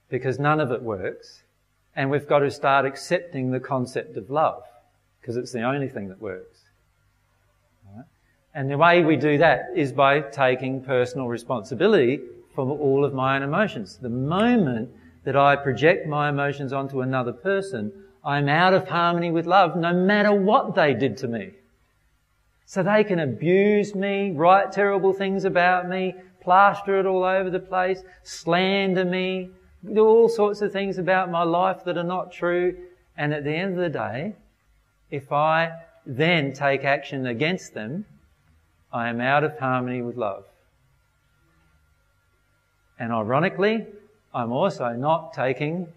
because none of it works. And we've got to start accepting the concept of love because it's the only thing that works. And the way we do that is by taking personal responsibility for all of my own emotions. The moment that I project my emotions onto another person, I'm out of harmony with love no matter what they did to me. So they can abuse me, write terrible things about me, plaster it all over the place, slander me, do all sorts of things about my life that are not true. And at the end of the day, if I then take action against them, I am out of harmony with love. And ironically, I'm also not taking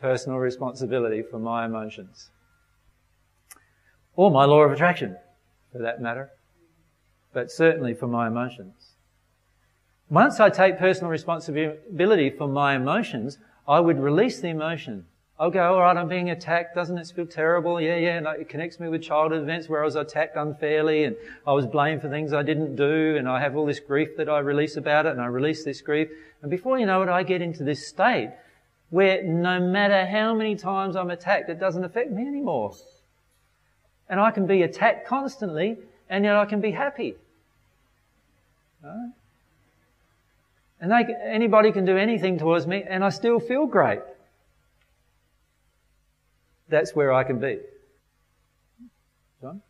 personal responsibility for my emotions. Or my law of attraction for that matter, but certainly for my emotions. Once I take personal responsibility for my emotions, I would release the emotion. Go, all right, I'm being attacked. Doesn't it feel terrible? Yeah, yeah. And it connects me with childhood events where I was attacked unfairly and I was blamed for things I didn't do and I have all this grief that I release about it and I release this grief. And before you know it, I get into this state where no matter how many times I'm attacked, it doesn't affect me anymore. And I can be attacked constantly, and yet I can be happy. Right? And they, anybody can do anything towards me, and I still feel great. That's where I can be. John?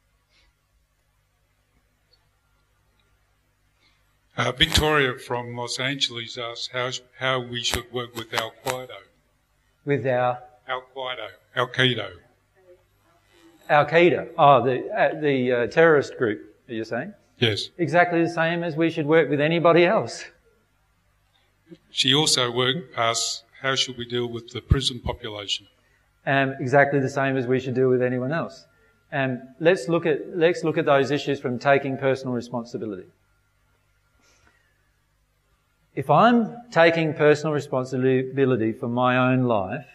Uh, Victoria from Los Angeles asks how, how we should work with Al Qaeda. With our? Al Qaeda. Al Qaeda. Al Qaeda, oh, the, uh, the uh, terrorist group, are you saying? Yes. Exactly the same as we should work with anybody else. She also work, asks, how should we deal with the prison population? Um, exactly the same as we should do with anyone else. Um, let's look at let's look at those issues from taking personal responsibility. If I'm taking personal responsibility for my own life,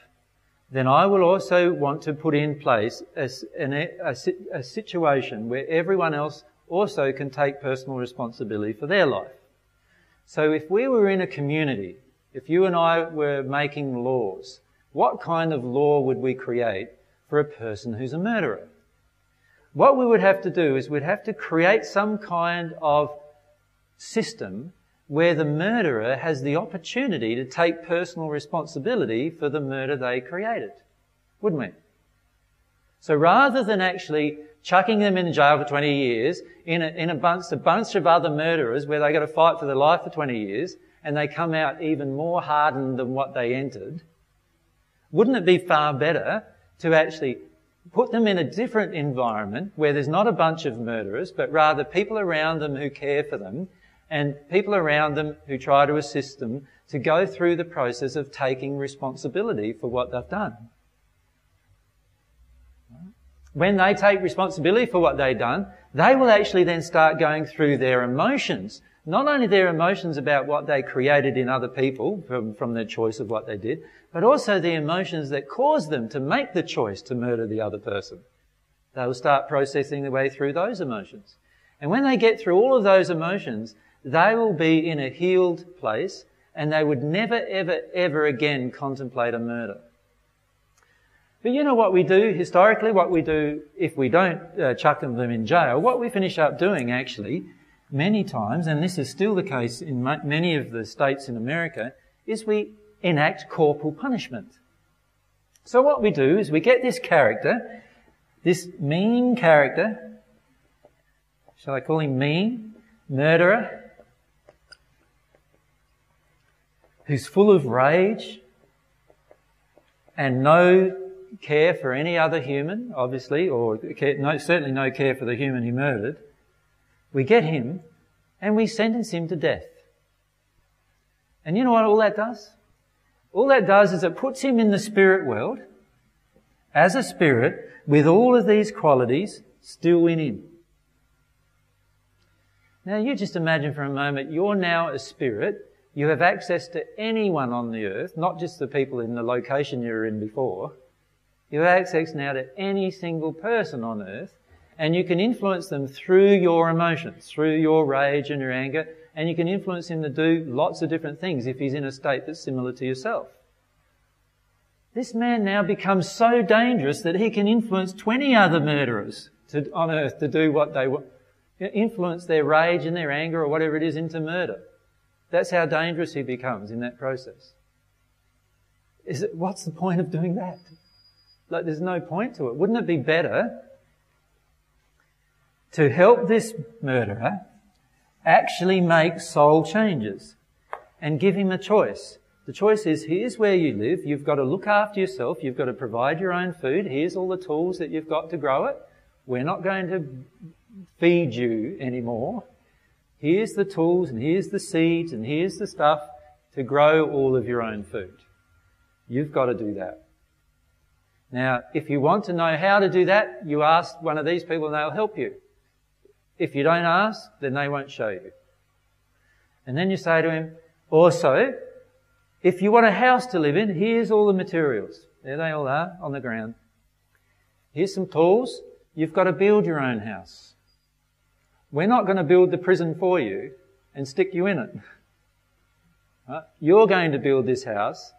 then I will also want to put in place a, a, a, situation where everyone else also can take personal responsibility for their life. So if we were in a community, if you and I were making laws, what kind of law would we create for a person who's a murderer? What we would have to do is we'd have to create some kind of system where the murderer has the opportunity to take personal responsibility for the murder they created. Wouldn't we? So rather than actually chucking them in jail for 20 years in a, in a bunch, a bunch of other murderers where they've got to fight for their life for 20 years and they come out even more hardened than what they entered, wouldn't it be far better to actually put them in a different environment where there's not a bunch of murderers, but rather people around them who care for them and people around them who try to assist them to go through the process of taking responsibility for what they've done. When they take responsibility for what they've done, they will actually then start going through their emotions. Not only their emotions about what they created in other people from, from their choice of what they did, but also the emotions that caused them to make the choice to murder the other person. They will start processing their way through those emotions. And when they get through all of those emotions, they will be in a healed place and they would never, ever, ever again contemplate a murder. But you know what we do historically, what we do if we don't uh, chuck them in jail, what we finish up doing actually, many times, and this is still the case in many of the states in America, is we enact corporal punishment. So what we do is we get this character, this mean character, shall I call him mean, murderer, who's full of rage and no care for any other human, obviously, or care, no, certainly no care for the human he murdered. We get him and we sentence him to death. And you know what all that does? All that does is it puts him in the spirit world as a spirit with all of these qualities still in him. Now you just imagine for a moment you're now a spirit. You have access to anyone on the earth, not just the people in the location you were in before. You have access now to any single person on earth, and you can influence them through your emotions, through your rage and your anger, and you can influence him to do lots of different things if he's in a state that's similar to yourself. This man now becomes so dangerous that he can influence 20 other murderers to, on earth to do what they want, influence their rage and their anger or whatever it is into murder. That's how dangerous he becomes in that process. Is it, what's the point of doing that? Like, there's no point to it. Wouldn't it be better to help this murderer actually make soul changes and give him a choice? The choice is here's where you live. You've got to look after yourself. You've got to provide your own food. Here's all the tools that you've got to grow it. We're not going to feed you anymore. Here's the tools and here's the seeds and here's the stuff to grow all of your own food. You've got to do that. Now, if you want to know how to do that, you ask one of these people and they'll help you. If you don't ask, then they won't show you. And then you say to him, also, if you want a house to live in, here's all the materials. There they all are on the ground. Here's some tools. You've got to build your own house. We're not going to build the prison for you and stick you in it. Right? You're going to build this house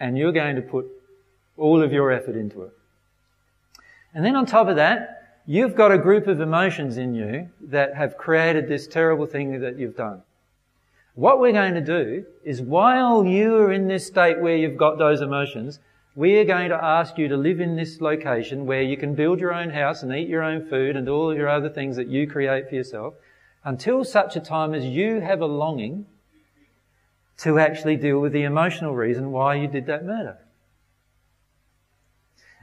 and you're going to put all of your effort into it. And then on top of that, you've got a group of emotions in you that have created this terrible thing that you've done. What we're going to do is while you are in this state where you've got those emotions, we are going to ask you to live in this location where you can build your own house and eat your own food and all your other things that you create for yourself until such a time as you have a longing to actually deal with the emotional reason why you did that murder.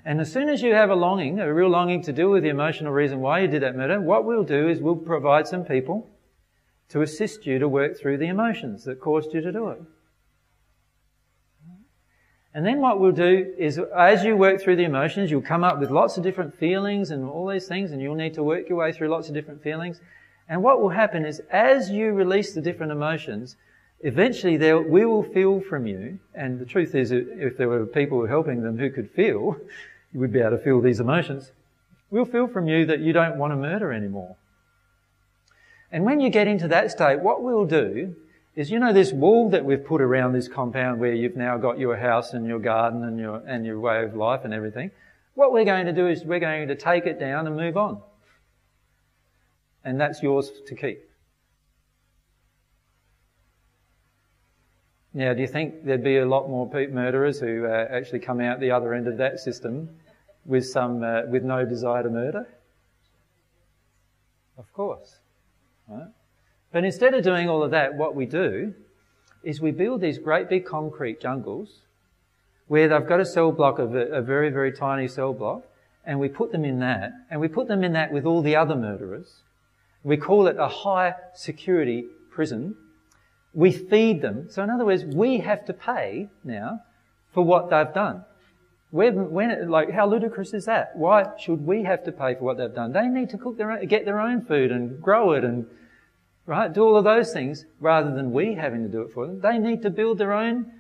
And as soon as you have a longing, a real longing to deal with the emotional reason why you did that murder, what we'll do is we'll provide some people to assist you to work through the emotions that caused you to do it. And then what we'll do is as you work through the emotions, you'll come up with lots of different feelings and all these things, and you'll need to work your way through lots of different feelings. And what will happen is as you release the different emotions, eventually there, we will feel from you, and the truth is if there were people helping them who could feel, you would be able to feel these emotions. We'll feel from you that you don't want to murder anymore. And when you get into that state, what we'll do is, you know, this wall that we've put around this compound where you've now got your house and your garden and your, and your way of life and everything. What we're going to do is we're going to take it down and move on. And that's yours to keep. Now, do you think there'd be a lot more murderers who uh, actually come out the other end of that system with some uh, with no desire to murder? Of course, right? But instead of doing all of that, what we do is we build these great big concrete jungles where they've got a cell block of a, a very very tiny cell block, and we put them in that, and we put them in that with all the other murderers. We call it a high security prison we feed them. So in other words, we have to pay now for what they've done. When, when, like, how ludicrous is that? Why should we have to pay for what they've done? They need to cook their own, get their own food and grow it and, right, do all of those things rather than we having to do it for them. They need to build their own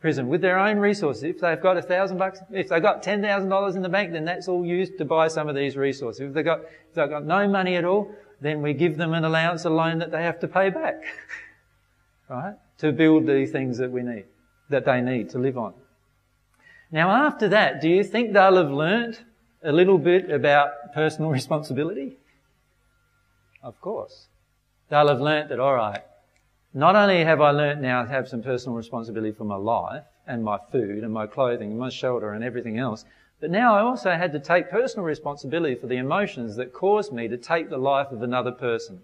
prison with their own resources. If they've got a thousand bucks, if they've got ten thousand dollars in the bank, then that's all used to buy some of these resources. If they've got, if they've got no money at all, then we give them an allowance, a loan that they have to pay back. right? To build the things that we need, that they need to live on. Now after that, do you think they'll have learnt a little bit about personal responsibility? Of course. They'll have learnt that, alright, not only have I learnt now to have some personal responsibility for my life and my food and my clothing and my shelter and everything else, but now I also had to take personal responsibility for the emotions that caused me to take the life of another person.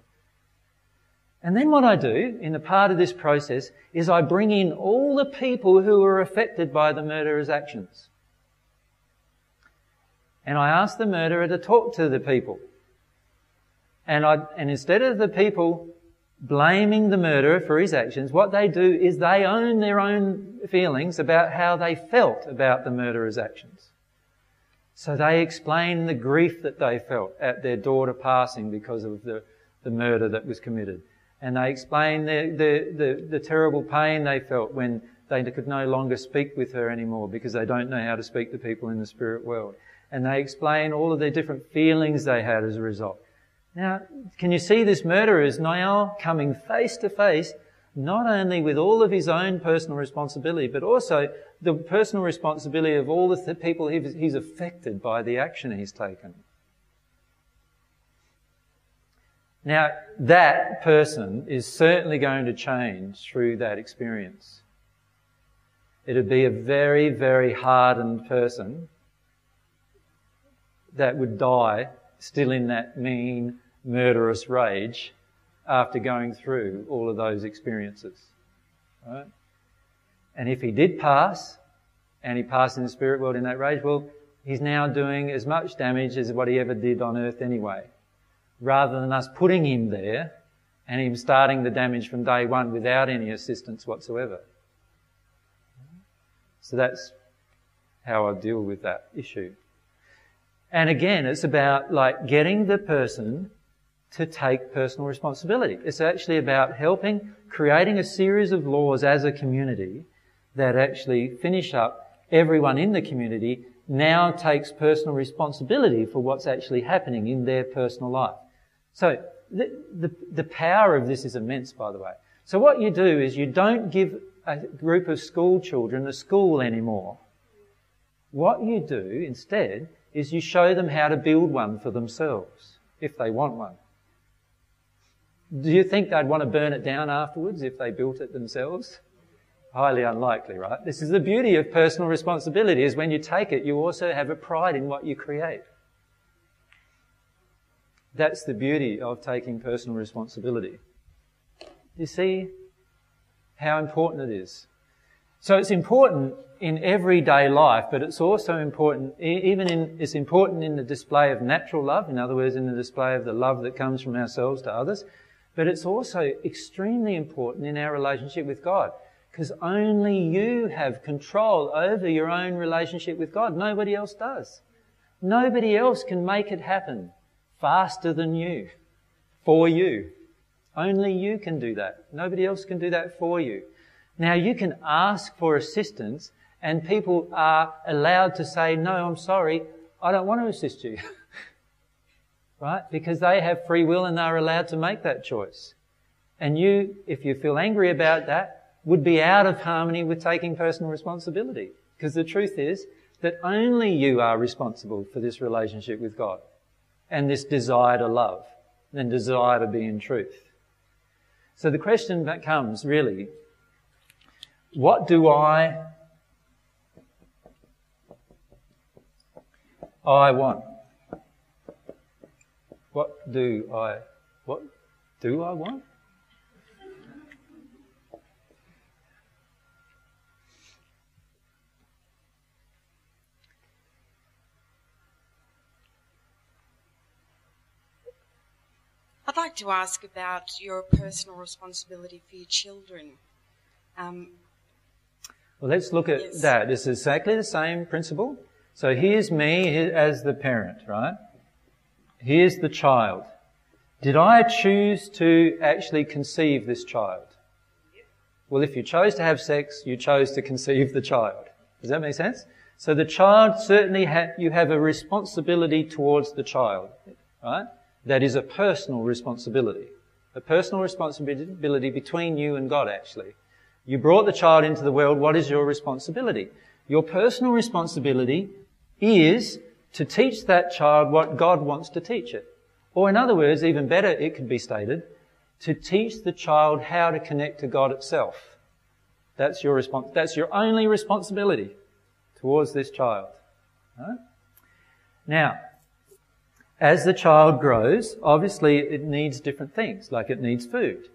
And then what I do in a part of this process is I bring in all the people who were affected by the murderer's actions. And I ask the murderer to talk to the people. And I, and instead of the people blaming the murderer for his actions, what they do is they own their own feelings about how they felt about the murderer's actions. So they explain the grief that they felt at their daughter passing because of the, the murder that was committed. And they explain the, the, the, the terrible pain they felt when they could no longer speak with her anymore because they don't know how to speak to people in the spirit world. And they explain all of the different feelings they had as a result. Now, can you see this murderer is now coming face to face not only with all of his own personal responsibility, but also the personal responsibility of all the th- people he's affected by the action he's taken. Now, that person is certainly going to change through that experience. It'd be a very, very hardened person that would die still in that mean, murderous rage after going through all of those experiences. Right? And if he did pass, and he passed in the spirit world in that rage, well, he's now doing as much damage as what he ever did on earth anyway. Rather than us putting him there and him starting the damage from day one without any assistance whatsoever. So that's how I deal with that issue. And again, it's about like getting the person to take personal responsibility. It's actually about helping, creating a series of laws as a community that actually finish up everyone in the community now takes personal responsibility for what's actually happening in their personal life. So the, the, the power of this is immense, by the way. So what you do is you don't give a group of school children a school anymore. What you do instead is you show them how to build one for themselves, if they want one. Do you think they'd want to burn it down afterwards if they built it themselves? Highly unlikely, right? This is the beauty of personal responsibility is when you take it, you also have a pride in what you create. That's the beauty of taking personal responsibility. You see how important it is. So it's important in everyday life, but it's also important, even in, it's important in the display of natural love, in other words, in the display of the love that comes from ourselves to others, but it's also extremely important in our relationship with God. Because only you have control over your own relationship with God. Nobody else does. Nobody else can make it happen faster than you, for you. Only you can do that. Nobody else can do that for you. Now you can ask for assistance and people are allowed to say, no, I'm sorry, I don't want to assist you. right? Because they have free will and they're allowed to make that choice. And you, if you feel angry about that, would be out of harmony with taking personal responsibility. Because the truth is that only you are responsible for this relationship with God and this desire to love and desire to be in truth. So the question becomes really, what do I I want? What do I what do I want? I'd like to ask about your personal responsibility for your children. Um, well, let's look at yes. that. It's exactly the same principle. So here's me as the parent, right? Here's the child. Did I choose to actually conceive this child? Well, if you chose to have sex, you chose to conceive the child. Does that make sense? So the child certainly ha- you have a responsibility towards the child, right? That is a personal responsibility. A personal responsibility between you and God, actually. You brought the child into the world. What is your responsibility? Your personal responsibility is to teach that child what God wants to teach it. Or in other words, even better, it could be stated, to teach the child how to connect to God itself. That's your respons- that's your only responsibility towards this child. Right? Now, as the child grows, obviously it needs different things, like it needs food.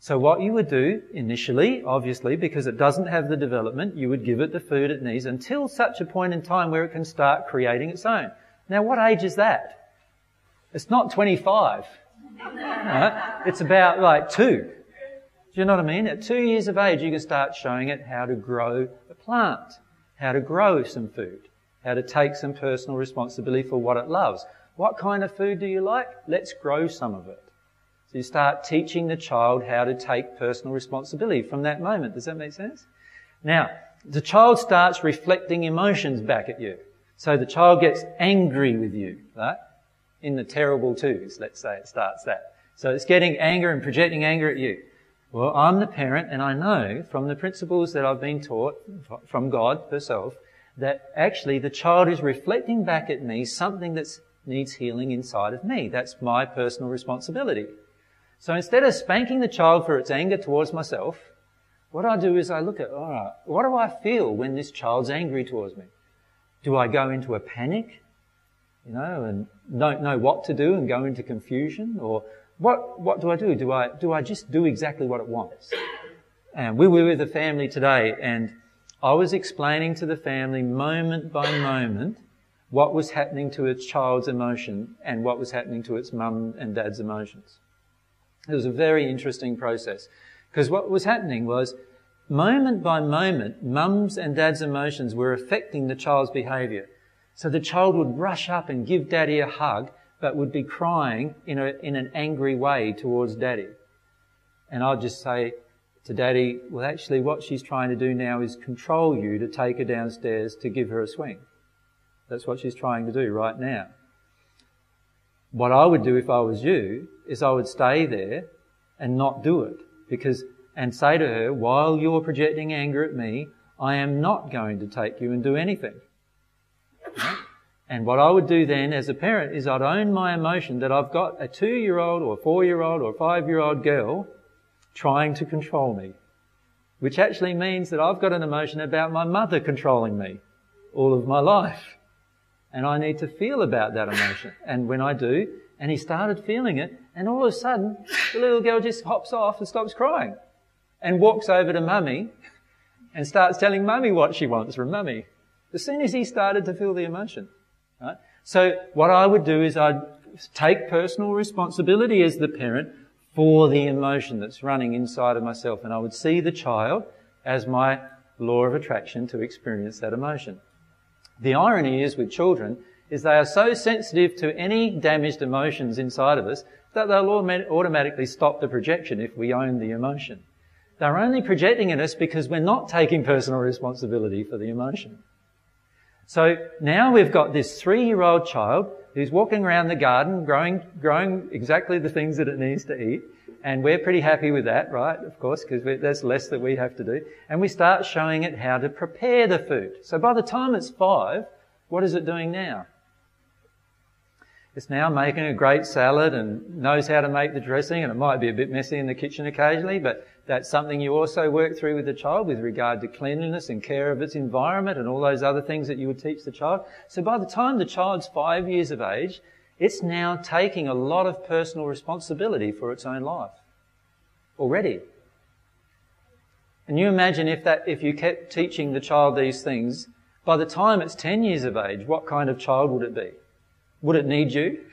So what you would do initially, obviously, because it doesn't have the development, you would give it the food it needs until such a point in time where it can start creating its own. Now what age is that? It's not 25. Right? It's about like two. Do you know what I mean? At two years of age, you can start showing it how to grow a plant, how to grow some food, how to take some personal responsibility for what it loves. What kind of food do you like? Let's grow some of it. So you start teaching the child how to take personal responsibility from that moment. Does that make sense? Now, the child starts reflecting emotions back at you. So the child gets angry with you, right? In the terrible twos, let's say it starts that. So it's getting anger and projecting anger at you. Well, I'm the parent and I know from the principles that I've been taught from God herself that actually the child is reflecting back at me something that's needs healing inside of me. That's my personal responsibility. So instead of spanking the child for its anger towards myself, what I do is I look at, alright, what do I feel when this child's angry towards me? Do I go into a panic, you know, and don't know what to do and go into confusion? Or what, what do I do? Do I, do I just do exactly what it wants? And we were with a family today and I was explaining to the family moment by moment what was happening to its child's emotion and what was happening to its mum and dad's emotions. It was a very interesting process because what was happening was moment by moment, mum's and dad's emotions were affecting the child's behavior. So the child would rush up and give daddy a hug, but would be crying in, a, in an angry way towards daddy. And I'd just say to daddy, well actually what she's trying to do now is control you to take her downstairs to give her a swing. That's what she's trying to do right now. What I would do if I was you is I would stay there and not do it because, and say to her, while you're projecting anger at me, I am not going to take you and do anything. And what I would do then as a parent is I'd own my emotion that I've got a two year old or a four year old or a five year old girl trying to control me. Which actually means that I've got an emotion about my mother controlling me all of my life and I need to feel about that emotion. And when I do, and he started feeling it, and all of a sudden, the little girl just hops off and stops crying and walks over to mummy and starts telling mummy what she wants from mummy. As soon as he started to feel the emotion. Right? So what I would do is I'd take personal responsibility as the parent for the emotion that's running inside of myself and I would see the child as my law of attraction to experience that emotion. The irony is with children is they are so sensitive to any damaged emotions inside of us that they'll automatically stop the projection if we own the emotion. They're only projecting at us because we're not taking personal responsibility for the emotion. So now we've got this three-year-old child who's walking around the garden growing, growing exactly the things that it needs to eat. And we're pretty happy with that, right? Of course, because there's less that we have to do. And we start showing it how to prepare the food. So by the time it's five, what is it doing now? It's now making a great salad and knows how to make the dressing and it might be a bit messy in the kitchen occasionally, but that's something you also work through with the child with regard to cleanliness and care of its environment and all those other things that you would teach the child. So by the time the child's five years of age, it's now taking a lot of personal responsibility for its own life already. And you imagine if that, if you kept teaching the child these things, by the time it's 10 years of age, what kind of child would it be? Would it need you?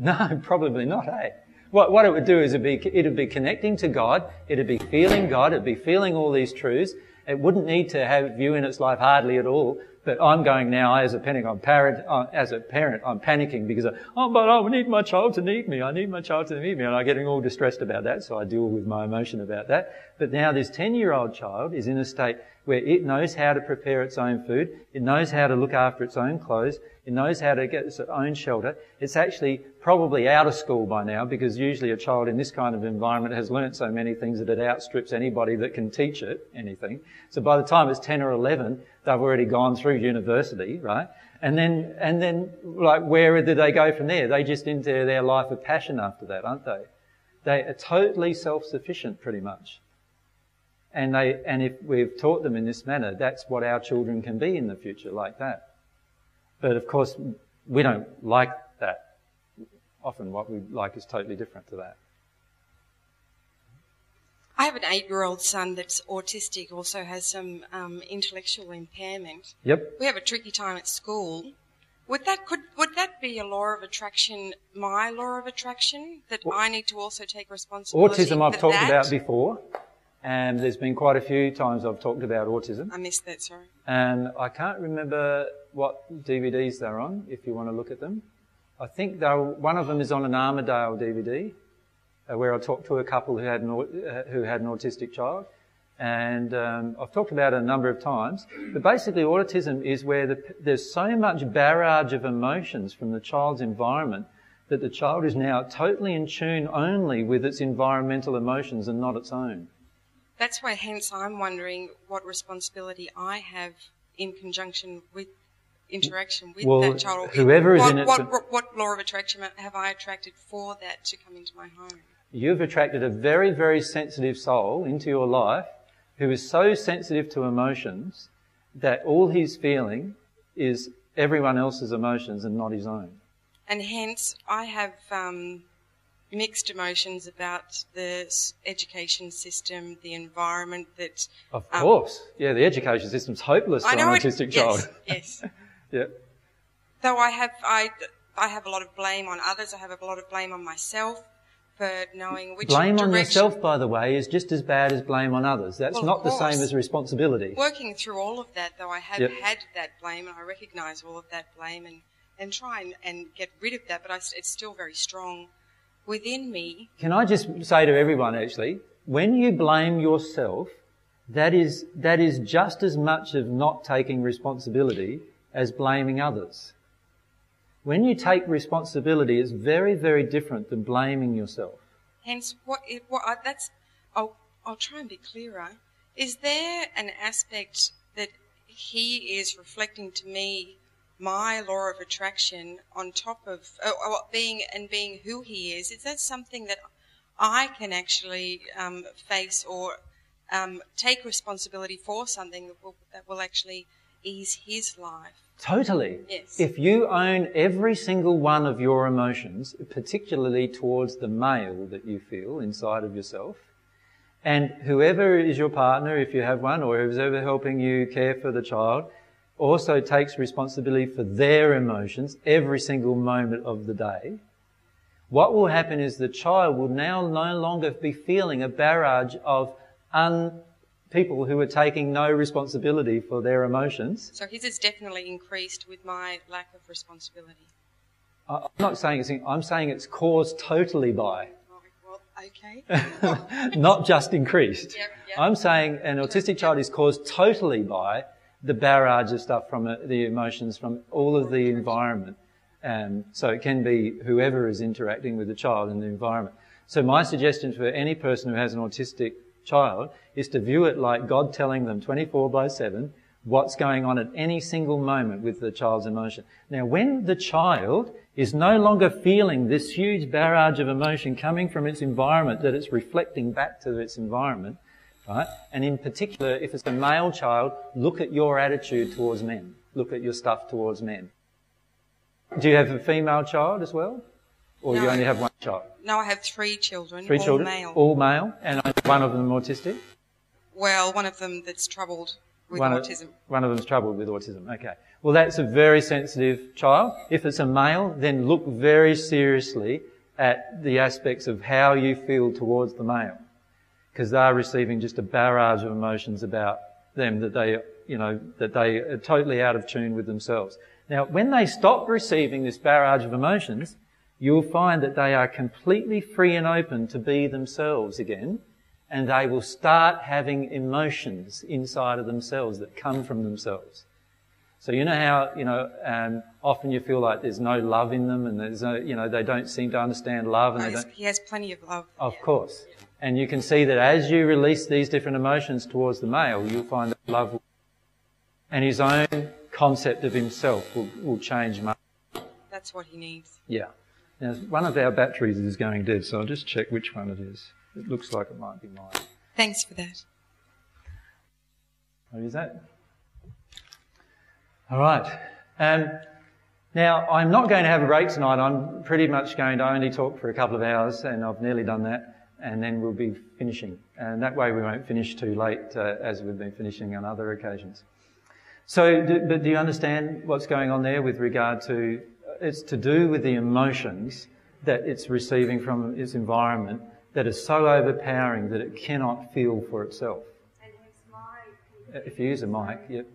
No, probably not, eh? What, what it would do is it'd be, it'd be connecting to God, it'd be feeling God, it'd be feeling all these truths. It wouldn't need to have you in its life hardly at all, but I'm going now as a. I'm parent, uh, as a parent, I'm panicking because of, oh, but I need my child to need me. I need my child to need me, and I'm getting all distressed about that. So I deal with my emotion about that. But now this ten-year-old child is in a state where it knows how to prepare its own food, it knows how to look after its own clothes, it knows how to get its own shelter. It's actually probably out of school by now because usually a child in this kind of environment has learnt so many things that it outstrips anybody that can teach it anything. So by the time it's 10 or 11, they've already gone through university, right? And then, and then, like, where do they go from there? They just into their life of passion after that, aren't they? They are totally self-sufficient, pretty much. And they, and if we've taught them in this manner, that's what our children can be in the future, like that. But of course, we don't like. Often what we like is totally different to that. I have an eight-year-old son that's autistic, also has some um, intellectual impairment. Yep. We have a tricky time at school. Would that could would that be a law of attraction? My law of attraction that Well, I need to also take responsibility. Autism I've talked that? about before, and there's been quite a few times I've talked about autism. I missed that. Sorry. And I can't remember what DVDs they're on, if you want to look at them. I think one of them is on an Armadale DVD, uh, where I talked to a couple who had an, uh, who had an autistic child. And um, I've talked about it a number of times. But basically, autism is where the, there's so much barrage of emotions from the child's environment that the child is now totally in tune only with its environmental emotions and not its own. That's why, hence, I'm wondering what responsibility I have in conjunction with interaction with Well, that child. whoever is what, in it- What, what, what law of attraction have I attracted for that to come into my home? You've attracted a very, very sensitive soul into your life who is so sensitive to emotions that all he's feeling is everyone else's emotions and not his own. And hence, I have um, mixed emotions about the education system, the environment that. Of Um, course. Yeah, the education system's hopeless for an it- autistic yes, child. Yes. Yeah. Though I have, I, I have a lot of blame on others. I have a lot of blame on myself for knowing which Blame on yourself, by the way, is just as bad as blame on others. That's Well, not the same as responsibility. Working through all of that, though, I have Yep. had that blame, and I recognise all of that blame, and and try and, and get rid of that. But I, it's still very strong within me. Can I just say to everyone actually, when you blame yourself, that is, that is just as much of not taking responsibility as blaming others. When you take responsibility, it's very, very different than blaming yourself. Hence, what, what I, that's, I'll, I'll try and be clearer. Is there an aspect that he is reflecting to me my law of attraction on top of uh, being and being who he is? Is that something that I can actually um, face or um, take responsibility for something that will, that will actually ease his life? Totally. Yes. If you own every single one of your emotions, particularly towards the male that you feel inside of yourself, and whoever is your partner, if you have one, or who's ever helping you care for the child, also takes responsibility for their emotions every single moment of the day, what will happen is the child will now no longer be feeling a barrage of un- people who are taking no responsibility for their emotions. So his has definitely increased with my lack of responsibility. I'm not saying it's, I'm saying it's caused totally by, Well, okay. not just increased. Yep, yep. I'm saying an autistic child is caused totally by the barrage of stuff from uh, the emotions from all of the environment. Um, so it can be whoever is interacting with the child in the environment. So my suggestion for any person who has an autistic child is to view it like God telling them 24 by 7 what's going on at any single moment with the child's emotion. Now, when the child is no longer feeling this huge barrage of emotion coming from its environment that it's reflecting back to its environment, right? And in particular, if it's a male child, look at your attitude towards men. Look at your stuff towards men. Do you have a female child as well? Or you only have one child? No, I have three children, Three all children? male. All male? And one of them autistic? Well, one of them that's troubled with one autism. Of, one of them's troubled with autism. Okay. Well, that's a very sensitive child. If it's a male, then look very seriously at the aspects of how you feel towards the male. Because they're receiving just a barrage of emotions about them that they, you know, that they are totally out of tune with themselves. Now, when they stop receiving this barrage of emotions, you'll find that they are completely free and open to be themselves again and they will start having emotions inside of themselves that come from themselves. So you know how, you know, um, often you feel like there's no love in them and there's no, you know, they don't seem to understand love and Oh, they don't, he has plenty of love. of course. And you can see that as you release these different emotions towards the male, you'll find that love will, and his own concept of himself will, will change much. That's what he needs. Yeah. Now, one of our batteries is going dead, so I'll just check which one it is. It looks like it might be mine. Thanks for that. What is that? All right. Um, now, I'm not going to have a break tonight. I'm pretty much going to only talk for a couple of hours, and I've nearly done that, and then we'll be finishing. And that way we won't finish too late, uh, as we've been finishing on other occasions. So, do, but do you understand what's going on there with regard to, it's to do with the emotions that it's receiving from its environment that is so overpowering that it cannot feel for itself. If you use a mic, yep.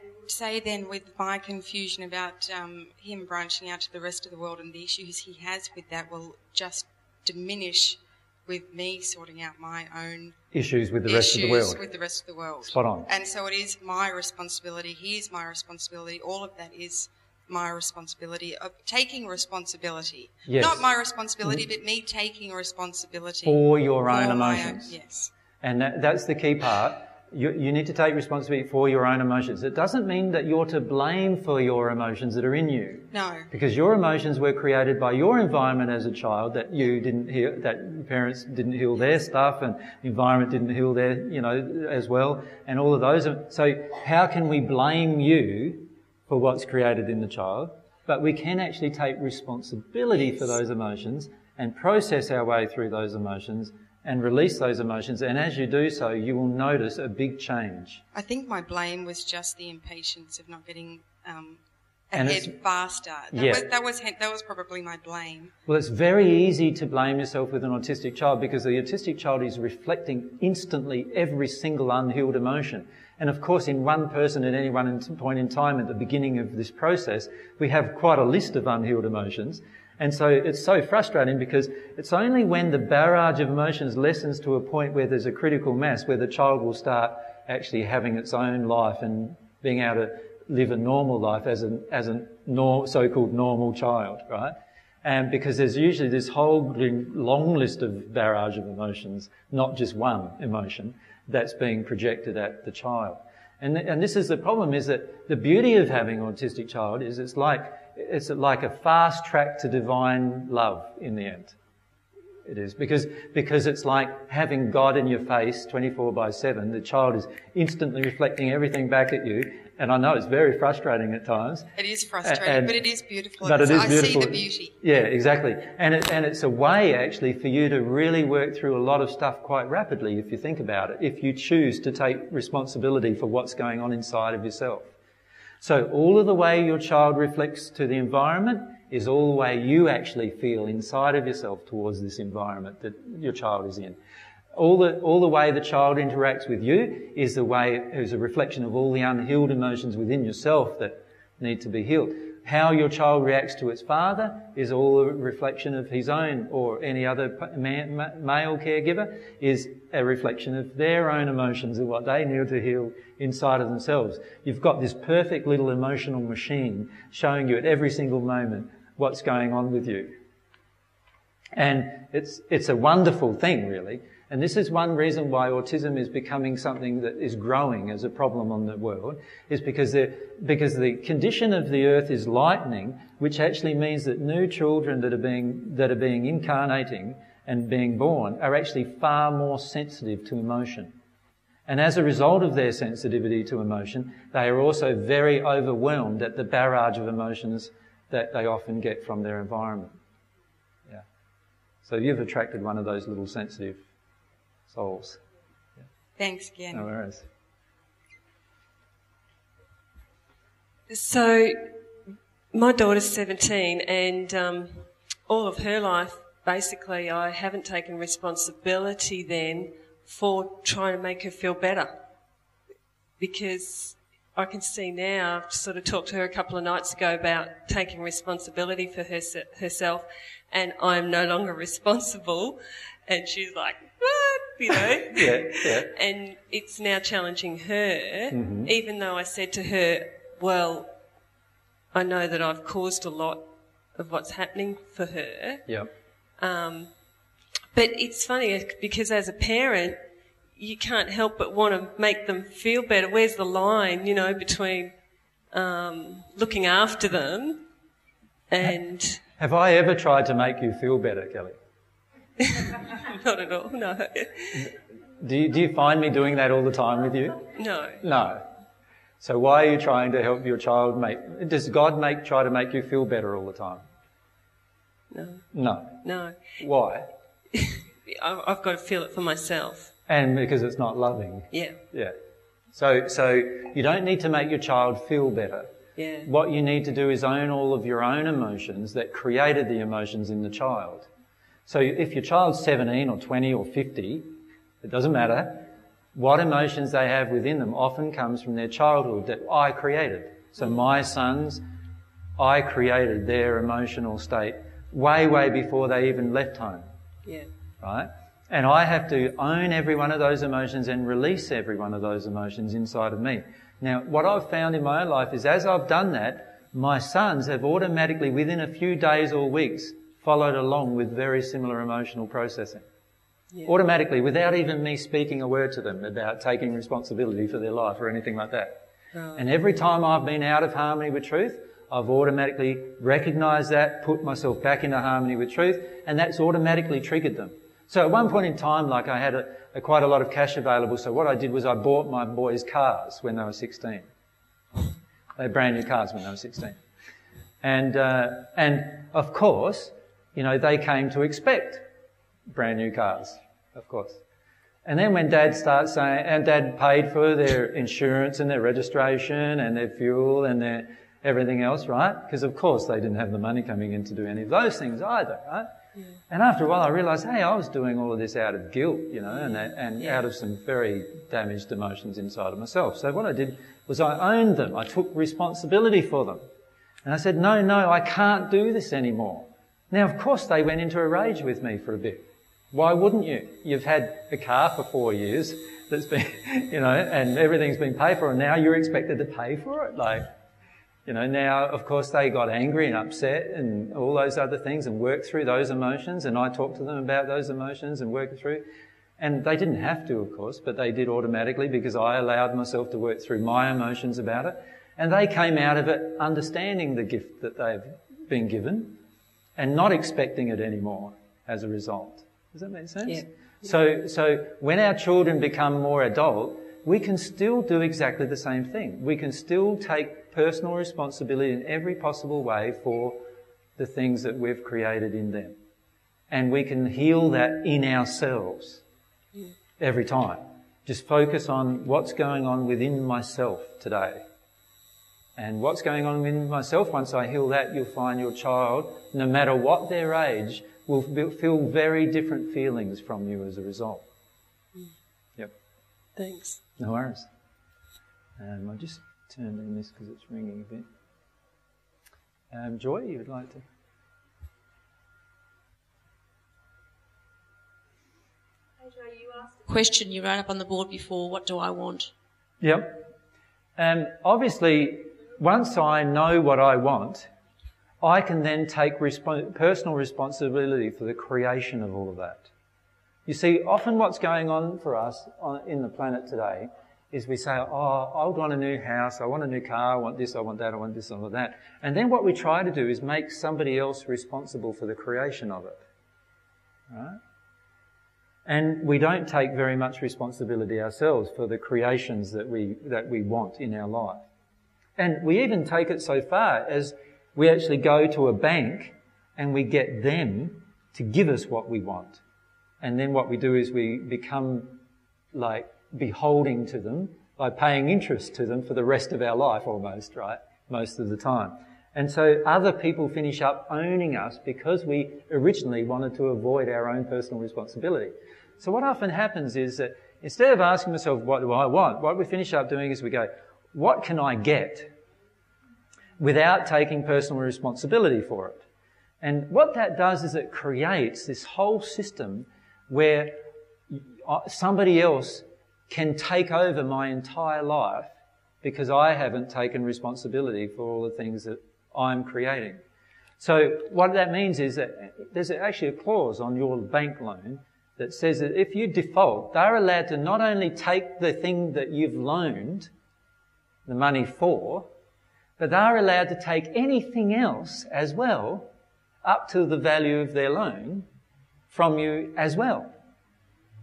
And say then, with my confusion about um, him branching out to the rest of the world and the issues he has with that will just diminish with me sorting out my own Issues with the rest of the issues world. with the rest of the world. Spot on. And so it is my responsibility. He is my responsibility. All of that is my responsibility of taking responsibility. Yes. Not my responsibility, but me taking responsibility For your own emotions. yes. And that, that's the key part. You, you need to take responsibility for your own emotions. It doesn't mean that you're to blame for your emotions that are in you. No. Because your emotions were created by your environment as a child that you didn't heal, that parents didn't heal their stuff and the environment didn't heal their, you know, as well. And all of those. So how can we blame you for what's created in the child? But we can actually take responsibility for those emotions and process our way through those emotions and release those emotions. And as you do so, you will notice a big change. I think my blame was just the impatience of not getting um, ahead faster. That, Yeah. was, that was that was probably my blame. Well, it's very easy to blame yourself with an autistic child because the autistic child is reflecting instantly every single unhealed emotion. And of course, in one person at any one point in time at the beginning of this process, we have quite a list of unhealed emotions. And so it's so frustrating because it's only when the barrage of emotions lessens to a point where there's a critical mass where the child will start actually having its own life and being able to live a normal life as a, as a nor, so-called normal child, right? And because there's usually this whole long list of barrage of emotions, not just one emotion, that's being projected at the child. And, and this is the problem is that the beauty of having an autistic child is it's like, it's like a fast track to divine love in the end. It is because, because it's like having God in your face 24 by 7. The child is instantly reflecting everything back at you. And I know it's very frustrating at times. It is frustrating, and- but it is beautiful. But it is I beautiful. see the beauty. Yeah, exactly. And it, and it's a way actually for you to really work through a lot of stuff quite rapidly if you think about it, if you choose to take responsibility for what's going on inside of yourself. So all of the way your child reflects to the environment is all the way you actually feel inside of yourself towards this environment that your child is in. All the, all the way the child interacts with you is the way, is a reflection of all the unhealed emotions within yourself that need to be healed. How your child reacts to its father is all a reflection of his own or any other male caregiver is a reflection of their own emotions and what they need to heal inside of themselves. You've got this perfect little emotional machine showing you at every single moment what's going on with you. And it's, it's a wonderful thing, really. And this is one reason why autism is becoming something that is growing as a problem on the world, is because the, because the condition of the earth is lightening, which actually means that new children that are being, that are being incarnating and being born are actually far more sensitive to emotion. And as a result of their sensitivity to emotion, they are also very overwhelmed at the barrage of emotions that they often get from their environment. Yeah. So you've attracted one of those little sensitive souls. Thanks again. No worries. So, my daughter's 17, and um, all of her life, basically, I haven't taken responsibility then for trying to make her feel better. Because I can see now, I've sort of talked to her a couple of nights ago about taking responsibility for her, herself and I'm no longer responsible. And she's like, what? You know? yeah, yeah. And it's now challenging her, Mm-hmm. even though I said to her, well, I know that I've caused a lot of what's happening for her. Yep. Um, but it's funny because as a parent, you can't help but want to make them feel better. Where's the line, you know, between um, looking after them and Have I ever tried to make you feel better, Kelly? not at all? No, Do you, do you find me doing that all the time with you? no, No. So why are you trying to help your child make, does God make, try to make you feel better all the time? no, No. no. Why? I- I've got to feel it for myself. And because it's not loving. Yeah, Yeah. So, so you don't need to make your child feel better. yeah, What you need to do is own all of your own emotions that created the emotions in the child. So if your child's 17 or 20 or 50, it doesn't matter. What emotions they have within them often comes from their childhood that I created. So my sons, I created their emotional state way, way before they even left home yeah, right? And I have to own every one of those emotions and release every one of those emotions inside of me. Now, what I've found in my own life is as I've done that, my sons have automatically, within a few days or weeks, followed along with very similar emotional processing. Yeah. Automatically, without even me speaking a word to them about taking responsibility for their life or anything like that. And every time I've been out of harmony with truth, I've automatically recognized that, put myself back into harmony with truth, and that's automatically triggered them. So at one point in time, like I had a, a, quite a lot of cash available, so what I did was I bought my boys cars when they were 16. They had brand new cars when they were 16. And, uh, and of course, you know, they came to expect brand new cars, of course. And then when dad starts saying, and dad paid for their insurance and their registration and their fuel and their everything else, right? Because of course they didn't have the money coming in to do any of those things either, right? And after a while I realised, hey, I was doing all of this out of guilt, you know, and, and Yeah. out of some very damaged emotions inside of myself. So what I did was I owned them. I took responsibility for them. And I said, no, no, I can't do this anymore. Now, of course, they went into a rage with me for a bit. Why wouldn't you? You've had a car for four years that's been, you know, and everything's been paid for, and now you're expected to pay for it. Like, you know, now, of course, they got angry and upset and all those other things and worked through those emotions, and I talked to them about those emotions and worked through. And they didn't have to, of course, but they did automatically because I allowed myself to work through my emotions about it. And they came out of it understanding the gift that they've been given and not expecting it anymore as a result. Does that make sense? Yeah. So, so when our children become more adult, we can still do exactly the same thing. We can still take personal responsibility in every possible way for the things that we've created in them. And we can heal that in ourselves every time. Just focus on what's going on within myself today. And what's going on within myself, once I heal that, you'll find your child, no matter what their age, will feel very different feelings from you as a result. Yep. thanks. No worries. Um, I'll just turn in this because it's ringing a bit. Um, Joy, you would like to? Hey Joy, you asked a question you wrote up on the board before, what do I want? Yep. And obviously, once I know what I want, I can then take respo- personal responsibility for the creation of all of that. You see, often what's going on for us on, in the planet today is we say, oh, I want a new house, I want a new car, I want this, I want that, I want this, I want that. And then what we try to do is make somebody else responsible for the creation of it. Right? And we don't take very much responsibility ourselves for the creations that we, that we want in our life. And we even take it so far as we actually go to a bank and we get them to give us what we want. And then what we do is we become like beholding to them by paying interest to them for the rest of our life almost, right? Most of the time. And so other people finish up owning us because we originally wanted to avoid our own personal responsibility. So what often happens is that instead of asking myself, what do I want? What we finish up doing is we go, what can I get without taking personal responsibility for it? And what that does is it creates this whole system where somebody else can take over my entire life because I haven't taken responsibility for all the things that I'm creating. So what that means is that there's actually a clause on your bank loan that says that if you default, they're allowed to not only take the thing that you've loaned the money for, but they're allowed to take anything else as well up to the value of their loan from you as well.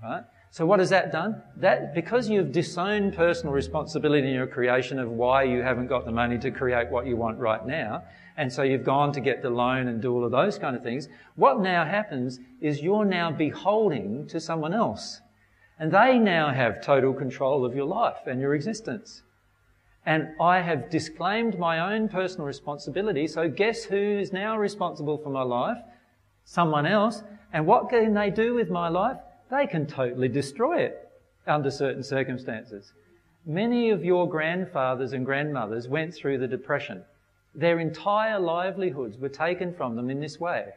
Right? So what has that done? That, because you've disowned personal responsibility in your creation of why you haven't got the money to create what you want right now, and so you've gone to get the loan and do all of those kind of things, what now happens is you're now beholding to someone else. And they now have total control of your life and your existence. And I have disclaimed my own personal responsibility, so guess who is now responsible for my life? Someone else. And what can they do with my life? They can totally destroy it under certain circumstances. Many of your grandfathers and grandmothers went through the Depression. Their entire livelihoods were taken from them in this way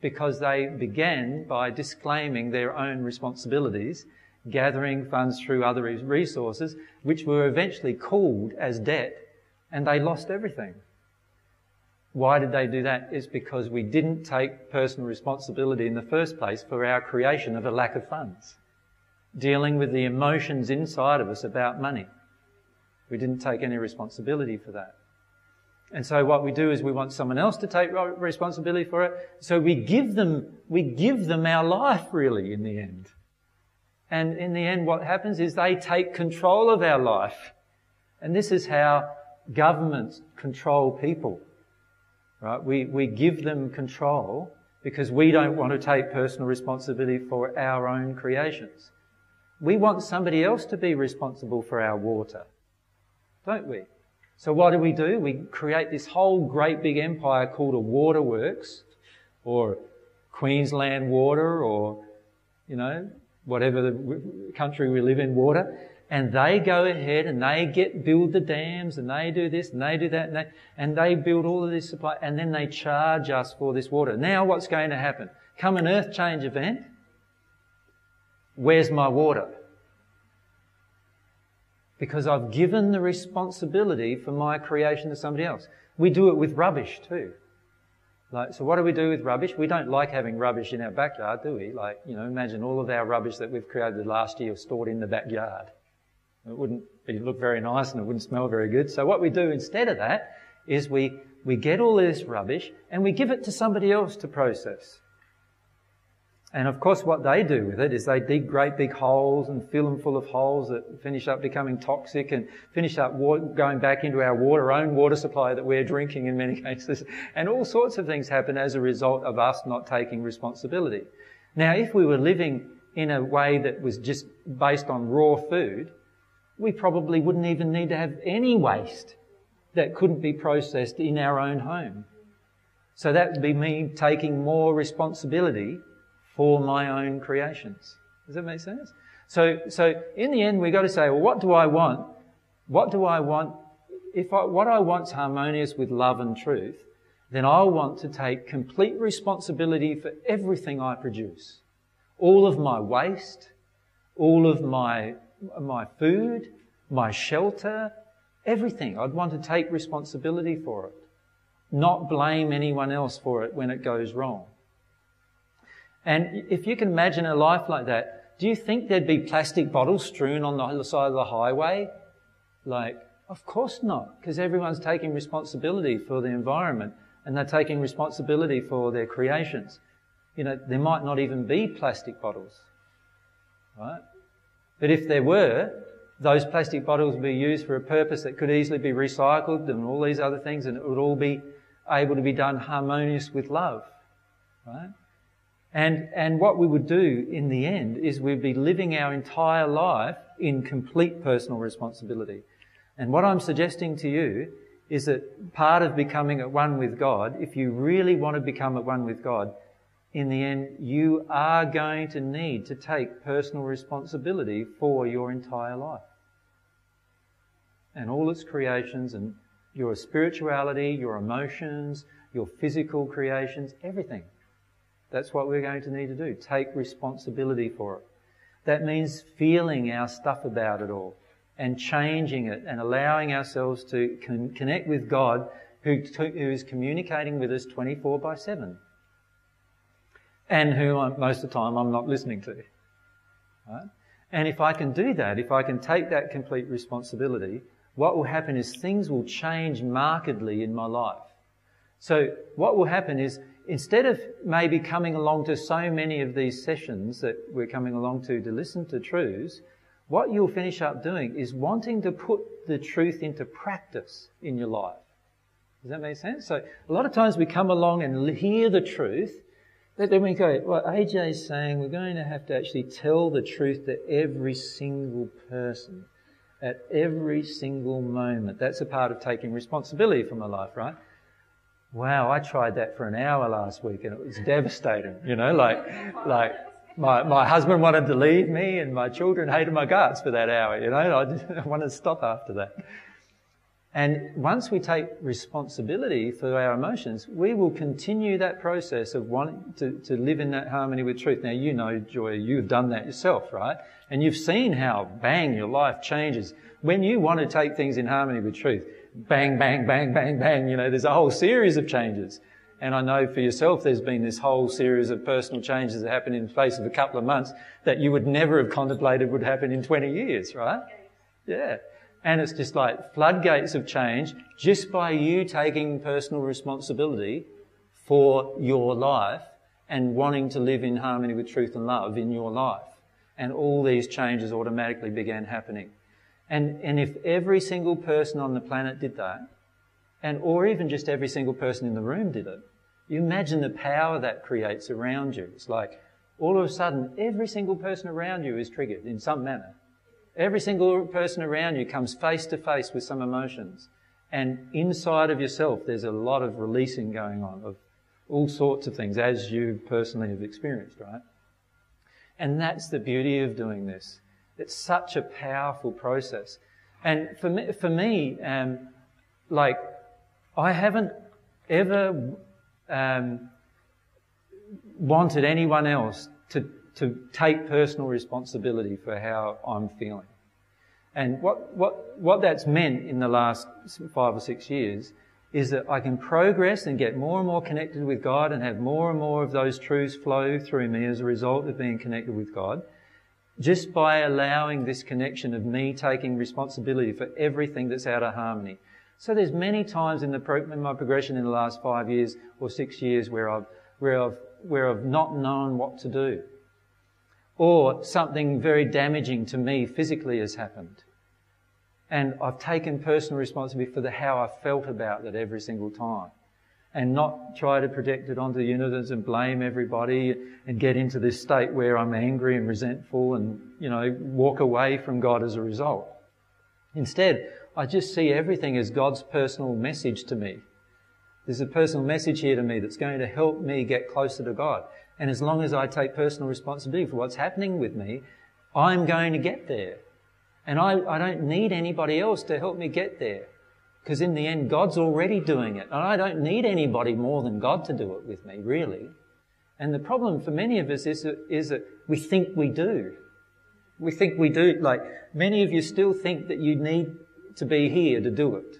because they began by disclaiming their own responsibilities gathering funds through other resources, which were eventually called as debt, and they lost everything. Why did they do that? It's because we didn't take personal responsibility in the first place for our creation of a lack of funds. Dealing with the emotions inside of us about money. We didn't take any responsibility for that. And so what we do is we want someone else to take responsibility for it. So we give them, we give them our life really in the end. And in the end, what happens is they take control of our life. And this is how governments control people. Right? We, we give them control because we don't want to take personal responsibility for our own creations. We want somebody else to be responsible for our water. Don't we? So what do we do? We create this whole great big empire called a waterworks or Queensland Water or, you know, whatever the country we live in, water, and they go ahead and they get build the dams and they do this and they do that and they, and they build all of this supply and then they charge us for this water. Now what's going to happen? Come an earth change event, where's my water? Because I've given the responsibility for my creation to somebody else. We do it with rubbish too. Like, so what do we do with rubbish? We don't like having rubbish in our backyard, do we? Like, you know, imagine all of our rubbish that we've created last year stored in the backyard. It wouldn't be, look very nice and it wouldn't smell very good. So what we do instead of that is we, we get all this rubbish and we give it to somebody else to process. And of course, what they do with it is they dig great big holes and fill them full of holes that finish up becoming toxic and finish up going back into our water, our own water supply that we're drinking in many cases. And all sorts of things happen as a result of us not taking responsibility. Now, if we were living in a way that was just based on raw food, we probably wouldn't even need to have any waste that couldn't be processed in our own home. So that would be me taking more responsibility for my own creations. Does that make sense? So, so in the end, we've got to say, well, what do I want? What do I want? If I, what I want is harmonious with love and truth, then I want to take complete responsibility for everything I produce. All of my waste, all of my, my food, my shelter, everything. I'd want to take responsibility for it. Not blame anyone else for it when it goes wrong. And if you can imagine a life like that, do you think there'd be plastic bottles strewn on the side of the highway? Like, of course not, because everyone's taking responsibility for the environment and they're taking responsibility for their creations. You know, there might not even be plastic bottles, right? But if there were, those plastic bottles would be used for a purpose that could easily be recycled and all these other things, and it would all be able to be done harmonious with love, right? And, and what we would do in the end is we'd be living our entire life in complete personal responsibility. And what I'm suggesting to you is that part of becoming at one with God, if you really want to become at one with God, in the end, you are going to need to take personal responsibility for your entire life. and all its creations and your spirituality, your emotions, your physical creations, everything. That's what we're going to need to do. Take responsibility for it. That means feeling our stuff about it all and changing it and allowing ourselves to con- connect with God who, t- who is communicating with us 24 by 7 and who I'm, most of the time I'm not listening to. Right? And if I can do that, if I can take that complete responsibility, what will happen is things will change markedly in my life. So what will happen is instead of maybe coming along to so many of these sessions that we're coming along to to listen to truths, what you'll finish up doing is wanting to put the truth into practice in your life. Does that make sense? So a lot of times we come along and hear the truth, but then we go, well, AJ is saying we're going to have to actually tell the truth to every single person at every single moment. That's a part of taking responsibility for my life, right? Wow, I tried that for an hour last week and it was devastating, you know, like, like my, my husband wanted to leave me and my children hated my guts for that hour, you know, I, just, I wanted to stop after that. And once we take responsibility for our emotions, we will continue that process of wanting to, to live in that harmony with truth. Now, you know, Joy, you've done that yourself, right? And you've seen how bang your life changes. When you want to take things in harmony with truth, bang, bang, bang, bang, bang, you know, there's a whole series of changes. And I know for yourself there's been this whole series of personal changes that happened in the space of a couple of months that you would never have contemplated would happen in 20 years, right? Yeah. And it's just like floodgates of change just by you taking personal responsibility for your life and wanting to live in harmony with truth and love in your life. And all these changes automatically began happening. And, and if every single person on the planet did that, and or even just every single person in the room did it, you imagine the power that creates around you. It's like all of a sudden every single person around you is triggered in some manner. Every single person around you comes face to face with some emotions. And inside of yourself, there's a lot of releasing going on of all sorts of things, as you personally have experienced, right? And that's the beauty of doing this. It's such a powerful process. And for me, for me um, like, I haven't ever um, wanted anyone else to, to take personal responsibility for how I'm feeling. And what, what, what that's meant in the last five or six years is that I can progress and get more and more connected with God and have more and more of those truths flow through me as a result of being connected with God just by allowing this connection of me taking responsibility for everything that's out of harmony. So there's many times in, the pro- in my progression in the last five years or six years where I've, where I've, where I've not known what to do. Or something very damaging to me physically has happened. And I've taken personal responsibility for the how I felt about that every single time and not try to project it onto the universe and blame everybody and get into this state where I'm angry and resentful and, you know, walk away from God as a result. Instead, I just see everything as God's personal message to me. There's a personal message here to me that's going to help me get closer to God. And as long as I take personal responsibility for what's happening with me, I'm going to get there. And I, I don't need anybody else to help me get there. Because in the end, God's already doing it. And I don't need anybody more than God to do it with me, really. And the problem for many of us is that, is that we think we do. We think we do. Like, many of you still think that you need to be here to do it.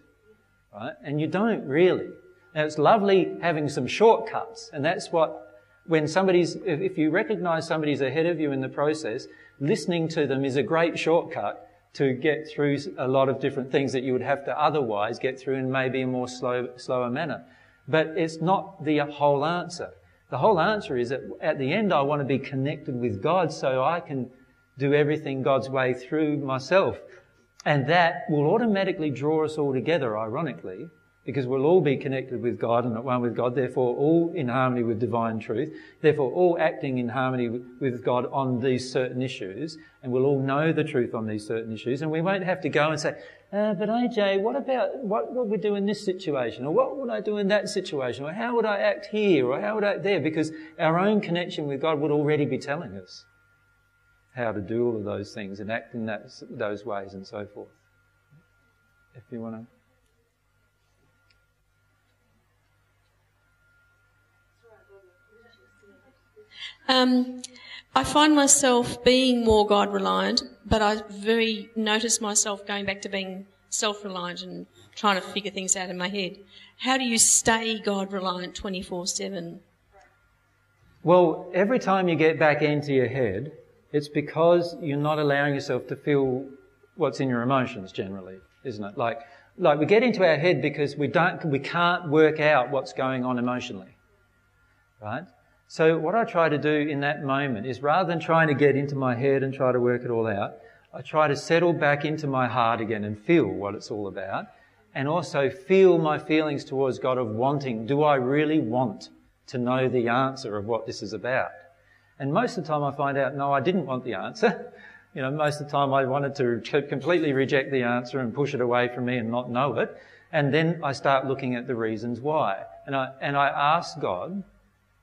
Right? And you don't really. Now, it's lovely having some shortcuts. And that's what, when somebody's, if you recognize somebody's ahead of you in the process, listening to them is a great shortcut to get through a lot of different things that you would have to otherwise get through in maybe a more slow, slower manner. But it's not the whole answer. The whole answer is that at the end I want to be connected with God so I can do everything God's way through myself. And that will automatically draw us all together, ironically, because we'll all be connected with God and at one with God, therefore all in harmony with divine truth, therefore all acting in harmony with God on these certain issues, and we'll all know the truth on these certain issues, and we won't have to go and say, uh, but AJ, what about what would we do in this situation, or what would I do in that situation, or how would I act here, or how would I act there? Because our own connection with God would already be telling us how to do all of those things and act in that, those ways and so forth. if you want to. Um, I find myself being more God reliant, but I very notice myself going back to being self reliant and trying to figure things out in my head. How do you stay God reliant 24 7? Well, every time you get back into your head, it's because you're not allowing yourself to feel what's in your emotions generally, isn't it? Like, like we get into our head because we don't, we can't work out what's going on emotionally. Right? So what I try to do in that moment is rather than trying to get into my head and try to work it all out, I try to settle back into my heart again and feel what it's all about and also feel my feelings towards God of wanting, do I really want to know the answer of what this is about? And most of the time I find out, no, I didn't want the answer. You know, most of the time I wanted to completely reject the answer and push it away from me and not know it. And then I start looking at the reasons why. And I, and I ask God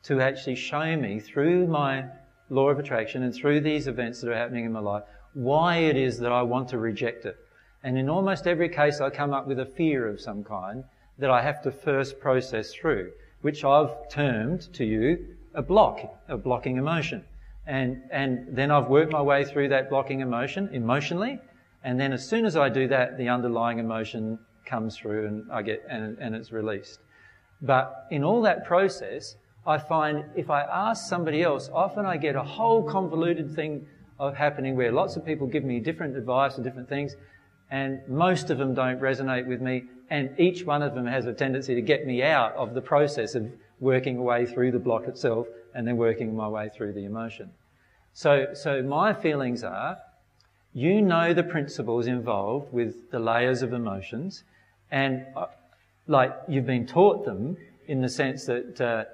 to actually show me through my law of attraction and through these events that are happening in my life why it is that I want to reject it. And in almost every case I come up with a fear of some kind that I have to first process through, which I've termed to you a block, a blocking emotion. And, and then I've worked my way through that blocking emotion emotionally. And then as soon as I do that, the underlying emotion comes through and I get, and, and it's released. But in all that process, I find if I ask somebody else, often I get a whole convoluted thing of happening where lots of people give me different advice and different things, and most of them don't resonate with me, and each one of them has a tendency to get me out of the process of working away through the block itself and then working my way through the emotion. So, so my feelings are, you know the principles involved with the layers of emotions, and uh, like you've been taught them in the sense that, uh,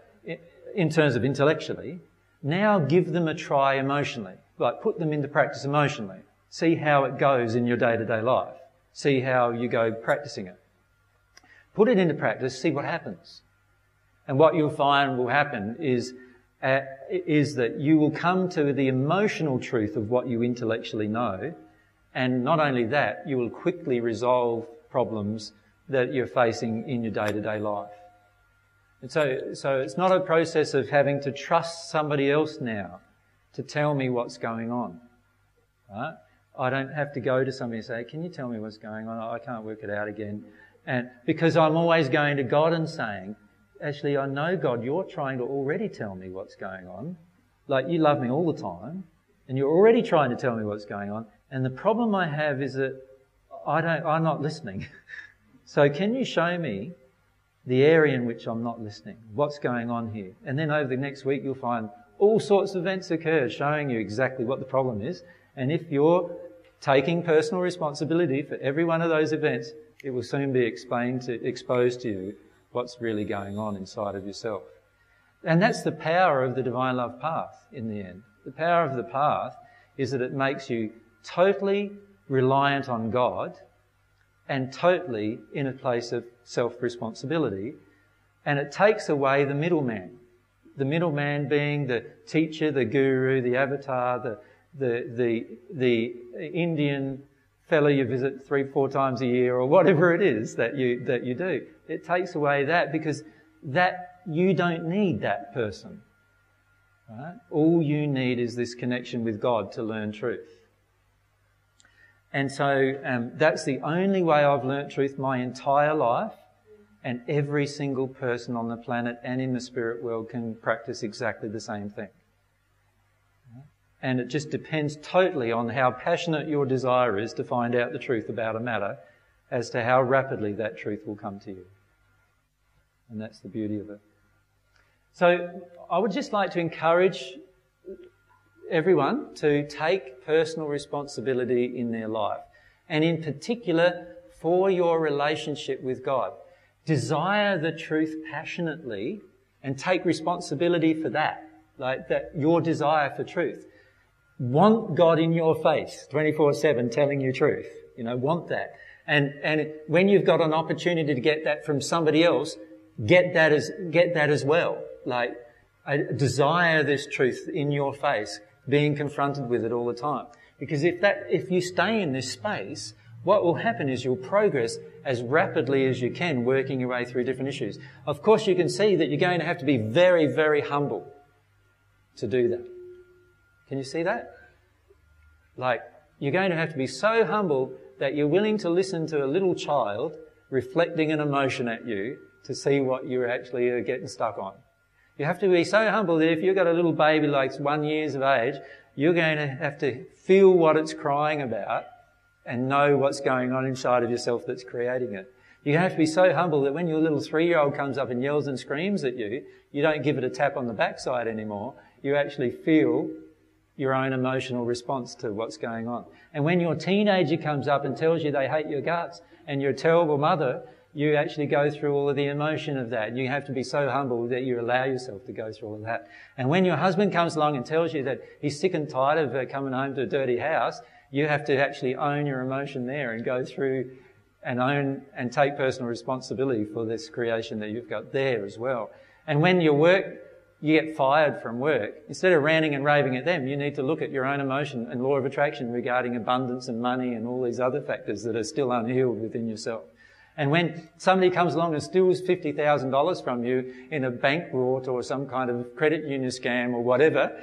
in terms of intellectually, now give them a try emotionally. Like put them into practice emotionally. See how it goes in your day to day life. See how you go practicing it. Put it into practice, see what happens. And what you'll find will happen is uh, is that you will come to the emotional truth of what you intellectually know, and not only that, you will quickly resolve problems that you're facing in your day-to-day life. And so, so it's not a process of having to trust somebody else now to tell me what's going on. Right? I don't have to go to somebody and say, can you tell me what's going on? I can't work it out again. And because I'm always going to God and saying, actually, I know, God, you're trying to already tell me what's going on. Like, you love me all the time, and you're already trying to tell me what's going on. And the problem I have is that I don't, I'm not listening. so can you show me the area in which I'm not listening? What's going on here? And then over the next week, you'll find all sorts of events occur showing you exactly what the problem is. And if you're taking personal responsibility for every one of those events, it will soon be explained to, exposed to you what's really going on inside of yourself. And that's the power of the divine love path in the end. The power of the path is that it makes you totally reliant on God and totally in a place of self responsibility. And it takes away the middleman. The middleman being the teacher, the guru, the avatar, the, the, the, the Indian fellow you visit three, four times a year or whatever it is that you, that you do. It takes away that because that, you don't need that person. Right? All you need is this connection with God to learn truth. And so um, that's the only way I've learnt truth my entire life. And every single person on the planet and in the spirit world can practice exactly the same thing. And it just depends totally on how passionate your desire is to find out the truth about a matter as to how rapidly that truth will come to you. And that's the beauty of it. So I would just like to encourage everyone to take personal responsibility in their life. And in particular, for your relationship with God. Desire the truth passionately and take responsibility for that. Like that, your desire for truth. Want God in your face 24-7 telling you truth. You know, want that. And, and when you've got an opportunity to get that from somebody else, get that as, get that as well. Like, I desire this truth in your face, being confronted with it all the time. Because if that, if you stay in this space what will happen is you'll progress as rapidly as you can working your way through different issues. Of course, you can see that you're going to have to be very, very humble to do that. Can you see that? Like, you're going to have to be so humble that you're willing to listen to a little child reflecting an emotion at you to see what you're actually getting stuck on. You have to be so humble that if you've got a little baby like one years of age, you're going to have to feel what it's crying about and know what's going on inside of yourself that's creating it. You have to be so humble that when your little three-year-old comes up and yells and screams at you, you don't give it a tap on the backside anymore. You actually feel your own emotional response to what's going on. And when your teenager comes up and tells you they hate your guts and you're a terrible mother, you actually go through all of the emotion of that. You have to be so humble that you allow yourself to go through all of that. And when your husband comes along and tells you that he's sick and tired of uh, coming home to a dirty house, you have to actually own your emotion there and go through and own and take personal responsibility for this creation that you've got there as well. And when your work, you get fired from work, instead of ranting and raving at them, you need to look at your own emotion and law of attraction regarding abundance and money and all these other factors that are still unhealed within yourself. And when somebody comes along and steals $50,000 from you in a bank rort or some kind of credit union scam or whatever,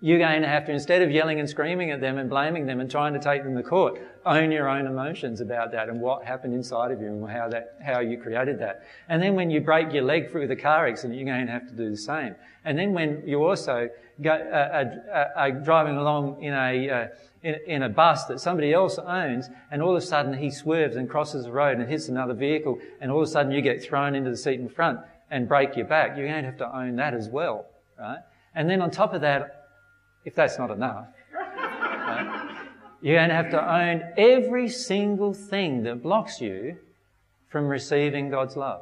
you're going to have to, instead of yelling and screaming at them and blaming them and trying to take them to court, own your own emotions about that and what happened inside of you and how that, how you created that. And then when you break your leg through the car accident, you're going to have to do the same. And then when you also go, uh, uh, uh, driving along in a, uh, in, in, a bus that somebody else owns, and all of a sudden he swerves and crosses the road and hits another vehicle, and all of a sudden you get thrown into the seat in front and break your back, you're going to have to own that as well, right? And then on top of that, if that's not enough. You're going to have to own every single thing that blocks you from receiving God's love.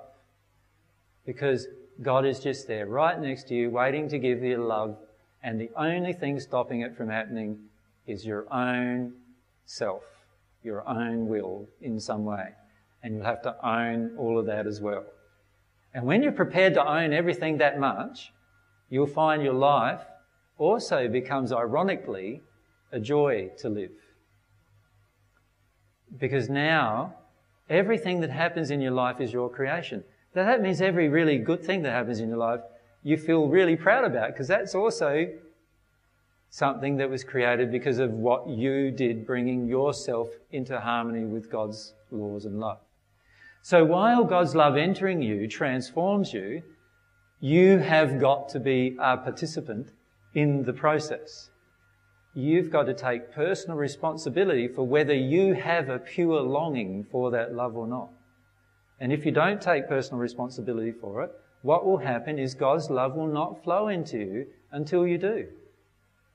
Because God is just there, right next to you, waiting to give you love, and the only thing stopping it from happening is your own self, your own will in some way. And you'll have to own all of that as well. And when you're prepared to own everything that much, you'll find your life also becomes ironically a joy to live. Because now everything that happens in your life is your creation. Now that means every really good thing that happens in your life you feel really proud about because that's also something that was created because of what you did bringing yourself into harmony with God's laws and love. So while God's love entering you transforms you, you have got to be a participant in the process. You've got to take personal responsibility for whether you have a pure longing for that love or not. And if you don't take personal responsibility for it, what will happen is God's love will not flow into you until you do.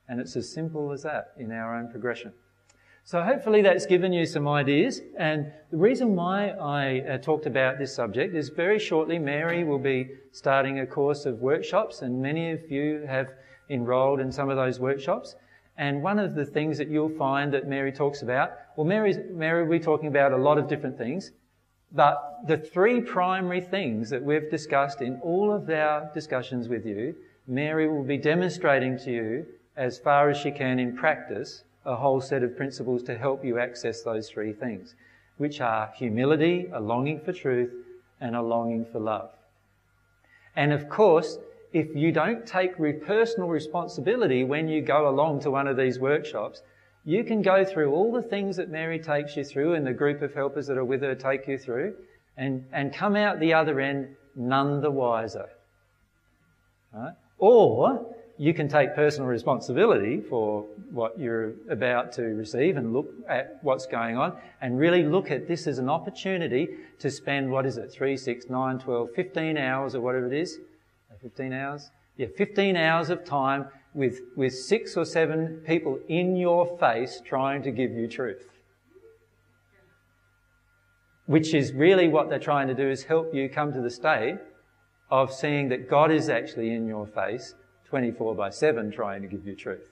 And it's as simple as that in our own progression. So hopefully that's given you some ideas. And the reason why I uh, talked about this subject is very shortly Mary will be starting a course of workshops and many of you have enrolled in some of those workshops. And one of the things that you'll find that Mary talks about, well, Mary's, Mary will be talking about a lot of different things, but the three primary things that we've discussed in all of our discussions with you, Mary will be demonstrating to you as far as she can in practice a whole set of principles to help you access those three things, which are humility, a longing for truth, and a longing for love. And of course, if you don't take personal responsibility when you go along to one of these workshops, you can go through all the things that Mary takes you through and the group of helpers that are with her take you through and, and come out the other end none the wiser. Right? Or you can take personal responsibility for what you're about to receive and look at what's going on and really look at this as an opportunity to spend, what is it, 3, 6, 9, 12, 15 hours or whatever it is 15 hours? Yeah, 15 hours of time with, with six or seven people in your face trying to give you truth. Which is really what they're trying to do is help you come to the state of seeing that God is actually in your face 24 by 7 trying to give you truth.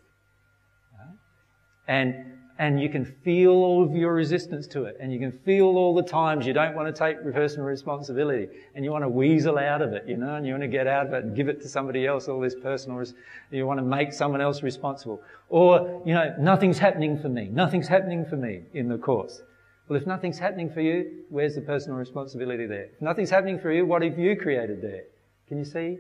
And and you can feel all of your resistance to it, and you can feel all the times you don't want to take personal responsibility, and you want to weasel out of it, you know, and you want to get out of it and give it to somebody else, all this personal, res- you want to make someone else responsible. Or, you know, nothing's happening for me, nothing's happening for me in the course. Well, if nothing's happening for you, where's the personal responsibility there? If nothing's happening for you, what have you created there? Can you see?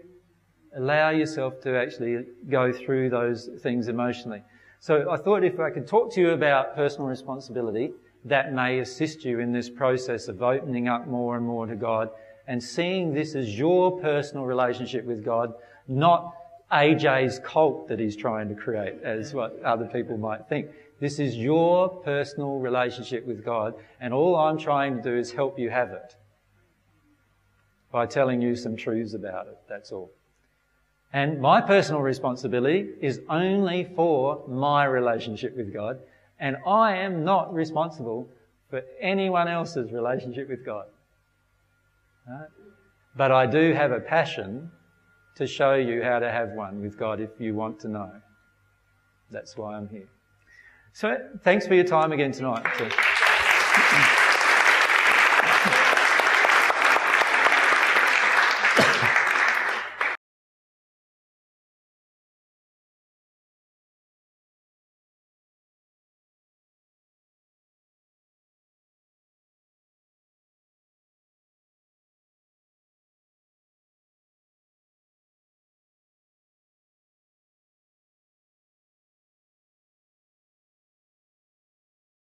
Allow yourself to actually go through those things emotionally. So I thought if I could talk to you about personal responsibility, that may assist you in this process of opening up more and more to God and seeing this as your personal relationship with God, not AJ's cult that he's trying to create, as what other people might think. This is your personal relationship with God, and all I'm trying to do is help you have it by telling you some truths about it. That's all. And my personal responsibility is only for my relationship with God, and I am not responsible for anyone else's relationship with God. Right? But I do have a passion to show you how to have one with God if you want to know. That's why I'm here. So thanks for your time again tonight.